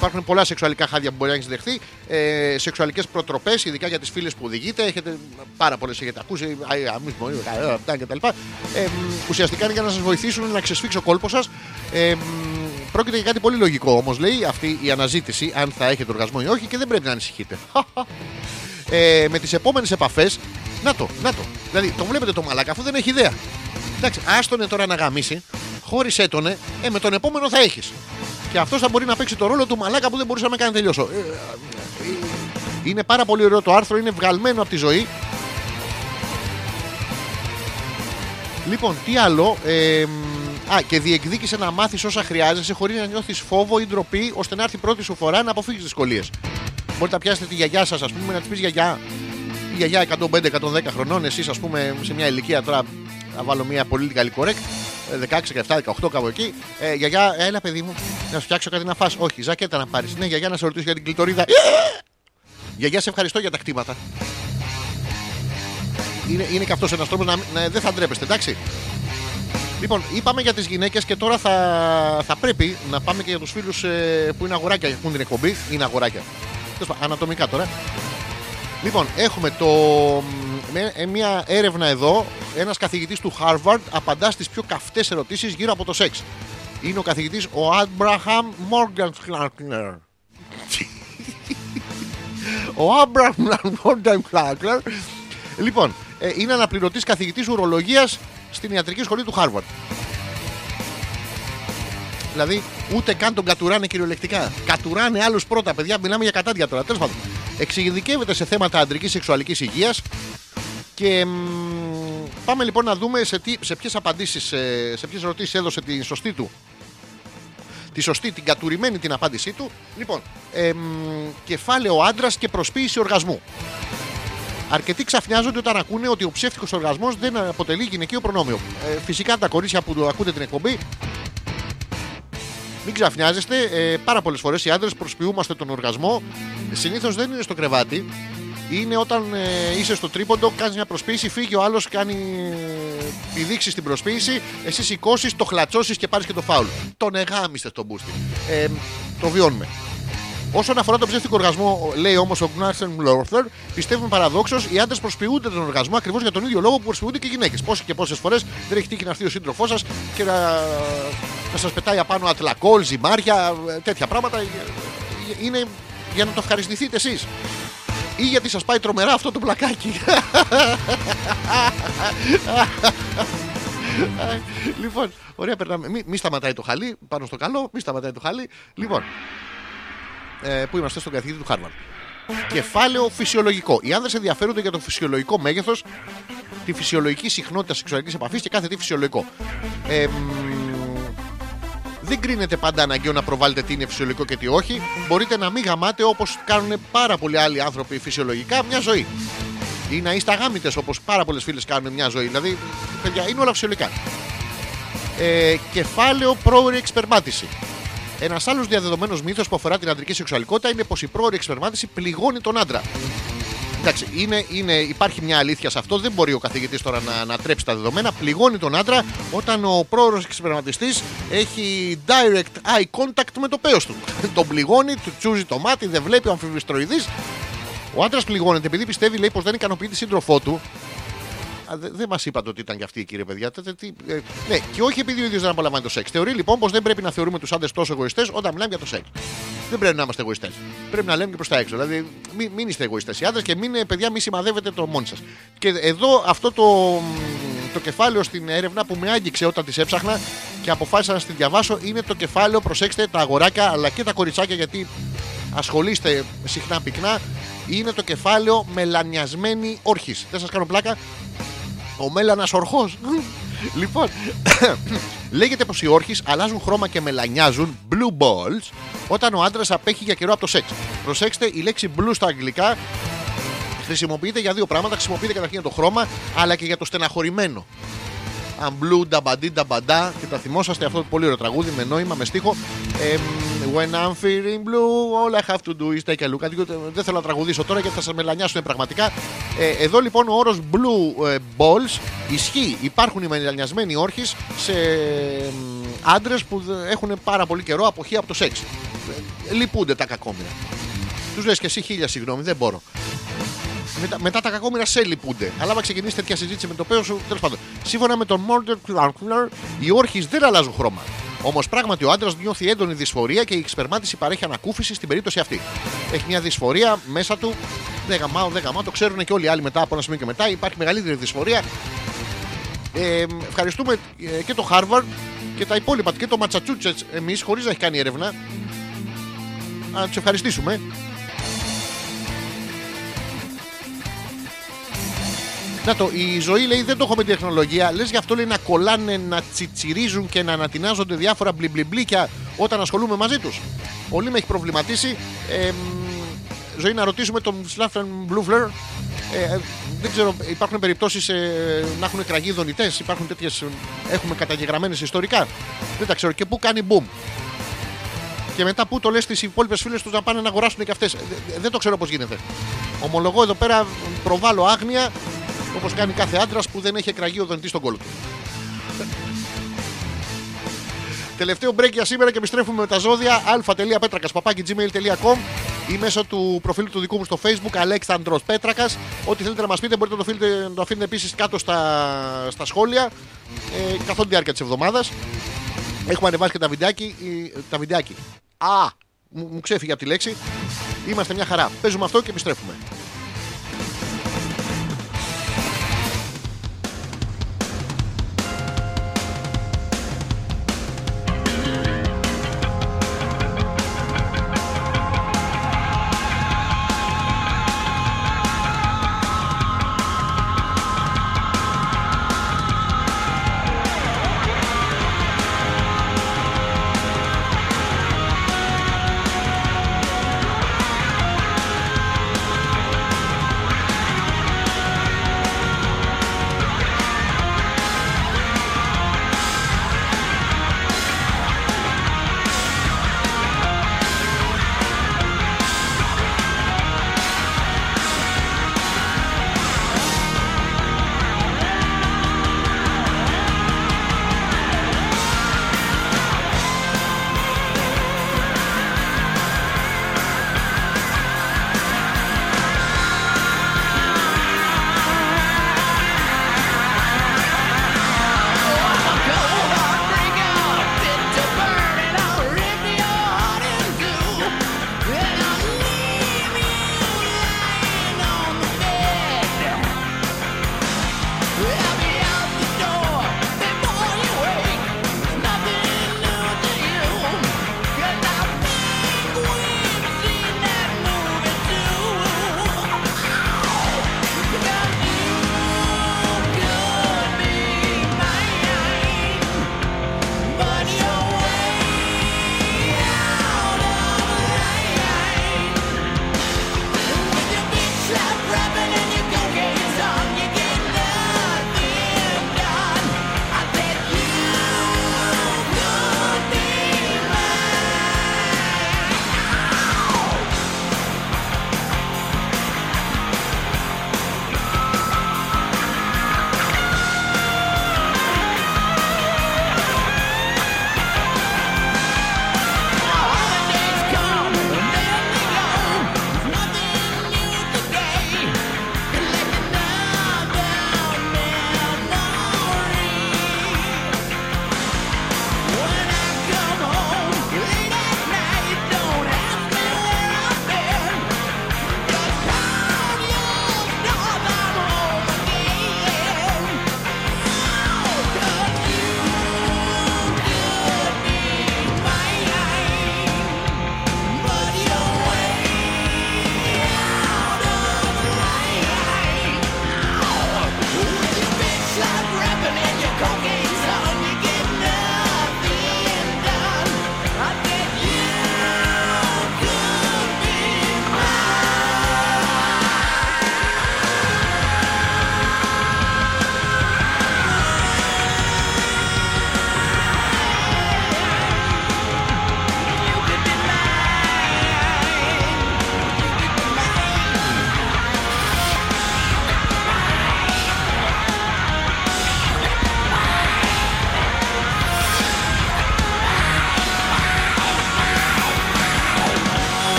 B: Υπάρχουν πολλά σεξουαλικά χάδια που μπορεί να έχεις δεχθεί. Ε, Σεξουαλικές προτροπές, ειδικά για τις φίλες που οδηγείτε. Έχετε πάρα πολλές έχετε ακούσει. Αμύθμο, αυτά κτλ. Ε, μ, ουσιαστικά είναι για να σας βοηθήσουν να ξεσφίξει ο κόλπο σας. Ε, μ, πρόκειται για κάτι πολύ λογικό όμως, λέει αυτή η αναζήτηση, αν θα έχετε οργασμό ή όχι, και δεν πρέπει να ανησυχείτε. ε, με τις επόμενες επαφές. Να το, να το. Δηλαδή, τον βλέπετε το μαλάκα αφού δεν έχει ιδέα. Εντάξει, άστονε τώρα να γαμίσει, χώρισέ τον, ε, με τον επόμενο θα έχεις. Και αυτός θα μπορεί να παίξει το ρόλο του μαλάκα που δεν μπορούσα να με κάνει να τελειώσω. Ε, ε, είναι πάρα πολύ ωραίο το άρθρο, είναι βγαλμένο από τη ζωή. Λοιπόν, τι άλλο. Ε, μ, α, και διεκδίκησε να μάθεις όσα χρειάζεσαι χωρίς να νιώθεις φόβο ή ντροπή ώστε να έρθει η πρώτη σου φορά να αποφύγεις δυσκολίες. Μπορείτε να πιάσετε τη γιαγιά σας, ας πούμε, να της πεις γιαγιά. Η γιαγιά 105-110 χρονών, εσείς, ας πούμε, σε μια ηλικία τώρα. Να βάλω μια πολύ καλή correct. Ε, 16, 17, 18 κάπου εκεί. Ε, γιαγιά, έλα παιδί μου, να σου φτιάξω κάτι να φας. Όχι, ζακέτα να πάρεις. Ναι, γιαγιά να σε ρωτήσω για την κλειτορίδα. Γιαγιά, σε ευχαριστώ για τα κτήματα. Είναι, είναι και αυτός ένας τρόπος να, να δεν θα ντρέπεστε, εντάξει. Λοιπόν, είπαμε για τις γυναίκες και τώρα θα, θα πρέπει να πάμε και για τους φίλους που είναι αγοράκια και έχουν την εκπομπή. Είναι αγοράκια. Τέλος πάντων, Ανατομικά τώρα. Λοιπόν, έχουμε το, με, ε, μια έρευνα εδώ. Ένας καθηγητής του Harvard απαντά στις πιο καυτές ερωτήσεις γύρω από το σεξ. Είναι ο καθηγητής ο Abraham Morgan ο Abraham Morgan Λοιπόν, ε, είναι αναπληρωτής καθηγητής ουρολογίας στην ιατρική σχολή του Harvard. Δηλαδή, ούτε καν τον κατουράνε κυριολεκτικά. Κατουράνε άλλους πρώτα, παιδιά. Μιλάμε για κατάντια τώρα. Τέλος πάντων. Εξειδικεύεται σε θέματα αντρική σεξουαλικής υγείας. Και μ, πάμε λοιπόν να δούμε σε, τι, σε ποιες απαντήσεις, σε, σε ποιες ερωτήσεις έδωσε τη σωστή του. Τη σωστή, την κατουρημένη την απάντησή του. Λοιπόν, εμ, κεφάλαιο άντρας και προσποίηση οργασμού. Αρκετοί ξαφνιάζονται όταν ακούνε ότι ο ψεύτικος οργασμός δεν αποτελεί γυναικείο προνόμιο. Ε, φυσικά τα κορίτσια που ακούτε την εκπομπή μην ξαφνιάζεστε. Ε, πάρα πολλές φορές οι άντρες προσποιούμαστε τον οργασμό. Συνήθως δεν είναι στο κρεβάτι. Είναι όταν ε, είσαι στο τρίποντο, κάνει μια προσποίηση, φύγει ο άλλο, κάνει ε, πηδήξει στην προσποίηση, εσύ σηκώσει, το χλατσώσει και πάρει και το φάουλ. Τον εγάμιστε στον μπούστι. Ε, το βιώνουμε. Όσον αφορά τον ψεύτικο οργασμό, λέει όμω ο Γκνάρσεν Λόρθερ, πιστεύουμε παραδόξω οι άντρε προσποιούνται τον οργασμό ακριβώ για τον ίδιο λόγο που προσποιούνται και οι γυναίκε. Πόσε και πόσε φορέ δεν έχει τύχει να έρθει ο σύντροφό σα και να, να σα πετάει απάνω ατλακόλ, ζυμάρια, ε, τέτοια πράγματα. Ε, ε, Είναι για να το ευχαριστηθείτε εσεί. Ή γιατί σας πάει τρομερά αυτό το πλακάκι. Ε, λοιπόν, ωραία, περνάμε. Μη, μη σταματάει το χαλί πάνω στο καλό, μη σταματάει το χαλί. Λοιπόν, ε, που είμαστε στον καθηγητή του Χάρβαρντ. Κεφάλαιο φυσιολογικό. Οι άνδρες ενδιαφέρονται για το φυσιολογικό μέγεθος, τη φυσιολογική συχνότητα σεξουαλικής επαφής και κάθε τι φυσιολογικό. Ε, μ, δεν κρίνεται πάντα αναγκαίο να προβάλλετε τι είναι φυσιολογικό και τι όχι. Μπορείτε να μην γαμάτε όπως κάνουν πάρα πολλοί άλλοι άνθρωποι φυσιολογικά μια ζωή. Ή να είστε αγάμητε όπως πάρα πολλές φίλες κάνουν μια ζωή. Δηλαδή, παιδιά, είναι όλα φυσιολογικά. Ε, κεφάλαιο πρόωρη εξπερμάτιση. Ένας άλλος διαδεδομένος μύθος που αφορά την αντρική σεξουαλικότητα είναι πως η πρόωρη εξπερμάτιση πληγώνει τον άντρα. Εντάξει, είναι, είναι, υπάρχει μια αλήθεια σε αυτό. Δεν μπορεί ο καθηγητής τώρα να, να τρέψει τα δεδομένα. Πληγώνει τον άντρα όταν ο πρόωρος εξπερματιστή έχει direct eye contact με το πέος του. τον πληγώνει, του τσούζει το μάτι, δεν βλέπει ο αμφιβιστροειδή. Ο άντρας πληγώνεται επειδή πιστεύει λέει, πως δεν ικανοποιεί τη σύντροφό του. Α, δε- Δεν μας είπατε ότι ήταν και αυτή κύριε παιδιά. Τε- τε- τι, ε, ναι, και όχι επειδή ο ίδιος δεν απολαμβάνει το σεξ. Θεωρεί λοιπόν πως δεν πρέπει να θεωρούμε τους άντρες τόσο εγωιστές όταν μιλάμε για το σεξ. Δεν πρέπει να είμαστε εγωιστές. Πρέπει να λέμε και προς τα έξω. Δηλαδή, μην, μην είστε εγωιστές οι άντρες και μην, ε, παιδιά, μη σημαδεύετε το μόνοι σας. Και εδώ αυτό το, μ, το κεφάλαιο στην έρευνα που με άγγιξε όταν τη έψαχνα και αποφάσισα να στη διαβάσω είναι το κεφάλαιο, προσέξτε, τα αγοράκια αλλά και τα κοριτσάκια γιατί ασχολείστε συχνά πυκνά. Είναι το κεφάλαιο μελανιασμένη όρχης. Δεν σας κάνω πλάκα. Ο μέλανας ορχός. λοιπόν, λέγεται πως οι όρχε αλλάζουν χρώμα και μελανιάζουν blue balls όταν ο άντρας απέχει για καιρό από το σεξ. Προσέξτε, η λέξη blue στα αγγλικά χρησιμοποιείται για δύο πράγματα. Χρησιμοποιείται καταρχήν για το χρώμα, αλλά και για το στεναχωρημένο. I'm blue, νταμπαντί, νταμπαντά. Και τα θυμόσαστε αυτό το πολύ ωραίο τραγούδι με νόημα, με στίχο. Εμ, when I'm feeling blue, all I have to do is take a look at you. Δεν θέλω να τραγουδήσω τώρα γιατί θα σα μελανιάσουν πραγματικά. Ε, εδώ λοιπόν ο όρος blue ε, balls ισχύει. Υπάρχουν οι μελανιασμένοι όρχες σε άντρες που δε- έχουν πάρα πολύ καιρό αποχή από το σεξ. Ε, λυπούνται τα κακόμοιρα. Τους λες και εσύ χίλια συγγνώμη, δεν μπορώ. Μετά, μετά τα κακόμοιρα σε λυπούνται. Αλλά άμα ξεκινήσεις τέτοια συζήτηση με το παίο σου, τέλος πάντων. Σύμφωνα με τον Μόρτερ Κλάρκνερ, οι όρχες δεν αλλάζουν χρώμα. Όμως πράγματι ο άντρας νιώθει έντονη δυσφορία και η εξπερμάτιση παρέχει ανακούφιση στην περίπτωση αυτή. Έχει μια δυσφορία μέσα του. Δεν γαμάω, δεν γαμάω. Το ξέρουν και όλοι οι άλλοι μετά από ένα σημείο και μετά. Υπάρχει μεγαλύτερη δυσφορία. Ε, ευχαριστούμε ε, και το Harvard και τα υπόλοιπα και το Massachusetts εμείς χωρίς να έχει κάνει έρευνα. Να τους ευχαριστήσουμε. Να το, η ζωή λέει δεν το έχω με τη τεχνολογία. Λες γι' αυτό λέει να κολλάνε, να τσιτσιρίζουν και να ανατινάζονται διάφορα μπλιμπλιμπλίκια όταν ασχολούμαι μαζί τους. Πολύ με έχει προβληματίσει. Ε, μ, ζωή να ρωτήσουμε τον Σλάφεν Μπλούφλερ. Ε, ε, δεν ξέρω, υπάρχουν περιπτώσεις ε, να έχουν κραγεί δονητές. Υπάρχουν τέτοιες. Έχουμε καταγεγραμμένες ιστορικά. Δεν τα ξέρω. Και πού κάνει boom. Και μετά πού το λες στις υπόλοιπες φίλες τους να πάνε να αγοράσουν και αυτές. Δεν το ξέρω πώς γίνεται. Ομολογώ εδώ πέρα προβάλλω άγνοια όπως κάνει κάθε άντρας που δεν έχει εκραγεί ο δονητή στον κόλλο του. Τελευταίο break για σήμερα και επιστρέφουμε με τα ζώδια α.πέτρακα.gmail.com ή μέσω του προφίλ του δικού μου στο facebook Αλέξανδρος Πέτρακας Ό,τι θέλετε να μας πείτε μπορείτε να το, αφήνετε, να το αφήνετε επίσης κάτω στα, στα σχόλια ε, καθ' όλη τη διάρκεια της εβδομάδας. Έχουμε ανεβάσει και τα βιντεάκι. ε, Τα βιντεάκι. Α! Μου, μου ξέφυγε από τη λέξη. Είμαστε μια χαρά. Παίζουμε αυτό και επιστρέφουμε.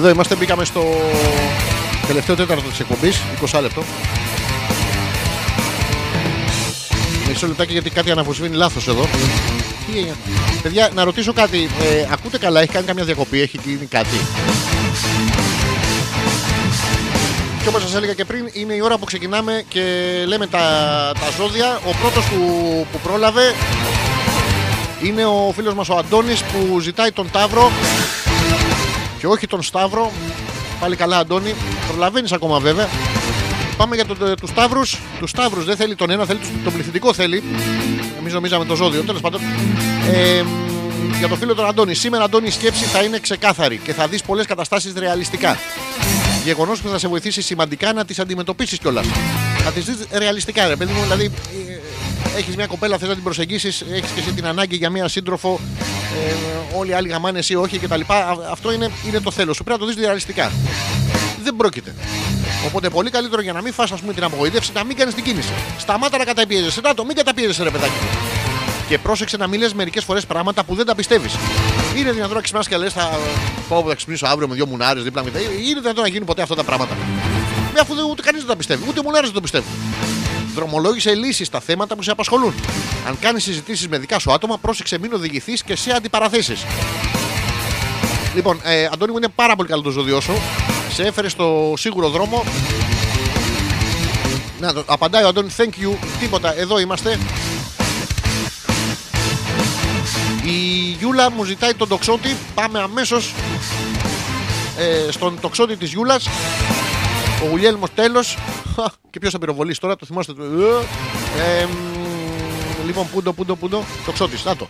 B: Εδώ είμαστε, μπήκαμε στο τελευταίο τέταρτο της εκπομπής, 20 λεπτό. Μισό λεπτάκι γιατί κάτι αναβοσβήνει λάθος εδώ. Τι έγινε; Παιδιά, να ρωτήσω κάτι. Ε, ακούτε καλά, έχει κάνει καμιά διακοπή, έχει γίνει κάτι; Και όπως σας έλεγα και πριν, είναι η ώρα που ξεκινάμε και λέμε τα, τα ζώδια. Ο πρώτος που, που πρόλαβε είναι ο φίλος μας ο Αντώνης που ζητάει τον Ταύρο και όχι τον Σταύρο. Πάλι καλά, Αντώνη. Προλαβαίνεις ακόμα βέβαια. Πάμε για το, τους Σταύρους. Τους Σταύρους δεν θέλει τον ένα, θέλει τους- τον πληθυντικό θέλει. Εμείς νομίζαμε το ζώδιο. Τέλος πάντων. Ε, μ, για το φίλο τον Αντώνη. Σήμερα, Αντώνη, η σκέψη θα είναι ξεκάθαρη και θα δεις πολλές καταστάσεις ρεαλιστικά. Γεγονός που θα σε βοηθήσει σημαντικά να τις αντιμετωπίσεις κιόλας. Θα τις δεις ρεαλιστικά, ρε παιδί μου. Δηλαδή, έχεις μια κοπέλα, θες να την προσεγγίσεις, έχεις και εσύ την ανάγκη για μια σύντροφο. Ε, όλοι οι άλλοι γαμάνε, εσύ όχι κτλ. Α- Αυτό είναι, είναι το θέλω σου. Πρέπει να το δεις ρεαλιστικά. Δεν πρόκειται. Οπότε πολύ καλύτερο για να μην φας ας πούμε την απογοήτευση να μην κάνεις την κίνηση. Σταμάτα να καταπιέζεσαι. Να το, μην καταπιέζεσαι, ρε παιδάκι. Και πρόσεξε να μην λες μερικές φορές πράγματα που δεν τα πιστεύεις. Είναι δυνατόν να ξυπνάς και λες: Θα πάω θα ξυπνήσω αύριο με δύο μουνάρες δίπλα μου. Είναι δυνατόν να γίνουν ποτέ αυτά τα πράγματα. Με αφού δεν, ούτε κανείς δεν τα πιστεύει, ούτε οι μουνάρες δεν το πιστεύουν. Δρομολόγησε λύσεις στα θέματα που σε απασχολούν. Αν κάνεις συζητήσεις με δικά σου άτομα, πρόσεξε μην οδηγηθείς και σε αντιπαραθέσεις. Λοιπόν, ε, Αντώνη μου είναι πάρα πολύ καλό το ζώδιό σου. Σε έφερε στο σίγουρο δρόμο. Να το απαντάει ο Αντώνη, thank you. Τίποτα, εδώ είμαστε. Η Γιούλα μου ζητάει τον τοξότη. Πάμε αμέσως ε, στον τοξότη της Γιούλας. Ο Γουλιέλμος τέλος. Και ποιος θα πυροβολήσει τώρα, το θυμάστε. το- Ε, ε, μ, λοιπόν, πούντο, πούντο, πούντο. Τοξότη, να το.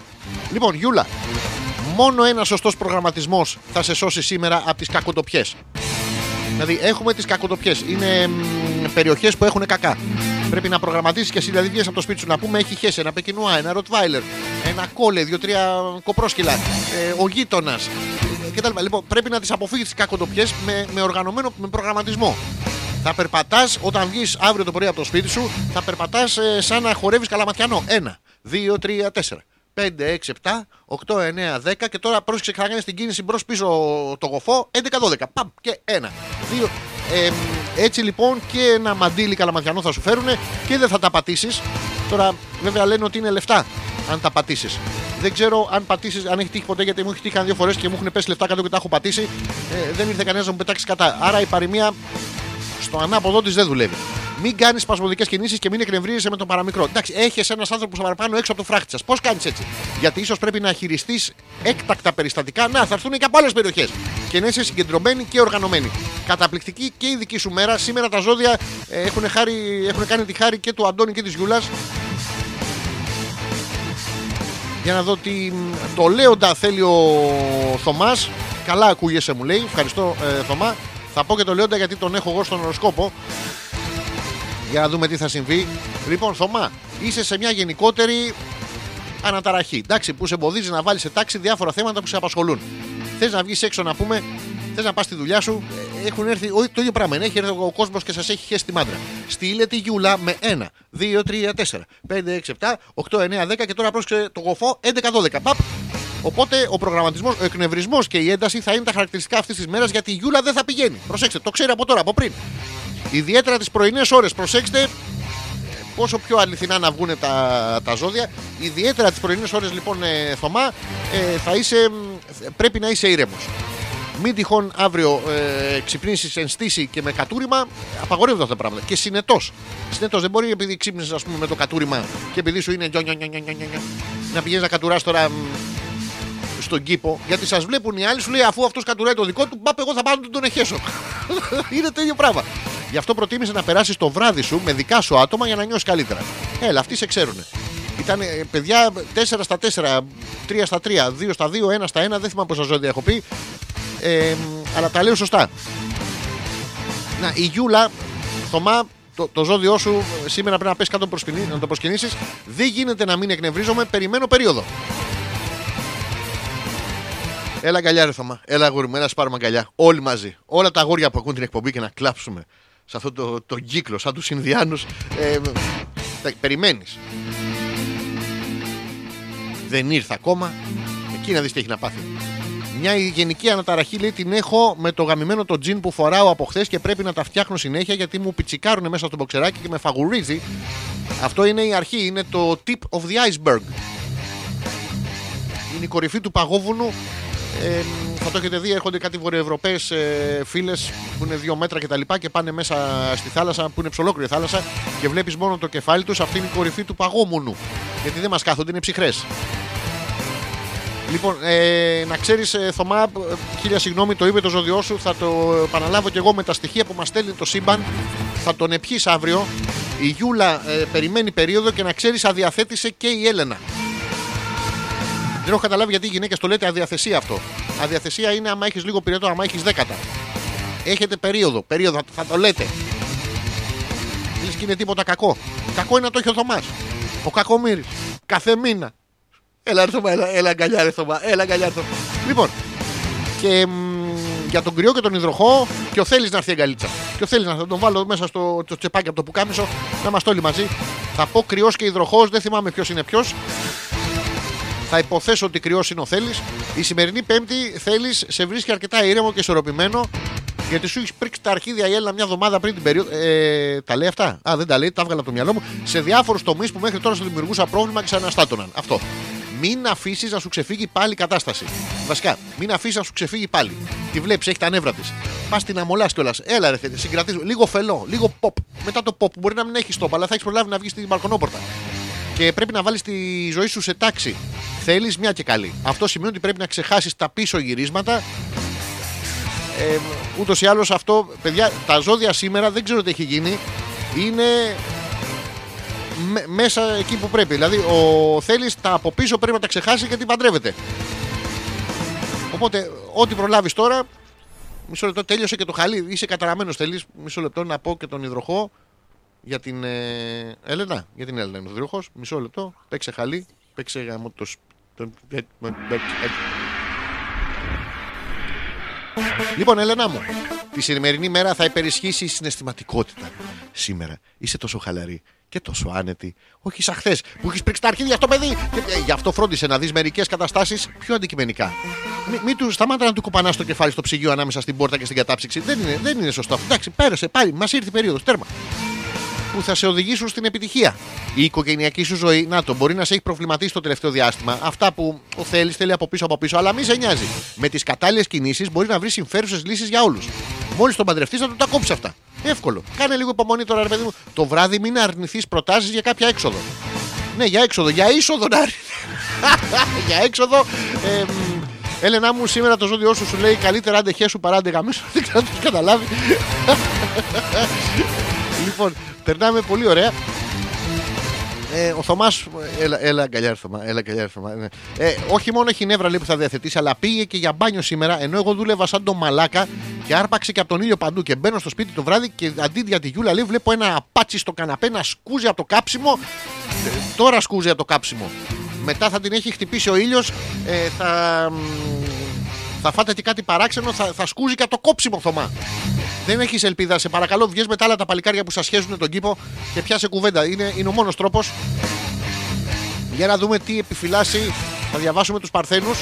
B: Λοιπόν, Γιούλα, μόνο ένας σωστός προγραμματισμός θα σε σώσει σήμερα από τις κακοτοπιές. Δηλαδή, έχουμε τις κακοτοπιές. Είναι περιοχές που έχουν κακά. Πρέπει να προγραμματίσεις και εσύ, δηλαδή, βγαίνει από το σπίτι σου να πούμε: Έχει χέσει ένα πεκινουά, ένα ροτβάιλερ, ένα κόλε, δύο-τρία κοπρόσκυλα, ε, ο γείτονας κτλ. Λοιπόν, πρέπει να τις αποφύγεις τι κακοτοπιές με, με οργανωμένο με προγραμματισμό. Θα περπατάς όταν βγεις αύριο το πρωί από το σπίτι σου, θα περπατάς σαν να χορεύεις καλαματιανό. Ένα, δύο, τρία, τέσσερα. 5, 6, 7, 8, 9, 10 και τώρα πρόσεξε θα κάνεις την κίνηση μπρος πίσω το γοφό 11, 12. Παμ και ένα. Δύο. Ε, έτσι λοιπόν και ένα μαντίλι καλαματιανό θα σου φέρουν και δεν θα τα πατήσεις. Τώρα βέβαια λένε ότι είναι λεφτά αν τα πατήσεις. Δεν ξέρω αν πατήσεις, αν έχει τύχει ποτέ γιατί μου έχει τύχει δύο φορές και μου έχουν πέσει λεφτά κάτω και τα έχω πατήσει. Ε, δεν ήρθε κανένας να μου πετάξει κατά. Άρα η παροιμία στο ανάποδο της δεν δουλεύει. Μην κάνεις σπασμωδικές κινήσεις και μην εκνευρίζεσαι με τον παραμικρό. Εντάξει, έχεις ένας άνθρωπος παραπάνω έξω από το φράχτη σας. Πώς κάνεις έτσι; Γιατί ίσως πρέπει να χειριστείς έκτακτα περιστατικά. Να, θα έρθουν και από άλλες περιοχές. Και να είσαι συγκεντρωμένη και οργανωμένη. Καταπληκτική και η δική σου μέρα. Σήμερα τα ζώδια ε, έχουν, χάρη, έχουν κάνει τη χάρη και του Αντώνη και της Γιούλας. Για να δω τι. Το Λέοντα θέλει ο Θωμάς. Καλά ακούγεσαι, μου λέει. Ευχαριστώ, ε, Θωμά. Θα πω και το Λέοντα γιατί τον έχω εγώ στον οροσκόπο. Για να δούμε τι θα συμβεί. Λοιπόν, Θωμά, είσαι σε μια γενικότερη αναταραχή. Εντάξει, που σε εμποδίζει να βάλεις σε τάξη διάφορα θέματα που σε απασχολούν. Θες να βγεις έξω να πούμε, θες να πας στη δουλειά σου. ε, Έχουν έρθει όχι, το ίδιο πράγμα. είναι. Έχει έρθει ο κόσμος και σας έχει χέσει τη μάντρα. Στείλε τη γιούλα με 1, 2, 3, 4, 5, 6, 7, 8, 9, 10 και τώρα πρόσεξε το γοφό 11, 12. Παπ. Οπότε ο προγραμματισμός, ο εκνευρισμός και η ένταση θα είναι τα χαρακτηριστικά αυτής της μέρας γιατί η γιούλα δεν θα πηγαίνει. Προσέξτε, το ξέρει από τώρα, από πριν. Ιδιαίτερα τις πρωινές ώρες. Προσέξτε πόσο πιο αληθινά να βγουν τα, τα ζώδια. Ιδιαίτερα τις πρωινές ώρες, λοιπόν, ε, Θωμά, ε, θα είσαι, μ, πρέπει να είσαι ήρεμος. Μην τυχόν αύριο ε, ξυπνήσεις εν στήση και με κατούριμα, απαγορεύονται αυτά τα πράγματα. Και συνετός. Συνετός δεν μπορεί επειδή ξύπνησες, ας πούμε, με το κατούριμα και επειδή σου είναι νιο, νιο, νιο, νιο, νιο, νιο, να πηγαίνεις να κατουράς τώρα μ, στον κήπο. Γιατί σας βλέπουν οι άλλοι, σου λέει αφού αυτός κατουράει το δικό του, μπαπ, εγώ θα πάω να τον εχέσω. είναι το ίδιο πράγμα. Γι' αυτό προτίμησε να περάσει το βράδυ σου με δικά σου άτομα για να νιώσεις καλύτερα. Έλα, αυτοί σε ξέρουν. Ήταν ε, παιδιά 4 στα 4, 3 στα 3, 2 στα 2, 1 στα 1, δεν θυμάμαι πόσα ζώδια έχω πει. Ε, αλλά τα λέω σωστά. Να, η Γιούλα, Θωμά, το, το ζώδιό σου ε, σήμερα πρέπει να πέσει κάτω προσκυνή- να το προσκυνήσεις. Δεν γίνεται να μην εκνευρίζομαι, περιμένω περίοδο. Έλα αγκαλιά, ρε Θωμά. Έλα αγόρι μου, έλα να πάρουμε αγκαλιά. Όλοι μαζί. Όλα τα αγόρια που ακούν την εκπομπή και να κλάψουμε σε αυτό το, το κύκλο, σαν τους Ινδιάνους. Ε, Περιμένεις. Δεν ήρθε ακόμα. Εκεί να δεις τι έχει να πάθει. Μια γενική αναταραχή λέει την έχω με το γαμημένο το τζιν που φοράω από χθες και πρέπει να τα φτιάχνω συνέχεια γιατί μου πιτσικάρουν μέσα στο μποξεράκι και με φαγουρίζει. Αυτό είναι η αρχή, είναι το tip of the iceberg. Είναι η κορυφή του παγόβουνου. Ε, θα το έχετε δει, έρχονται κάτι βορειοευρωπαίες ε, φίλε που είναι δύο μέτρα και τα λοιπά και πάνε μέσα στη θάλασσα που είναι ψολόκρη θάλασσα και βλέπεις μόνο το κεφάλι τους. Αυτή είναι η κορυφή του παγόμουνου. Γιατί δεν μας κάθονται, είναι ψυχρές. Λοιπόν, ε, να ξέρεις, ε, Θωμά, ε, χίλια συγγνώμη, το είπε το ζώδιό σου. Θα το επαναλάβω και εγώ με τα στοιχεία που μας στέλνει το σύμπαν. Θα τον επιεί αύριο. Η Γιούλα ε, περιμένει περίοδο και να ξέρεις, αδιαθέτησε και η Έλενα. Δεν έχω καταλάβει γιατί οι γυναίκες το λέτε αδιαθεσία αυτό. Αδιαθεσία είναι άμα έχεις λίγο πυρετό, άμα έχεις δέκατα. Έχετε περίοδο, περίοδο, θα, θα το λέτε. Λες και είναι τίποτα κακό. Κακό είναι να το έχει ο Θωμάς. Ο κακομύρης. Κάθε μήνα. Έλα έρθω, έλα, έλα αγκαλιά έρθω, έλα αγκαλιά έρθω. Λοιπόν, και μ, για τον κρυό και τον υδροχό και ο θέλεις να έρθει η αγκαλίτσα. Και ο θέλεις να θα τον βάλω μέσα στο το τσεπάκι από το πουκάμισο να είμαστε όλοι μαζί. Θα πω κρυός και υδροχός, δεν θυμάμαι ποιος είναι ποιος. Θα υποθέσω ότι κρυός είναι ο Θέλει. Η σημερινή Πέμπτη Θέλει σε βρίσκει αρκετά ήρεμο και ισορροπημένο. Γιατί σου έχει πρίξει τα αρχίδια η Έλληνα μια εβδομάδα πριν την περίοδο. Ε, τα λέει αυτά; Α, δεν τα λέει, τα έβγαλα από το μυαλό μου. Σε διάφορους τομείς που μέχρι τώρα σου δημιουργούσα πρόβλημα και σε αναστάτωναν. Αυτό. Μην αφήσεις να σου ξεφύγει πάλι η κατάσταση. Βασικά, μην αφήσεις να σου ξεφύγει πάλι. Τη βλέπεις, έχει τα νεύρα της. Πας την αμολάς κιόλας. Έλα, ρε, θέλει, συγκρατήσω. Λίγο φελό, λίγο pop. Μετά το pop μπορεί να μην έχει στόπ, αλλά θα έχεις προλάβει να βγεις στην μπαλκονόπορτα και πρέπει να βάλεις τη ζωή σου σε τάξη. Θέλεις μια και καλή. Αυτό σημαίνει ότι πρέπει να ξεχάσεις τα πίσω γυρίσματα. Ε, Ούτως ή άλλως αυτό, παιδιά, τα ζώδια σήμερα δεν ξέρω τι έχει γίνει. Είναι με- μέσα εκεί που πρέπει. Δηλαδή, ο θέλεις τα από πίσω πρέπει να τα ξεχάσει γιατί παντρεύεται. Οπότε, ό,τι προλάβεις τώρα. Μισό λεπτό, τέλειωσε και το χαλί. Είσαι καταραμένος. Θέλεις μισό λεπτό να πω και τον υδροχό για την ε, Έλενα. Για την Έλενα είναι ο υδροχό. Μισό λεπτό. Παίξε χαλί. Παίξε γάμο το. Σ- τον- ε, ε, ε, ε. Λοιπόν, Έλενα μου, τη σημερινή μέρα θα υπερισχύσει η συναισθηματικότητα. Σήμερα είσαι τόσο χαλαρή και τόσο άνετη. Όχι σαν χθες που έχεις πρίξει τα αρχίδια στο παιδί. Και, ε, γι' αυτό φρόντισε να δεις μερικές καταστάσεις πιο αντικειμενικά. Μην μη του σταμάτα να του κουπανάς το κεφάλι στο ψυγείο ανάμεσα στην πόρτα και στην κατάψυξη. Δεν είναι, δεν είναι σωστό. αυτό. Εντάξει, πέρασε πάλι. Μας ήρθε η περίοδος. Τέρμα που θα σε οδηγήσουν στην επιτυχία. Η οικογενειακή σου ζωή, να το, μπορεί να σε έχει προβληματίσει το τελευταίο διάστημα. Αυτά που ο θέλεις, θέλει από πίσω από πίσω, αλλά μη σε νοιάζει. Με τις κατάλληλες κινήσεις μπορείς να βρεις συμφέρουσες λύσεις για όλους. Μόλις τον παντρευτείς, θα του τα κόψεις αυτά. Εύκολο. Κάνε λίγο υπομονή τώρα, ρε παιδί μου. Το βράδυ μην αρνηθείς προτάσεις για κάποια έξοδο. Ναι, για έξοδο. Για είσοδο να Για έξοδο. Ε, μ, Έλενά μου, σήμερα το ζώδιό σου σου λέει καλύτερα άντε χέσου παρά άντε γαμίσου. Δεν ξέρω αν το έχεις καταλάβει. Λοιπόν, περνάμε πολύ ωραία. Ε, ο Θωμάς. Έλα, έλα, αγκαλιά, Θωμά. Έλα, αγκαλιά, Θωμά. ναι. Ε, όχι μόνο έχει νεύρα λέει, που θα διαθετήσει, αλλά πήγε και για μπάνιο σήμερα. Ενώ εγώ δούλευα σαν τον μαλάκα και άρπαξε και από τον ήλιο παντού. Και μπαίνω στο σπίτι το βράδυ και αντί για τη γιούλα λέει, βλέπω ένα απάτσι στο καναπέ να σκούζει από το κάψιμο. Ε, τώρα σκούζει από το κάψιμο. Μετά θα την έχει χτυπήσει ο ήλιος. Ε, θα. Μ, Θα φάτε και κάτι παράξενο, θα, θα σκούζει και από το κόψιμο Θωμά. Δεν έχεις ελπίδα. Σε παρακαλώ, βγες με τα άλλα τα παλικάρια που σας σχέζουν τον κήπο και πιάσε κουβέντα. Είναι, είναι ο μόνος τρόπος. Για να δούμε τι επιφυλάσσει. Θα διαβάσουμε τους Παρθένους.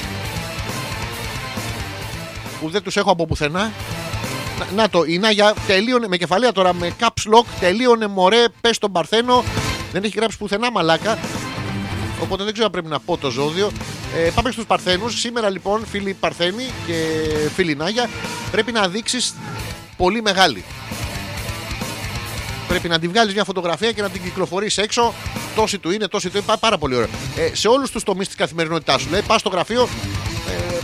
B: Που δεν τους έχω από πουθενά. Να, να το, η Νάγια τελείωνε με κεφαλαία τώρα με caps lock. Τελείωνε μωρέ, πες τον Παρθένο. Δεν έχει γράψει πουθενά μαλάκα. Οπότε δεν ξέρω αν πρέπει να πω το ζώδιο. Ε, πάμε στους Παρθένους. Σήμερα λοιπόν, φίλοι Παρθένοι και φίλοι Νάγια, πρέπει να δείξεις πολύ μεγάλη. Πρέπει να τη βγάλεις μια φωτογραφία και να την κυκλοφορήσει έξω. Τόση του είναι, τόση του είναι. Πά- Πάρα πολύ ωραία. Ε, σε όλους τους τομείς της καθημερινότητάς σου. Λέει, πας στο γραφείο, ε,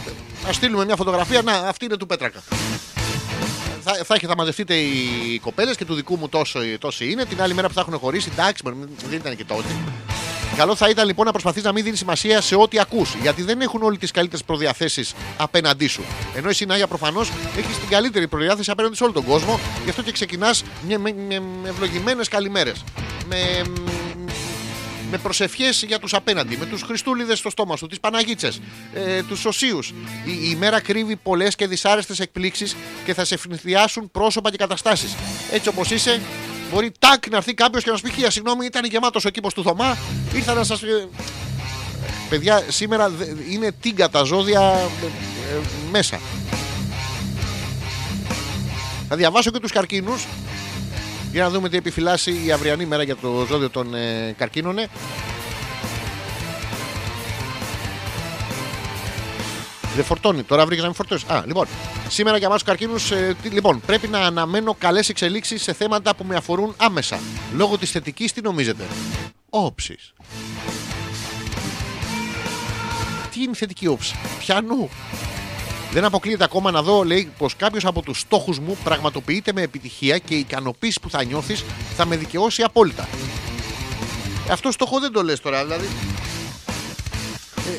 B: ας στείλουμε μια φωτογραφία. Να, αυτή είναι του Πέτρακα. Θα, θα, έχει, θα μαζευτείτε οι κοπέλες και του δικού μου τόσο, τόσοι είναι. Την άλλη μέρα που θα έχουν χωρίσει, εντάξει, μωρέ, δεν ήταν και τότε. Καλό θα ήταν λοιπόν να προσπαθείς να μην δίνεις σημασία σε ό,τι ακούς. Γιατί δεν έχουν όλοι τις καλύτερες προδιαθέσεις απέναντί σου. Ενώ εσύ, Νάγια, προφανώς έχεις την καλύτερη προδιάθεση απέναντι σε όλο τον κόσμο. Γι' αυτό και ξεκινάς με, με, με, με ευλογημένες καλημέρες. Με, με προσευχές για τους απέναντι. Με τους Χριστούλιδες στο στόμα σου, τις Παναγίτσες, ε, τους Οσίου. Η, η ημέρα κρύβει πολλές και δυσάρεστες εκπλήξεις και θα σε ευνηδιάσουν πρόσωπα και καταστάσεις. Έτσι όπως είσαι, Μπορεί τάκ να έρθει κάποιος και να σου πει: «Χίλια, Συγγνώμη, ήταν γεμάτος ο κήπος του Θωμά. Ήρθα να σας. Παιδιά, σήμερα δε- είναι τίγκα τα ζώδια. μέσα. Θα διαβάσω και τους καρκίνους για να δούμε τι επιφυλάσσει η αυριανή μέρα για το ζώδιο των ε, καρκίνων. Δεν φορτώνει. Τώρα βρήκες να μην φορτώσεις. Α, λοιπόν. Σήμερα για εμάς τους καρκίνους. λοιπόν, πρέπει να αναμένω καλές εξελίξεις σε θέματα που με αφορούν άμεσα. Λόγω της θετικής, τι νομίζετε; Όψη. Τι είναι η θετική όψη; Πιανού. Δεν αποκλείεται ακόμα να δω, λέει, πως κάποιος από τους στόχους μου πραγματοποιείται με επιτυχία και η ικανοποίηση που θα νιώθεις θα με δικαιώσει απόλυτα. Ε, Αυτό στόχο δεν το λες τώρα, δηλαδή.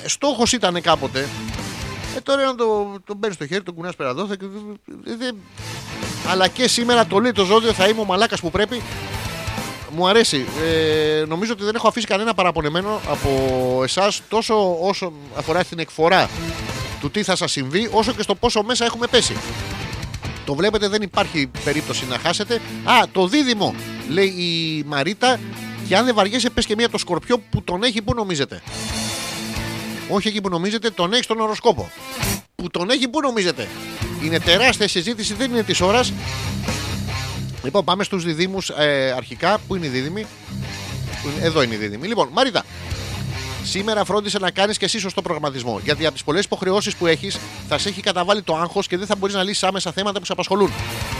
B: Ε, στόχος ήταν κάποτε ε, τώρα να το, το παίρνει στο χέρι, τον κουνάς πέρα εδώ. θα- ε, δεν- Αλλά και σήμερα το λέει το ζώδιο, θα είμαι ο μαλάκας που πρέπει. Μου αρέσει. Ε, νομίζω ότι δεν έχω αφήσει κανένα παραπονεμένο από εσάς τόσο όσο αφορά την εκφορά του τι θα σας συμβεί, όσο και στο πόσο μέσα έχουμε πέσει. Το βλέπετε, δεν υπάρχει περίπτωση να χάσετε. Α, το δίδυμο, λέει η Μαρίτα. Και αν δεν βαριέσαι, πες και μία το σκορπιό που τον έχει, πού νομίζετε. Όχι εκεί που νομίζετε, τον έχει στον οροσκόπο. Που τον έχει που νομίζετε. Είναι τεράστια συζήτηση, δεν είναι της ώρας. Λοιπόν, πάμε στους διδήμου ε, αρχικά. Πού είναι οι δίδυμοι, Πού είναι- Εδώ είναι οι δίδυμοι. Λοιπόν, Μαρίτα, σήμερα φρόντισε να κάνεις και εσύ σωστό προγραμματισμό. Γιατί από τις πολλές υποχρεώσεις που έχεις, θα σε έχει καταβάλει το άγχος και δεν θα μπορείς να λύσεις άμεσα θέματα που σε απασχολούν.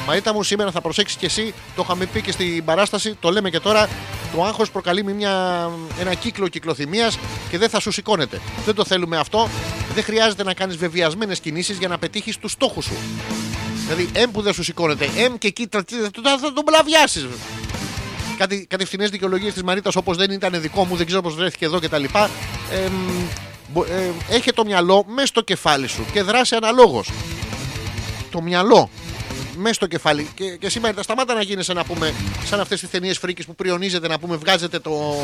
B: Μαρίτα μου, σήμερα θα προσέξεις και εσύ. Το είχαμε πει και στην παράσταση, το λέμε και τώρα. Το άγχος προκαλεί μια, ένα κύκλο κυκλοθυμίας και δεν θα σου σηκώνεται. Δεν το θέλουμε αυτό. Δεν χρειάζεται να κάνεις βεβαιασμένες κινήσεις για να πετύχεις τους στόχους σου. Δηλαδή, εμ που δεν σου σηκώνεται, εμ και εκεί θα θα τον πλαβιάσει. Κάτι κατευθυνέ δικαιολογίες της Μαρίτας όπως δεν ήταν δικό μου, δεν ξέρω πώς βρέθηκε εδώ κτλ. Ε, ε, έχει το μυαλό μέσα στο κεφάλι σου και δράσει αναλόγως. Το μυαλό μέσα στο κεφάλι. Και, και σήμερα σταμάτα να γίνεσαι να πούμε σαν αυτές τις ταινίες φρίκης που πριονίζεται να πούμε, βγάζετε το,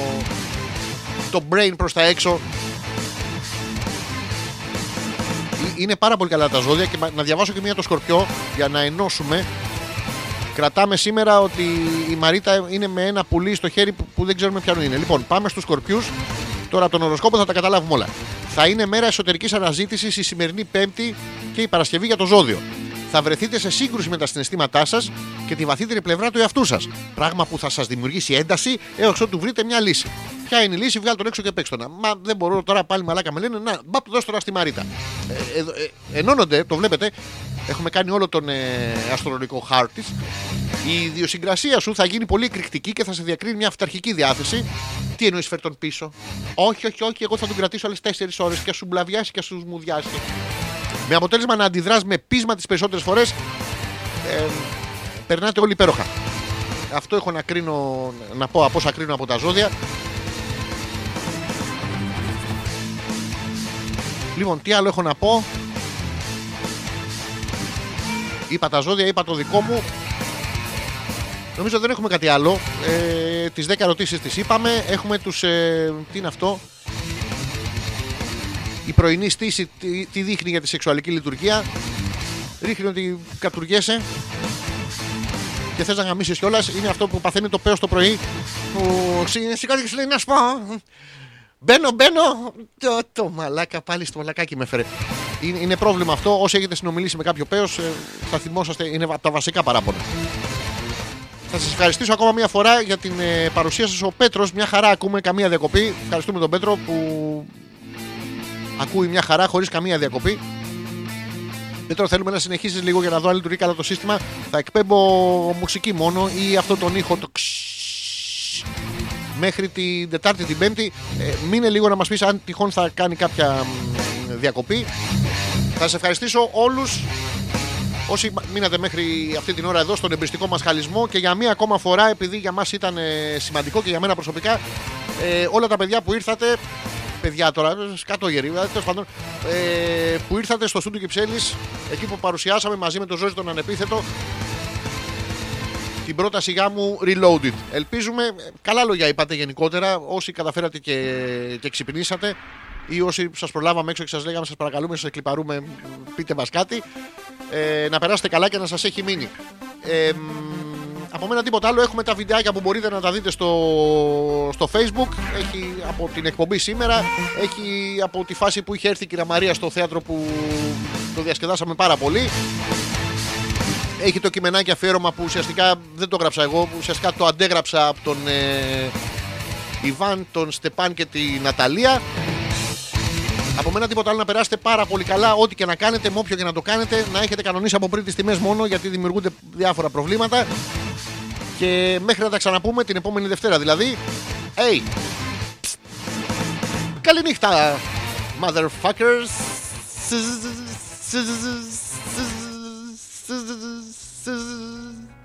B: το brain προς τα έξω. Ε, Είναι πάρα πολύ καλά τα ζώδια και μα- να διαβάσω και μία το σκορπιό για να ενώσουμε. Κρατάμε σήμερα ότι η Μαρίτα είναι με ένα πουλί στο χέρι που, που δεν ξέρουμε ποιανού είναι. Λοιπόν, πάμε στους σκορπιούς. Τώρα τον οροσκόπο θα τα καταλάβουμε όλα. Θα είναι μέρα εσωτερικής αναζήτησης η σημερινή Πέμπτη και η Παρασκευή για το ζώδιο. Θα βρεθείτε σε σύγκρουση με τα συναισθήματά σας και τη βαθύτερη πλευρά του εαυτού σας. Πράγμα που θα σας δημιουργήσει ένταση έως ότου βρείτε μια λύση. Ποια είναι η λύση, βγάλει τον έξω και παίξτε τον. Μα δεν μπορώ τώρα πάλι μαλάκα με λένε. Να, μπαπ, δώσ' τώρα στη Μαρίτα. Ε, ε, ε, ενώνονται, το βλέπετε. Έχουμε κάνει όλο τον ε, αστρολογικό χάρτη. Η ιδιοσυγκρασία σου θα γίνει πολύ εκρηκτική και θα σε διακρίνει μια αυταρχική διάθεση. Τι εννοείς φέρ τον πίσω; Όχι, όχι, όχι, εγώ θα τον κρατήσω άλλες 4 ώρες και σου μπλαβιάσει και σου μουδιάσει. Με αποτέλεσμα να αντιδράς με πείσμα τις περισσότερες φορές. Ε, περνάτε όλοι υπέροχα. Αυτό έχω να κρίνω, να πω από όσα κρίνω από τα ζώδια. Λοιπόν, τι άλλο έχω να πω; Είπα τα ζώδια, είπα το δικό μου. Νομίζω δεν έχουμε κάτι άλλο. Ε, τις 10 ερωτήσεις τις είπαμε. Έχουμε τους... Ε, τι είναι αυτό; Η πρωινή στήση τι, τι δείχνει για τη σεξουαλική λειτουργία. Ρίχνει ότι κατουργέσαι και θες να γαμίσεις κιόλας. Είναι αυτό που παθαίνει το πέος το πρωί. Που ξυ- σηκώθηκε και σου λέει να σου πω. Μπαίνω, μπαίνω. Το, το μαλάκα πάλι στο μαλακάκι με φέρε. Είναι, είναι πρόβλημα αυτό. Όσοι έχετε συνομιλήσει με κάποιο πέος ε, θα θυμόσαστε. Είναι από τα βασικά παράπονα. Θα σας ευχαριστήσω ακόμα μια φορά για την ε, παρουσία σας. Ο Πέτρος, μια χαρά ακούμε καμία διακοπή. Ευχαριστούμε τον Πέτρο που ακούει μια χαρά χωρίς καμία διακοπή. Πέτρο, θέλουμε να συνεχίσεις λίγο για να δω αν λειτουργεί καλά το σύστημα. Θα εκπέμπω μουσική μόνο ή αυτό τον ήχο το ξσσσ. μέχρι την Τετάρτη, την Πέμπτη. Ε, μείνε λίγο να μα πει αν τυχόν θα κάνει κάποια μ, διακοπή. Θα σε ευχαριστήσω όλου Όσοι μείνατε μέχρι αυτή την ώρα εδώ στον εμπριστικό μας χαλισμό και για μία ακόμα φορά, επειδή για μας ήταν ε, σημαντικό και για μένα προσωπικά, ε, όλα τα παιδιά που ήρθατε, παιδιά τώρα, σκατόγεροι, δηλαδή, τέλος πάντων, ε, που ήρθατε στο στούντιο Κυψέλης, εκεί που παρουσιάσαμε μαζί με τον Ζώζη τον Ανεπίθετο, την πρόταση μου Reloaded. Ελπίζουμε, ε, καλά λόγια είπατε γενικότερα, όσοι καταφέρατε και, και ξυπνήσατε ή όσοι σας προλάβαμε έξω και σας λέγαμε σας παρακαλούμε, σας κλιπαρούμε, πείτε μας κάτι ε, να περάσετε καλά και να σας έχει μείνει. Ε, μ, από μένα τίποτα άλλο. Έχουμε τα βιντεάκια που μπορείτε να τα δείτε στο, στο facebook. Έχει από την εκπομπή σήμερα. Έχει από τη φάση που είχε έρθει η κυρία Μαρία στο θέατρο που Το διασκεδάσαμε πάρα πολύ. Έχει το κειμενάκι αφιέρωμα που ουσιαστικά δεν το γράψα εγώ. Ουσιαστικά το αντέγραψα από τον ε, Ιβάν, τον Στεπάν και τη Ναταλία. Από μένα τίποτα άλλο να περάσετε πάρα πολύ καλά. Ό,τι και να κάνετε, με όποιο και να το κάνετε, να έχετε κανονίσει από πριν τις τιμές μόνο γιατί δημιουργούνται διάφορα προβλήματα. Και μέχρι να τα ξαναπούμε την επόμενη Δευτέρα δηλαδή. Hey! Καληνύχτα, motherfuckers.
A: I